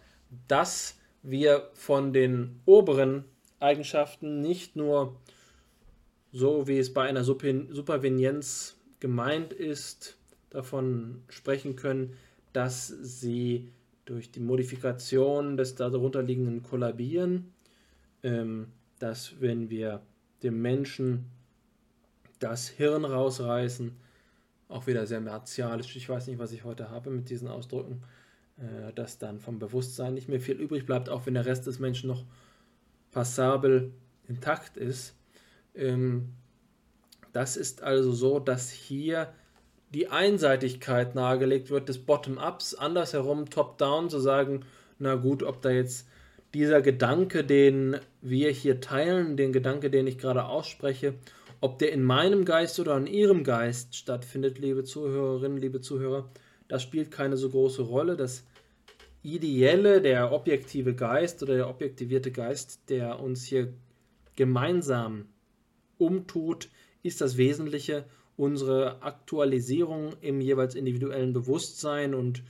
dass wir von den oberen Eigenschaften nicht nur so wie es bei einer Supervenienz gemeint ist, davon sprechen können, dass sie durch die Modifikation des darunterliegenden kollabieren, ähm, dass wenn wir dem Menschen das Hirn rausreißen, auch wieder sehr martialisch, ich weiß nicht, was ich heute habe mit diesen Ausdrücken, äh, dass dann vom Bewusstsein nicht mehr viel übrig bleibt, auch wenn der Rest des Menschen noch passabel intakt ist. Ähm, das ist also so, dass hier die Einseitigkeit nahegelegt wird des Bottom-ups, andersherum Top-down zu sagen, na gut, ob da jetzt dieser Gedanke, den wir hier teilen, den Gedanke, den ich gerade ausspreche, ob der in meinem Geist oder in Ihrem Geist stattfindet, liebe Zuhörerinnen, liebe Zuhörer, das spielt keine so große Rolle. Das Ideelle, der objektive Geist oder der objektivierte Geist, der uns hier gemeinsam umtut, ist das Wesentliche unsere Aktualisierung im jeweils individuellen Bewusstsein und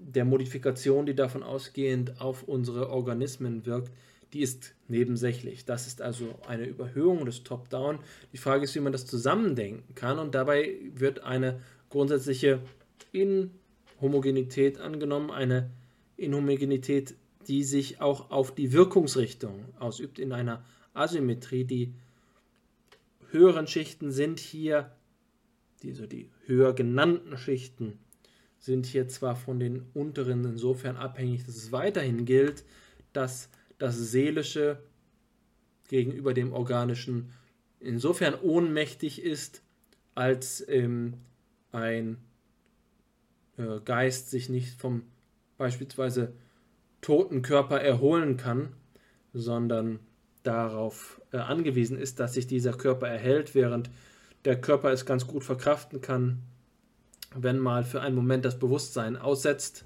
der Modifikation, die davon ausgehend auf unsere Organismen wirkt, die ist nebensächlich. Das ist also eine Überhöhung des Top-Down. Die Frage ist, wie man das zusammendenken kann und dabei wird eine grundsätzliche Inhomogenität angenommen, eine Inhomogenität, die sich auch auf die Wirkungsrichtung ausübt in einer Asymmetrie, die höheren Schichten sind hier, die, so die höher genannten Schichten, sind hier zwar von den unteren insofern abhängig, dass es weiterhin gilt, dass das Seelische gegenüber dem Organischen insofern ohnmächtig ist, als ähm, ein äh, Geist sich nicht vom beispielsweise toten Körper erholen kann, sondern darauf äh, angewiesen ist, dass sich dieser Körper erhält, während der Körper es ganz gut verkraften kann, wenn mal für einen Moment das Bewusstsein aussetzt,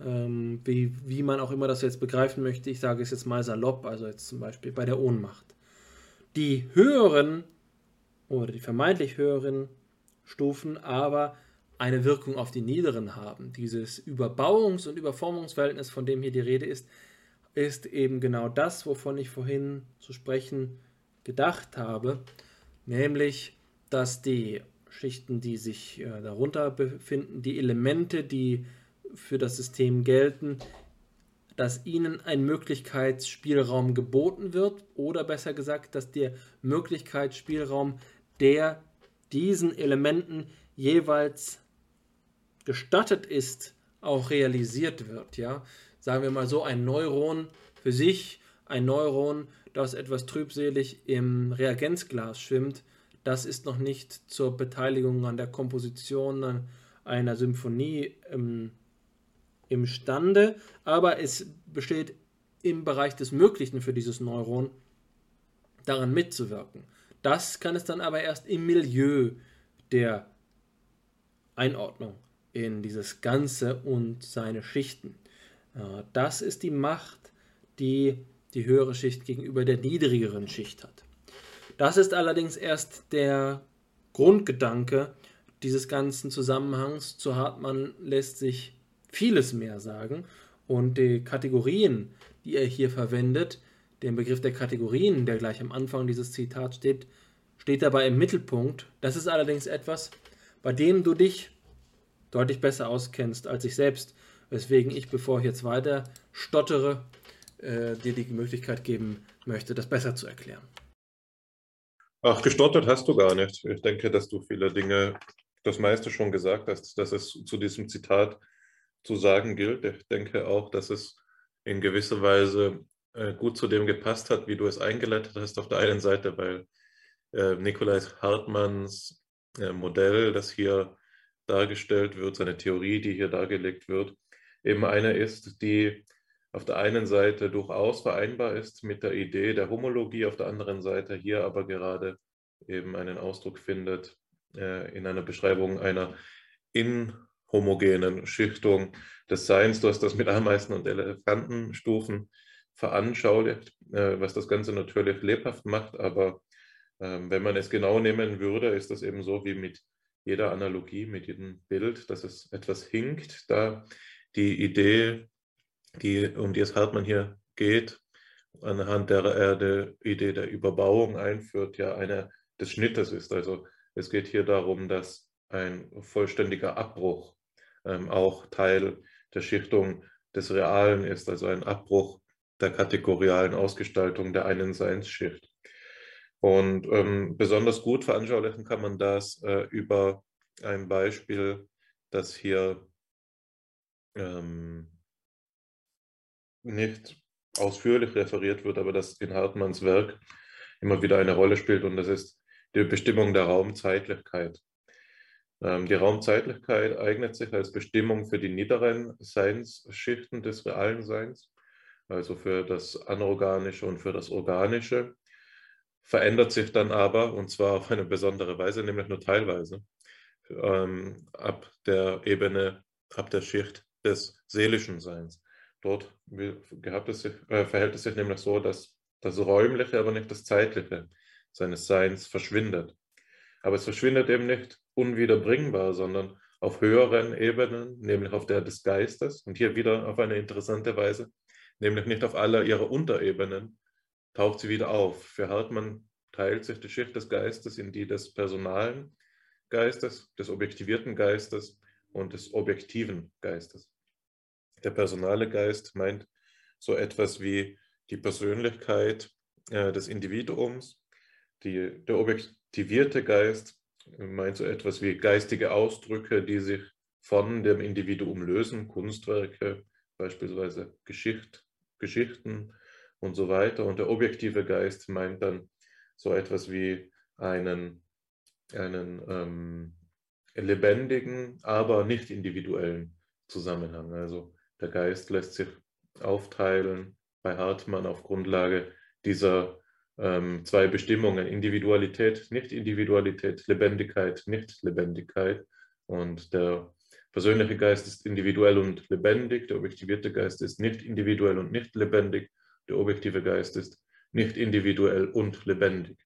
ähm, wie, wie man auch immer das jetzt begreifen möchte. Ich sage es jetzt mal salopp, also jetzt zum Beispiel bei der Ohnmacht. Die höheren oder die vermeintlich höheren Stufen aber eine Wirkung auf die niederen haben. Dieses Überbauungs- und Überformungsverhältnis, von dem hier die Rede ist, ist eben genau das, wovon ich vorhin zu sprechen gedacht habe, nämlich, dass die Schichten, die sich äh, darunter befinden, die Elemente, die für das System gelten, dass ihnen ein Möglichkeitsspielraum geboten wird oder besser gesagt, dass der Möglichkeitsspielraum, der diesen Elementen jeweils gestattet ist, auch realisiert wird. Ja? sagen wir mal so, ein Neuron für sich, ein Neuron, das etwas trübselig im Reagenzglas schwimmt, das ist noch nicht zur Beteiligung an der Komposition einer Symphonie im, imstande, aber es besteht im Bereich des Möglichen für dieses Neuron, daran mitzuwirken. Das kann es dann aber erst im Milieu der Einordnung in dieses Ganze und seine Schichten. Das ist die Macht, die die höhere Schicht gegenüber der niedrigeren Schicht hat. Das ist allerdings erst der Grundgedanke dieses ganzen Zusammenhangs. Zu Hartmann lässt sich vieles mehr sagen und die Kategorien, die er hier verwendet, den Begriff der Kategorien, der gleich am Anfang dieses Zitats steht, steht dabei im Mittelpunkt. Das ist allerdings etwas, bei dem du dich deutlich besser auskennst als ich selbst weswegen ich, bevor ich jetzt weiter stottere, äh, dir die Möglichkeit geben möchte, das besser zu erklären. Ach, gestottert hast du gar nicht. Ich denke, dass du viele Dinge, das meiste schon gesagt hast, dass es zu diesem Zitat zu sagen gilt. Ich denke auch, dass es in gewisser Weise äh, gut zu dem gepasst hat, wie du es eingeleitet hast auf der einen Seite, weil äh, Nikolai Hartmanns äh, Modell, das hier dargestellt wird, seine Theorie, die hier dargelegt wird, eben eine ist, die auf der einen Seite durchaus vereinbar ist mit der Idee der Homologie, auf der anderen Seite hier aber gerade eben einen Ausdruck findet äh, in einer Beschreibung einer inhomogenen Schichtung des Seins. Du hast das mit Ameisen und Elefantenstufen veranschaulicht, äh, was das Ganze natürlich lebhaft macht, aber äh, wenn man es genau nehmen würde, ist das eben so wie mit jeder Analogie, mit jedem Bild, dass es etwas hinkt, da die Idee, die, um die es Hartmann hier geht, anhand der er die Idee der Überbauung einführt, ja eine des Schnittes ist. Also es geht hier darum, dass ein vollständiger Abbruch ähm, auch Teil der Schichtung des Realen ist, also ein Abbruch der kategorialen Ausgestaltung der einen Seinsschicht. Und ähm, besonders gut veranschaulichen kann man das äh, über ein Beispiel, das hier ähm, nicht ausführlich referiert wird, aber das in Hartmanns Werk immer wieder eine Rolle spielt und das ist die Bestimmung der Raumzeitlichkeit. Ähm, die Raumzeitlichkeit eignet sich als Bestimmung für die niederen Seinsschichten des realen Seins, also für das Anorganische und für das Organische, verändert sich dann aber, und zwar auf eine besondere Weise, nämlich nur teilweise, ähm, ab der Ebene, ab der Schicht des seelischen Seins. Dort es sich, äh, verhält es sich nämlich so, dass das Räumliche, aber nicht das Zeitliche seines Seins verschwindet. Aber es verschwindet eben nicht unwiederbringbar, sondern auf höheren Ebenen, nämlich auf der des Geistes und hier wieder auf eine interessante Weise, nämlich nicht auf aller ihrer Unterebenen, taucht sie wieder auf. Für Hartmann teilt sich die Schicht des Geistes in die des personalen Geistes, des objektivierten Geistes und des objektiven Geistes. Der personale Geist meint so etwas wie die Persönlichkeit äh, des Individuums, die, der objektivierte Geist meint so etwas wie geistige Ausdrücke, die sich von dem Individuum lösen, Kunstwerke, beispielsweise Geschicht, Geschichten und so weiter. Und der objektive Geist meint dann so etwas wie einen, einen ähm, lebendigen, aber nicht individuellen Zusammenhang. Also der Geist lässt sich aufteilen bei Hartmann auf Grundlage dieser ähm, zwei Bestimmungen, Individualität, Nicht-Individualität, Lebendigkeit, Nicht-Lebendigkeit. Und der persönliche Geist ist individuell und lebendig, der objektivierte Geist ist nicht individuell und nicht lebendig, der objektive Geist ist nicht individuell und lebendig.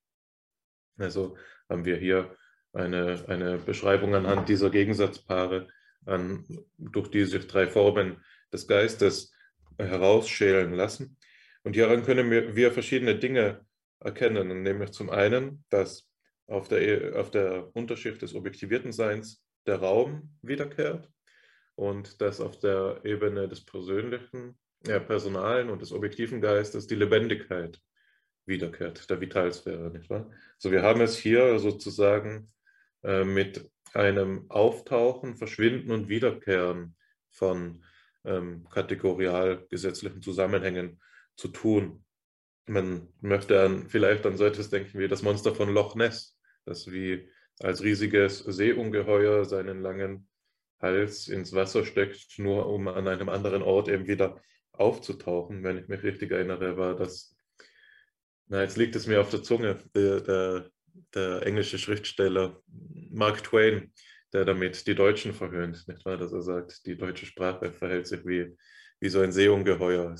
Also haben wir hier eine, eine Beschreibung anhand dieser Gegensatzpaare, an, durch die sich drei Formen des Geistes herausschälen lassen. Und hieran können wir, verschiedene Dinge erkennen, nämlich zum einen, dass auf der, e, auf der Unterschicht des objektivierten Seins der Raum wiederkehrt und dass auf der Ebene des persönlichen, ja, personalen und des objektiven Geistes die Lebendigkeit wiederkehrt, der Vitalsphäre, nicht wahr? So, wir haben es hier sozusagen äh, mit einem Auftauchen, Verschwinden und Wiederkehren von ähm, kategorial gesetzlichen Zusammenhängen zu tun man möchte an, vielleicht an so etwas denken wie das Monster von Loch Ness, das wie als riesiges Seeungeheuer seinen langen Hals ins Wasser steckt, nur um an einem anderen Ort eben wieder aufzutauchen. Wenn ich mich richtig erinnere, war das, na, jetzt liegt es mir auf der Zunge, der, der, der englische Schriftsteller Mark Twain, der damit die Deutschen verhöhnt, nicht wahr? Dass er sagt, die deutsche Sprache verhält sich wie, wie so ein Seeungeheuer.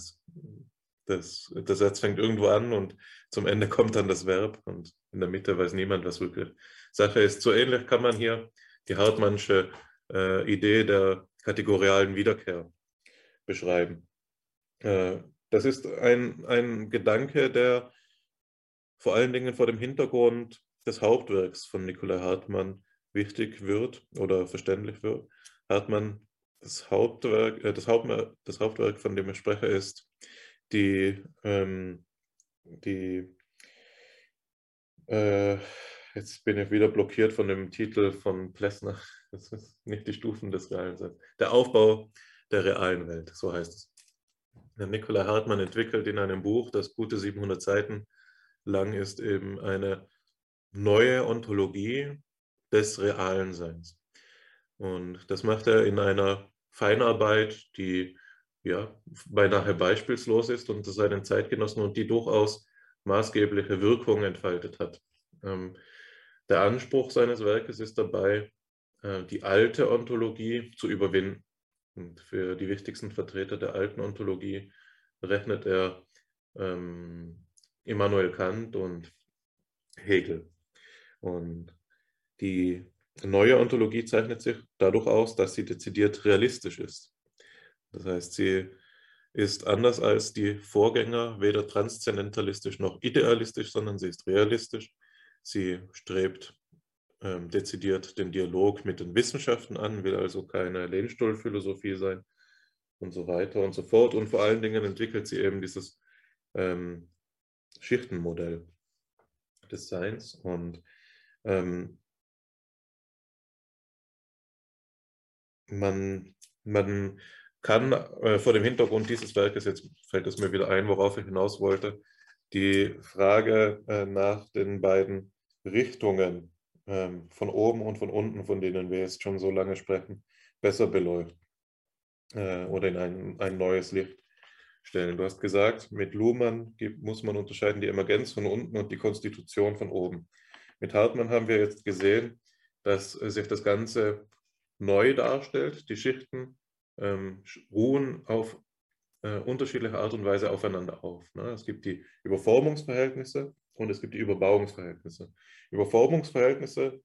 Das, der Satz fängt irgendwo an und zum Ende kommt dann das Verb und in der Mitte weiß niemand, was wirklich Sache ist. So ähnlich kann man hier die Hartmannsche äh, Idee der kategorialen Wiederkehr beschreiben. Äh, das ist ein, ein Gedanke, der vor allen Dingen vor dem Hintergrund des Hauptwerks von Nikolai Hartmann wichtig wird oder verständlich wird. Hartmann, das Hauptwerk, äh, das, Hauptwerk, das Hauptwerk, von dem ich spreche, ist die, ähm, die äh, jetzt bin ich wieder blockiert von dem Titel von Plessner, *laughs* das ist nicht die Stufen des realen Seins, der Aufbau der realen Welt, so heißt es. Der Nikolai Hartmann entwickelt in einem Buch, das gute 700 Seiten lang ist, eben eine neue Ontologie des realen Seins. Und das macht er in einer Feinarbeit, die ja, beinahe beispielslos ist und seinen Zeitgenossen und die durchaus maßgebliche Wirkung entfaltet hat. Ähm, der Anspruch seines Werkes ist dabei, äh, die alte Ontologie zu überwinden. Und für die wichtigsten Vertreter der alten Ontologie rechnet er ähm, Immanuel Kant und Hegel. Und die neue Ontologie zeichnet sich dadurch aus, dass sie dezidiert realistisch ist. Das heißt, sie ist anders als die Vorgänger weder transzendentalistisch noch idealistisch, sondern sie ist realistisch. Sie strebt ähm, dezidiert den Dialog mit den Wissenschaften an, will also keine Lehnstuhlphilosophie sein und so weiter und so fort. Und vor allen Dingen entwickelt sie eben dieses ähm, Schichtenmodell des Seins. Und ähm, man, man kann äh, vor dem Hintergrund dieses Werkes, jetzt fällt es mir wieder ein, worauf ich hinaus wollte, die Frage äh, nach den beiden Richtungen ähm, von oben und von unten, von denen wir jetzt schon so lange sprechen, besser beleuchten äh, oder in ein, ein neues Licht stellen. Du hast gesagt, mit Luhmann muss man unterscheiden die Emergenz von unten und die Konstitution von oben. Mit Hartmann haben wir jetzt gesehen, dass sich das Ganze neu darstellt. Die Schichten ähm, ruhen auf äh, unterschiedliche Art und Weise aufeinander auf. Ne? Es gibt die Überformungsverhältnisse und es gibt die Überbauungsverhältnisse. Überformungsverhältnisse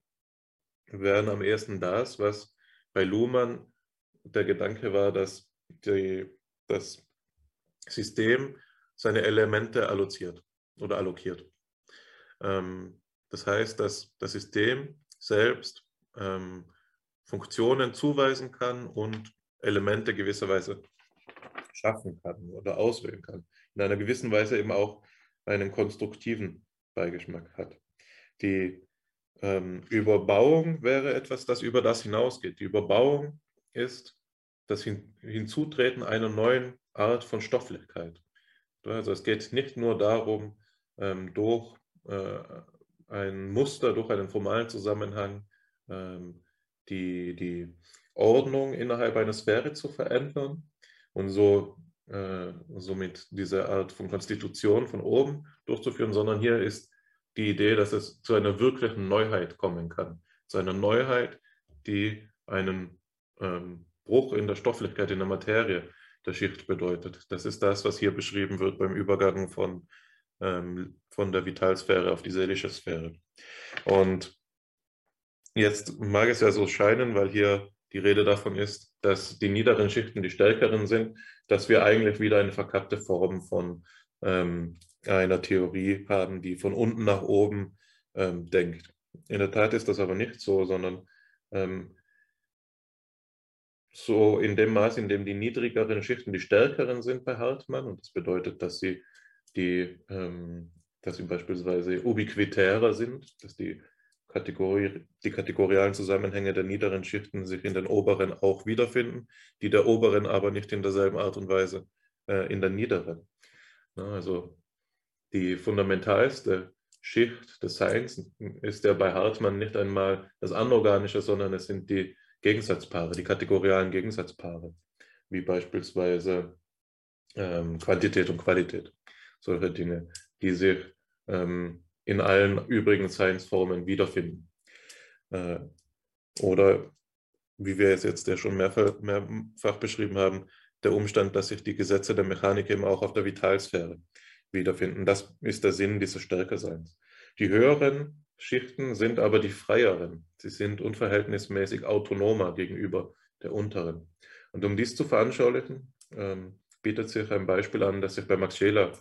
wären am ersten das, was bei Luhmann der Gedanke war, dass die, das System seine Elemente alloziert oder allokiert. Ähm, das heißt, dass das System selbst ähm, Funktionen zuweisen kann und Elemente gewisserweise schaffen kann oder auswählen kann. In einer gewissen Weise eben auch einen konstruktiven Beigeschmack hat. Die ähm, Überbauung wäre etwas, das über das hinausgeht. Die Überbauung ist das Hin Hinzutreten einer neuen Art von Stofflichkeit. Also es geht nicht nur darum, ähm, durch äh, ein Muster, durch einen formalen Zusammenhang ähm, die, die Ordnung innerhalb einer Sphäre zu verändern und so äh, somit diese Art von Konstitution von oben durchzuführen, sondern hier ist die Idee, dass es zu einer wirklichen Neuheit kommen kann. Zu einer Neuheit, die einen ähm, Bruch in der Stofflichkeit, in der Materie der Schicht bedeutet. Das ist das, was hier beschrieben wird beim Übergang von, ähm, von der Vitalsphäre auf die seelische Sphäre. Und jetzt mag es ja so scheinen, weil hier die Rede davon ist, dass die niederen Schichten die stärkeren sind, dass wir eigentlich wieder eine verkappte Form von ähm, einer Theorie haben, die von unten nach oben ähm, denkt. In der Tat ist das aber nicht so, sondern ähm, so in dem Maß, in dem die niedrigeren Schichten die stärkeren sind bei Hartmann, und das bedeutet, dass sie, die, ähm, dass sie beispielsweise ubiquitärer sind, dass die Kategorie, die kategorialen Zusammenhänge der niederen Schichten sich in den oberen auch wiederfinden, die der oberen aber nicht in derselben Art und Weise äh, in der niederen. Ja, also die fundamentalste Schicht des Seins ist ja bei Hartmann nicht einmal das Anorganische, sondern es sind die Gegensatzpaare, die kategorialen Gegensatzpaare, wie beispielsweise ähm, Quantität und Qualität. Solche Dinge, die sich ähm, in allen übrigen Science-Formen wiederfinden. Äh, oder wie wir es jetzt ja schon mehrfach, mehrfach beschrieben haben, der Umstand, dass sich die Gesetze der Mechanik eben auch auf der Vitalsphäre wiederfinden. Das ist der Sinn dieses Stärkerseins. Die höheren Schichten sind aber die freieren. Sie sind unverhältnismäßig autonomer gegenüber der unteren. Und um dies zu veranschaulichen, ähm, bietet sich ein Beispiel an, das sich bei Max Scheler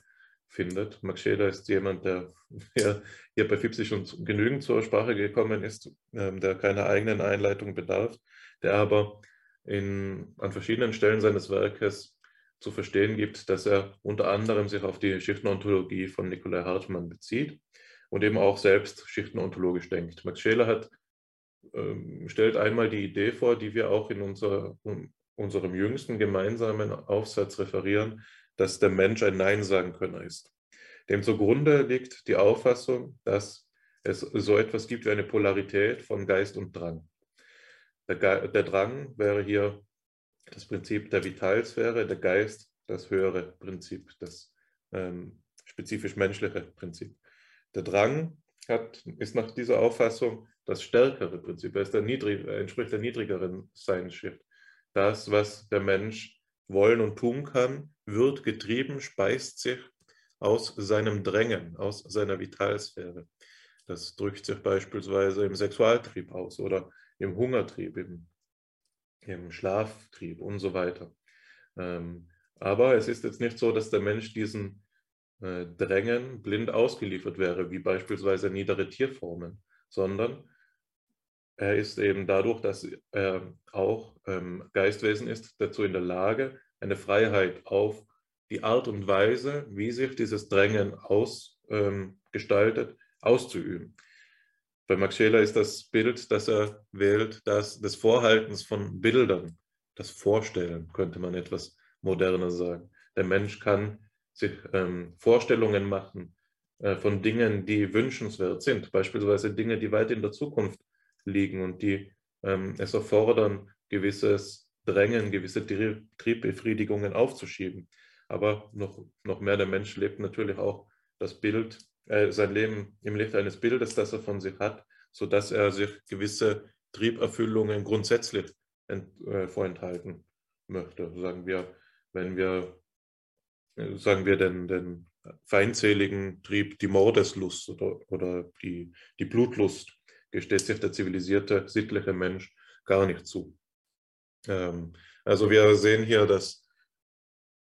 findet. Max Scheler ist jemand, der hier, bei FIPSI schon genügend zur Sprache gekommen ist, ähm, der keiner eigenen Einleitung bedarf, der aber in, an verschiedenen Stellen seines Werkes zu verstehen gibt, dass er unter anderem sich auf die Schichtenontologie von Nikolai Hartmann bezieht und eben auch selbst schichtenontologisch denkt. Max Scheler hat, ähm, stellt einmal die Idee vor, die wir auch in unser, um, unserem jüngsten gemeinsamen Aufsatz referieren, dass der Mensch ein Nein-Sagen-Könner ist. Dem zugrunde liegt die Auffassung, dass es so etwas gibt wie eine Polarität von Geist und Drang. Der, der Drang wäre hier das Prinzip der Vitalsphäre, der Geist das höhere Prinzip, das ähm, spezifisch menschliche Prinzip. Der Drang hat, ist nach dieser Auffassung das stärkere Prinzip, er ist der niedrig, entspricht der niedrigeren Seinsschicht. Das, was der Mensch wollen und tun kann, wird getrieben, speist sich aus seinem Drängen, aus seiner Vitalsphäre. Das drückt sich beispielsweise im Sexualtrieb aus oder im Hungertrieb, im, im Schlaftrieb und so weiter. Ähm, aber es ist jetzt nicht so, dass der Mensch diesen äh, Drängen blind ausgeliefert wäre, wie beispielsweise niedere Tierformen, sondern er ist eben dadurch, dass er auch ähm, Geistwesen ist, dazu in der Lage, eine Freiheit auf die Art und Weise, wie sich dieses Drängen ausgestaltet, ähm, auszuüben. Bei Max Scheler ist das Bild, das er wählt, das des Vorhaltens von Bildern, das Vorstellen, könnte man etwas moderner sagen. Der Mensch kann sich ähm, Vorstellungen machen äh, von Dingen, die wünschenswert sind, beispielsweise Dinge, die weit in der Zukunft liegen und die ähm, es erfordern, gewisses Drängen, gewisse Triebbefriedigungen aufzuschieben. Aber noch, noch mehr der Mensch lebt natürlich auch das Bild, äh, sein Leben im Licht eines Bildes, das er von sich hat, sodass er sich gewisse Trieberfüllungen grundsätzlich ent, äh, vorenthalten möchte. Sagen wir, wenn wir, äh, sagen wir den, den feindseligen Trieb, die Mordeslust oder, oder die, die Blutlust, gesteht sich der zivilisierte, sittliche Mensch gar nicht zu. Ähm, also wir sehen hier, dass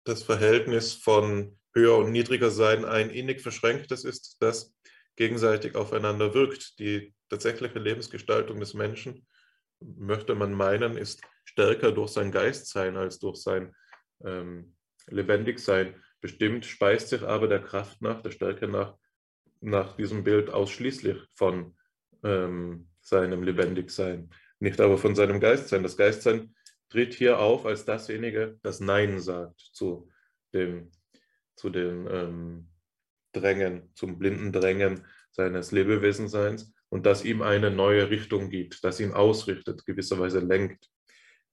das Verhältnis von höher und niedriger sein ein innig verschränktes ist, das gegenseitig aufeinander wirkt. Die tatsächliche Lebensgestaltung des Menschen, möchte man meinen, ist stärker durch sein Geistsein als durch sein ähm, Lebendigsein bestimmt, speist sich aber der Kraft nach, der Stärke nach, nach diesem Bild ausschließlich von ähm, seinem Lebendigsein, nicht aber von seinem Geistsein. Das Geistsein tritt hier auf als dasjenige, das Nein sagt zu dem, zu den ähm, Drängen, zum blinden Drängen seines Lebewesenseins und das ihm eine neue Richtung gibt, das ihn ausrichtet, gewisserweise lenkt,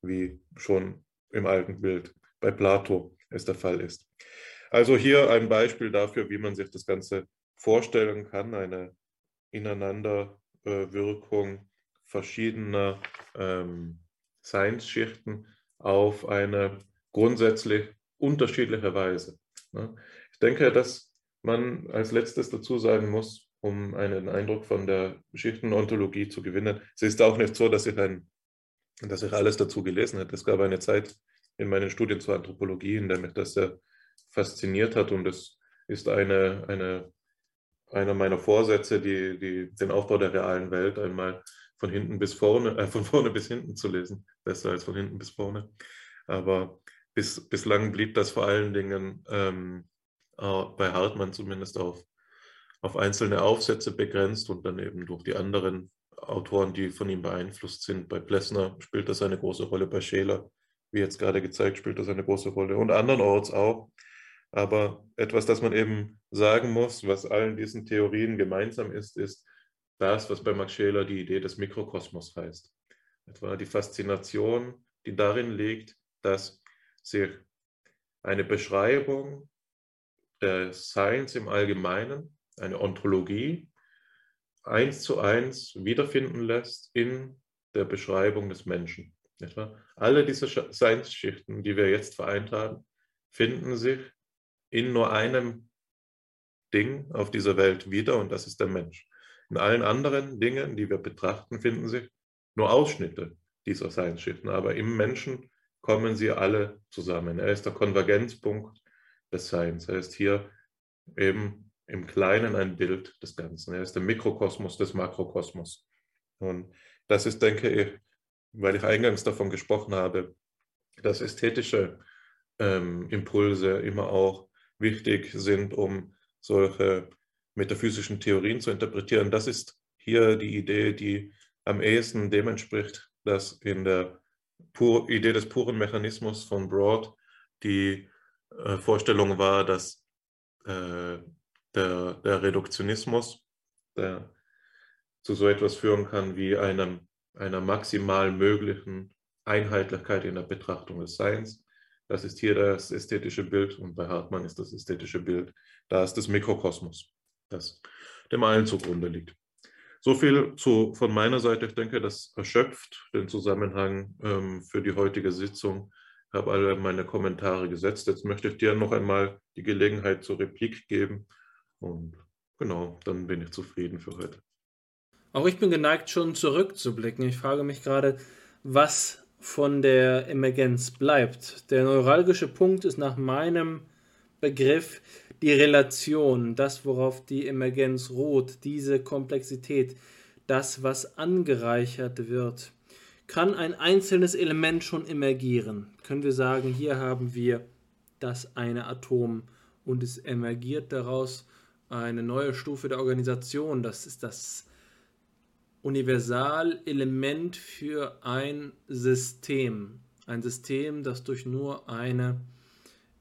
wie schon im alten Bild bei Plato es der Fall ist. Also hier ein Beispiel dafür, wie man sich das Ganze vorstellen kann, eine ineinander Wirkung verschiedener ähm, Seinsschichten auf eine grundsätzlich unterschiedliche Weise. Ne? Ich denke, dass man als letztes dazu sagen muss, um einen Eindruck von der Schichtenontologie zu gewinnen. Es ist auch nicht so, dass ich, ein, dass ich alles dazu gelesen hätte. Es gab eine Zeit in meinen Studien zur Anthropologie, in der mich das sehr fasziniert hat und es ist eine, eine einer meiner Vorsätze, die, die, den Aufbau der realen Welt einmal von hinten bis vorne, äh, von vorne bis hinten zu lesen. Besser als von hinten bis vorne. Aber bis, bislang blieb das vor allen Dingen ähm, bei Hartmann zumindest auf, auf einzelne Aufsätze begrenzt und dann eben durch die anderen Autoren, die von ihm beeinflusst sind. Bei Plessner spielt das eine große Rolle, bei Scheler, wie jetzt gerade gezeigt, spielt das eine große Rolle und andernorts auch. Aber etwas, das man eben sagen muss, was allen diesen Theorien gemeinsam ist, ist das, was bei Max Scheler die Idee des Mikrokosmos heißt. Etwa die Faszination, die darin liegt, dass sich eine Beschreibung des Seins im Allgemeinen, eine Ontologie, eins zu eins wiederfinden lässt in der Beschreibung des Menschen. Etwa alle diese Seinsschichten, die wir jetzt vereint haben, finden sich in nur einem Ding auf dieser Welt wieder und das ist der Mensch. In allen anderen Dingen, die wir betrachten, finden sich nur Ausschnitte dieser Seinsschichten, aber im Menschen kommen sie alle zusammen. Er ist der Konvergenzpunkt des Seins. Er ist hier eben im Kleinen ein Bild des Ganzen. Er ist der Mikrokosmos des Makrokosmos. Und das ist, denke ich, weil ich eingangs davon gesprochen habe, dass ästhetische ähm, Impulse immer auch wichtig sind, um solche metaphysischen Theorien zu interpretieren. Das ist hier die Idee, die am ehesten dem entspricht, dass in der Pur Idee des puren Mechanismus von Broad die äh, Vorstellung war, dass äh, der, der, Reduktionismus der zu so etwas führen kann wie einem, einer maximal möglichen Einheitlichkeit in der Betrachtung des Seins das ist hier das ästhetische Bild und bei Hartmann ist das ästhetische Bild. Da ist das Mikrokosmos, das dem allen zugrunde liegt. So viel zu, von meiner Seite. Ich denke, das erschöpft den Zusammenhang ähm, für die heutige Sitzung. Ich habe alle meine Kommentare gesetzt. Jetzt möchte ich dir noch einmal die Gelegenheit zur Replik geben. Und genau, dann bin ich zufrieden für heute. Auch ich bin geneigt, schon zurückzublicken. Ich frage mich gerade, was von der Emergenz bleibt. Der neuralgische Punkt ist nach meinem Begriff die Relation, das, worauf die Emergenz ruht, diese Komplexität, das, was angereichert wird. Kann ein einzelnes Element schon emergieren? Können wir sagen, hier haben wir das eine Atom und es emergiert daraus eine neue Stufe der Organisation. Das ist das Universalelement für ein System. Ein System, das durch nur eine,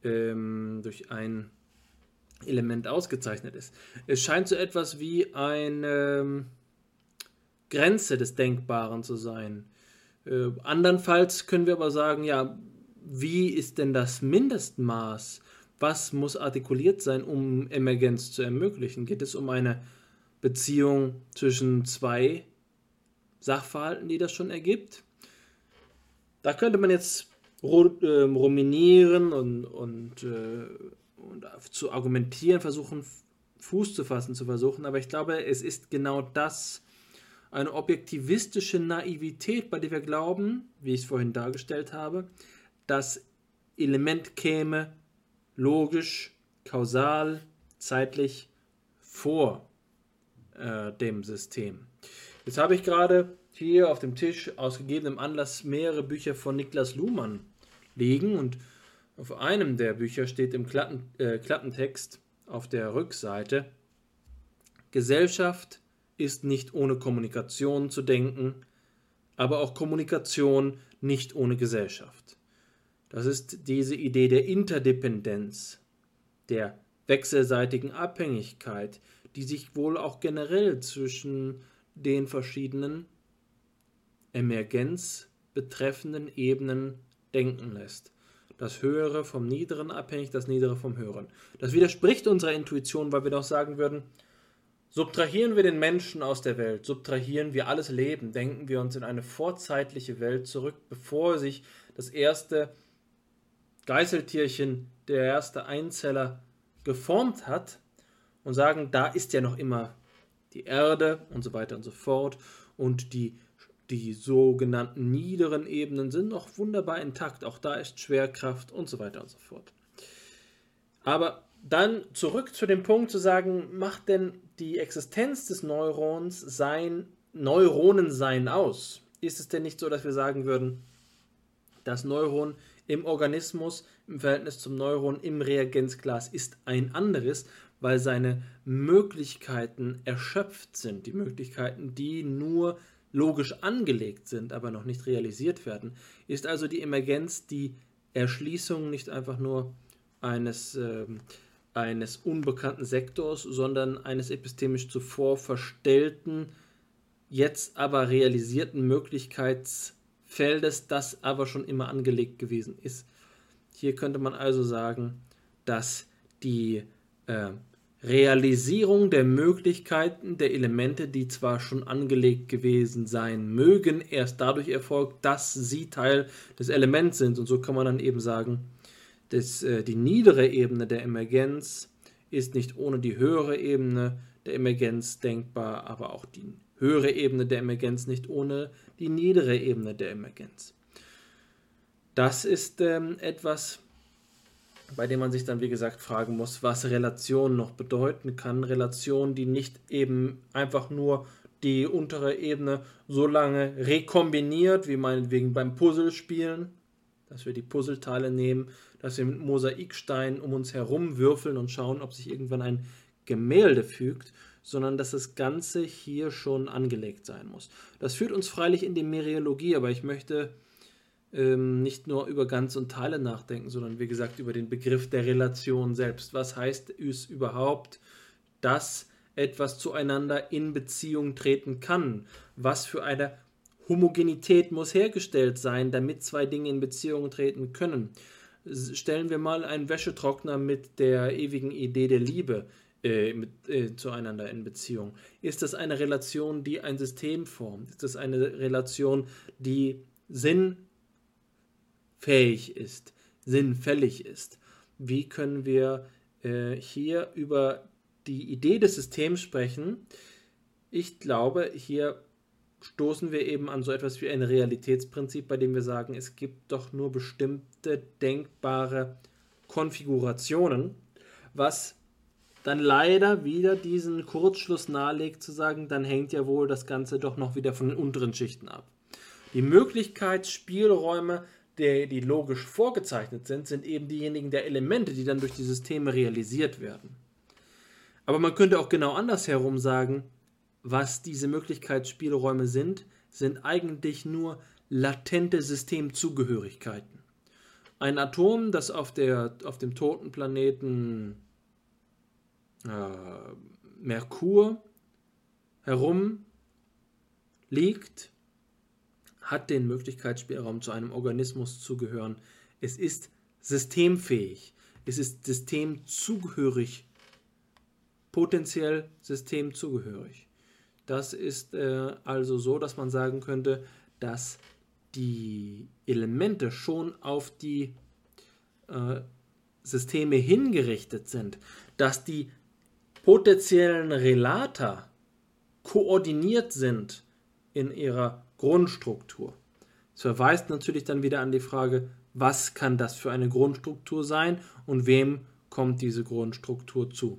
ähm, durch ein Element ausgezeichnet ist. Es scheint so etwas wie eine ähm, Grenze des Denkbaren zu sein. Äh, andernfalls können wir aber sagen, ja, wie ist denn das Mindestmaß? Was muss artikuliert sein, um Emergenz zu ermöglichen? Geht es um eine Beziehung zwischen zwei Sachverhalten, die das schon ergibt. Da könnte man jetzt ähm, ruminieren und, und, äh, und zu argumentieren versuchen, Fuß zu fassen zu versuchen, aber ich glaube, es ist genau das, eine objektivistische Naivität, bei der wir glauben, wie ich es vorhin dargestellt habe, das Element käme logisch, kausal, zeitlich vor äh, dem System. Jetzt habe ich gerade hier auf dem Tisch aus gegebenem Anlass mehrere Bücher von Niklas Luhmann liegen und auf einem der Bücher steht im Klappen, äh, Klappentext auf der Rückseite, Gesellschaft ist nicht ohne Kommunikation zu denken, aber auch Kommunikation nicht ohne Gesellschaft. Das ist diese Idee der Interdependenz, der wechselseitigen Abhängigkeit, die sich wohl auch generell zwischen den verschiedenen Emergenz betreffenden Ebenen denken lässt. Das Höhere vom Niederen abhängig, das Niedere vom Höheren. Das widerspricht unserer Intuition, weil wir doch sagen würden, subtrahieren wir den Menschen aus der Welt, subtrahieren wir alles Leben, denken wir uns in eine vorzeitliche Welt zurück, bevor sich das erste Geißeltierchen, der erste Einzeller geformt hat und sagen, da ist ja noch immer die Erde und so weiter und so fort. Und die, die sogenannten niederen Ebenen sind noch wunderbar intakt. Auch da ist Schwerkraft und so weiter und so fort. Aber dann zurück zu dem Punkt zu sagen, macht denn die Existenz des Neurons sein Neuronensein aus? Ist es denn nicht so, dass wir sagen würden, das Neuron im Organismus im Verhältnis zum Neuron im Reagenzglas ist ein anderes weil seine Möglichkeiten erschöpft sind, die Möglichkeiten, die nur logisch angelegt sind, aber noch nicht realisiert werden, ist also die Emergenz die Erschließung nicht einfach nur eines, äh, eines unbekannten Sektors, sondern eines epistemisch zuvor verstellten, jetzt aber realisierten Möglichkeitsfeldes, das aber schon immer angelegt gewesen ist. Hier könnte man also sagen, dass die äh, Realisierung der Möglichkeiten der Elemente, die zwar schon angelegt gewesen sein mögen, erst dadurch erfolgt, dass sie Teil des Elements sind. Und so kann man dann eben sagen, dass äh, die niedere Ebene der Emergenz ist nicht ohne die höhere Ebene der Emergenz denkbar, aber auch die höhere Ebene der Emergenz nicht ohne die niedere Ebene der Emergenz. Das ist ähm, etwas, bei dem man sich dann, wie gesagt, fragen muss, was Relation noch bedeuten kann. Relation, die nicht eben einfach nur die untere Ebene so lange rekombiniert, wie meinetwegen beim Puzzlespielen, dass wir die Puzzleteile nehmen, dass wir mit Mosaiksteinen um uns herum würfeln und schauen, ob sich irgendwann ein Gemälde fügt, sondern dass das Ganze hier schon angelegt sein muss. Das führt uns freilich in die Meriologie, aber ich möchte ähm, nicht nur über Ganz und Teile nachdenken, sondern wie gesagt über den Begriff der Relation selbst. Was heißt es überhaupt, dass etwas zueinander in Beziehung treten kann? Was für eine Homogenität muss hergestellt sein, damit zwei Dinge in Beziehung treten können? Stellen wir mal einen Wäschetrockner mit der ewigen Idee der Liebe äh, mit, äh, zueinander in Beziehung. Ist das eine Relation, die ein System formt? Ist das eine Relation, die Sinn fähig ist, sinnfällig ist. Wie können wir äh, hier über die Idee des Systems sprechen, ich glaube, hier stoßen wir eben an so etwas wie ein Realitätsprinzip, bei dem wir sagen, es gibt doch nur bestimmte denkbare Konfigurationen, was dann leider wieder diesen Kurzschluss nahelegt zu sagen, dann hängt ja wohl das Ganze doch noch wieder von den unteren Schichten ab. Die Möglichkeitsspielräume, die, die logisch vorgezeichnet sind, sind eben diejenigen der Elemente, die dann durch die Systeme realisiert werden. Aber man könnte auch genau andersherum sagen, was diese Möglichkeitsspielräume sind, sind eigentlich nur latente Systemzugehörigkeiten. Ein Atom, das auf, der, auf dem toten Planeten äh, Merkur herum liegt, hat den Möglichkeitsspielraum zu einem Organismus zu gehören. Es ist systemfähig. Es ist systemzugehörig. Potenziell systemzugehörig. Das ist äh, also so, dass man sagen könnte, dass die Elemente schon auf die äh, Systeme hingerichtet sind, dass die potenziellen Relata koordiniert sind in ihrer Grundstruktur. Das verweist natürlich dann wieder an die Frage, was kann das für eine Grundstruktur sein und wem kommt diese Grundstruktur zu.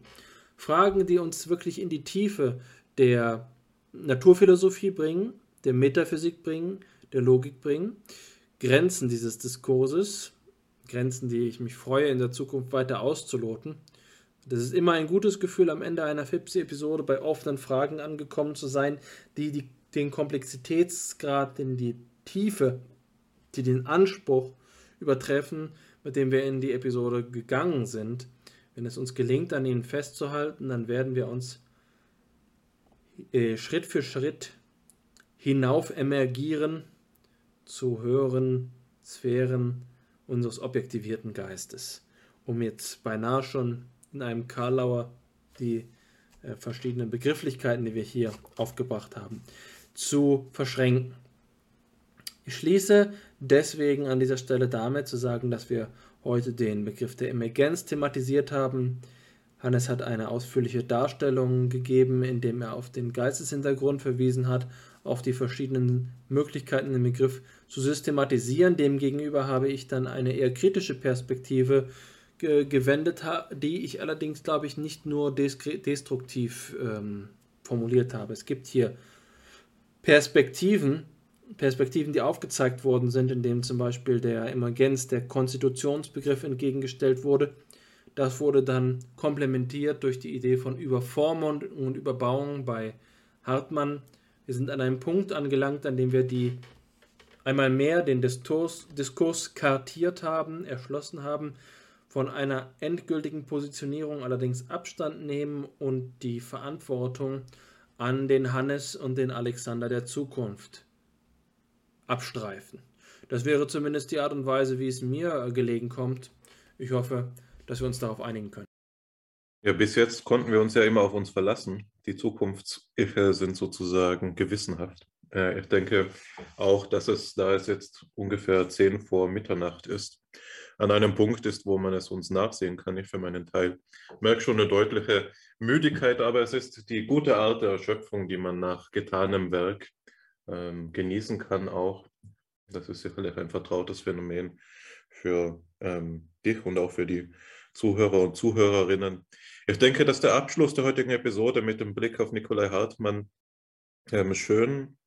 Fragen, die uns wirklich in die Tiefe der Naturphilosophie bringen, der Metaphysik bringen, der Logik bringen, Grenzen dieses Diskurses, Grenzen, die ich mich freue, in der Zukunft weiter auszuloten. Das ist immer ein gutes Gefühl, am Ende einer FIPSI-Episode bei offenen Fragen angekommen zu sein, die, die den Komplexitätsgrad, den die Tiefe, die den Anspruch übertreffen, mit dem wir in die Episode gegangen sind. Wenn es uns gelingt, an ihnen festzuhalten, dann werden wir uns äh, Schritt für Schritt hinauf emergieren zu höheren Sphären unseres objektivierten Geistes, um jetzt beinahe schon in einem Karlauer die äh, verschiedenen Begrifflichkeiten, die wir hier aufgebracht haben, zu verschränken. Ich schließe deswegen an dieser Stelle damit zu sagen, dass wir heute den Begriff der Emergenz thematisiert haben. Hannes hat eine ausführliche Darstellung gegeben, indem er auf den Geisteshintergrund verwiesen hat, auf die verschiedenen Möglichkeiten, den Begriff zu systematisieren. Demgegenüber habe ich dann eine eher kritische Perspektive ge gewendet, die ich allerdings, glaube ich, nicht nur destruktiv ähm, formuliert habe. Es gibt hier Perspektiven, Perspektiven, die aufgezeigt worden sind, indem zum Beispiel der Emergenz, der Konstitutionsbegriff entgegengestellt wurde. Das wurde dann komplementiert durch die Idee von Überformung und Überbauung bei Hartmann. Wir sind an einem Punkt angelangt, an dem wir die einmal mehr den Diskurs, Diskurs kartiert haben, erschlossen haben von einer endgültigen Positionierung allerdings Abstand nehmen und die Verantwortung an den Hannes und den Alexander der Zukunft abstreifen. Das wäre zumindest die Art und Weise, wie es mir gelegen kommt. Ich hoffe, dass wir uns darauf einigen können. Ja, bis jetzt konnten wir uns ja immer auf uns verlassen. Die Zukunftsilfe sind sozusagen gewissenhaft. Äh, ich denke auch, dass es, da es jetzt ungefähr zehn vor Mitternacht ist, an einem Punkt ist, wo man es uns nachsehen kann. Ich für meinen Teil merke schon eine deutliche Müdigkeit, aber es ist die gute Art der Erschöpfung, die man nach getanem Werk ähm, genießen kann auch. Das ist sicherlich ein vertrautes Phänomen für ähm, dich und auch für die Zuhörer und Zuhörerinnen. Ich denke, dass der Abschluss der heutigen Episode mit dem Blick auf Nikolai Hartmann ähm, schön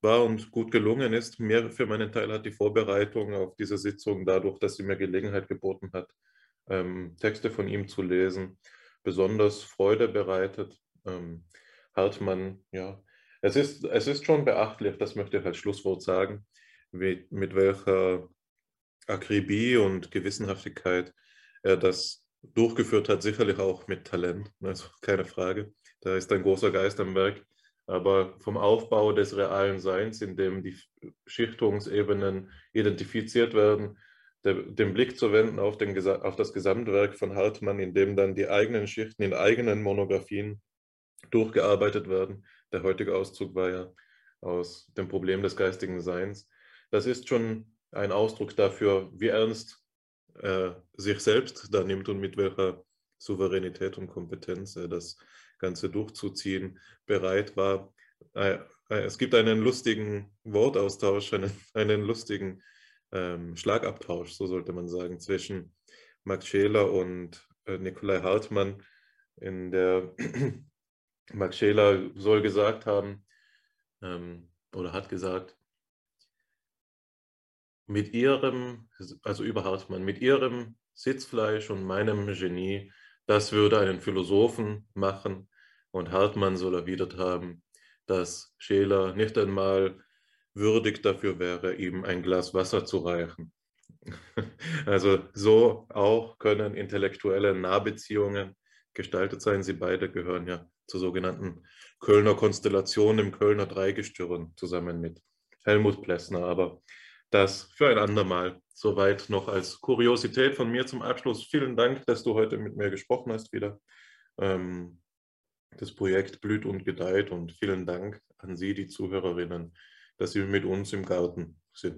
war und gut gelungen ist. Mir für meinen Teil hat die Vorbereitung auf diese Sitzung dadurch, dass sie mir Gelegenheit geboten hat, ähm, Texte von ihm zu lesen, besonders Freude bereitet. Ähm, Hartmann, ja, es ist, es ist schon beachtlich, das möchte ich als Schlusswort sagen, wie, mit welcher Akribie und Gewissenhaftigkeit er das durchgeführt hat, sicherlich auch mit Talent, also keine Frage. Da ist ein großer Geist am Werk aber vom Aufbau des realen Seins, in dem die Schichtungsebenen identifiziert werden, der, den Blick zu wenden auf, den, auf das Gesamtwerk von Hartmann, in dem dann die eigenen Schichten in eigenen Monographien durchgearbeitet werden. Der heutige Auszug war ja aus dem Problem des geistigen Seins. Das ist schon ein Ausdruck dafür, wie ernst er sich selbst da nimmt und mit welcher Souveränität und Kompetenz er das Ganze durchzuziehen bereit war. Äh, äh, es gibt einen lustigen Wortaustausch, einen, einen lustigen ähm, Schlagabtausch, so sollte man sagen, zwischen Max Scheler und äh, Nikolai Hartmann, in der *clears throat* Max Scheler soll gesagt haben ähm, oder hat gesagt, mit ihrem, also über Hartmann, mit ihrem Sitzfleisch und meinem Genie, das würde einen Philosophen machen. Und Hartmann soll erwidert haben, dass Scheler nicht einmal würdig dafür wäre, ihm ein Glas Wasser zu reichen. *laughs* Also so auch können intellektuelle Nahbeziehungen gestaltet sein. Sie beide gehören ja zur sogenannten Kölner Konstellation im Kölner Dreigestirn zusammen mit Helmut Plessner. Aber das für ein andermal. Soweit noch als Kuriosität von mir zum Abschluss. Vielen Dank, dass du heute mit mir gesprochen hast wieder. Ähm, das Projekt blüht und gedeiht und vielen Dank an Sie, die Zuhörerinnen, dass Sie mit uns im Garten sind.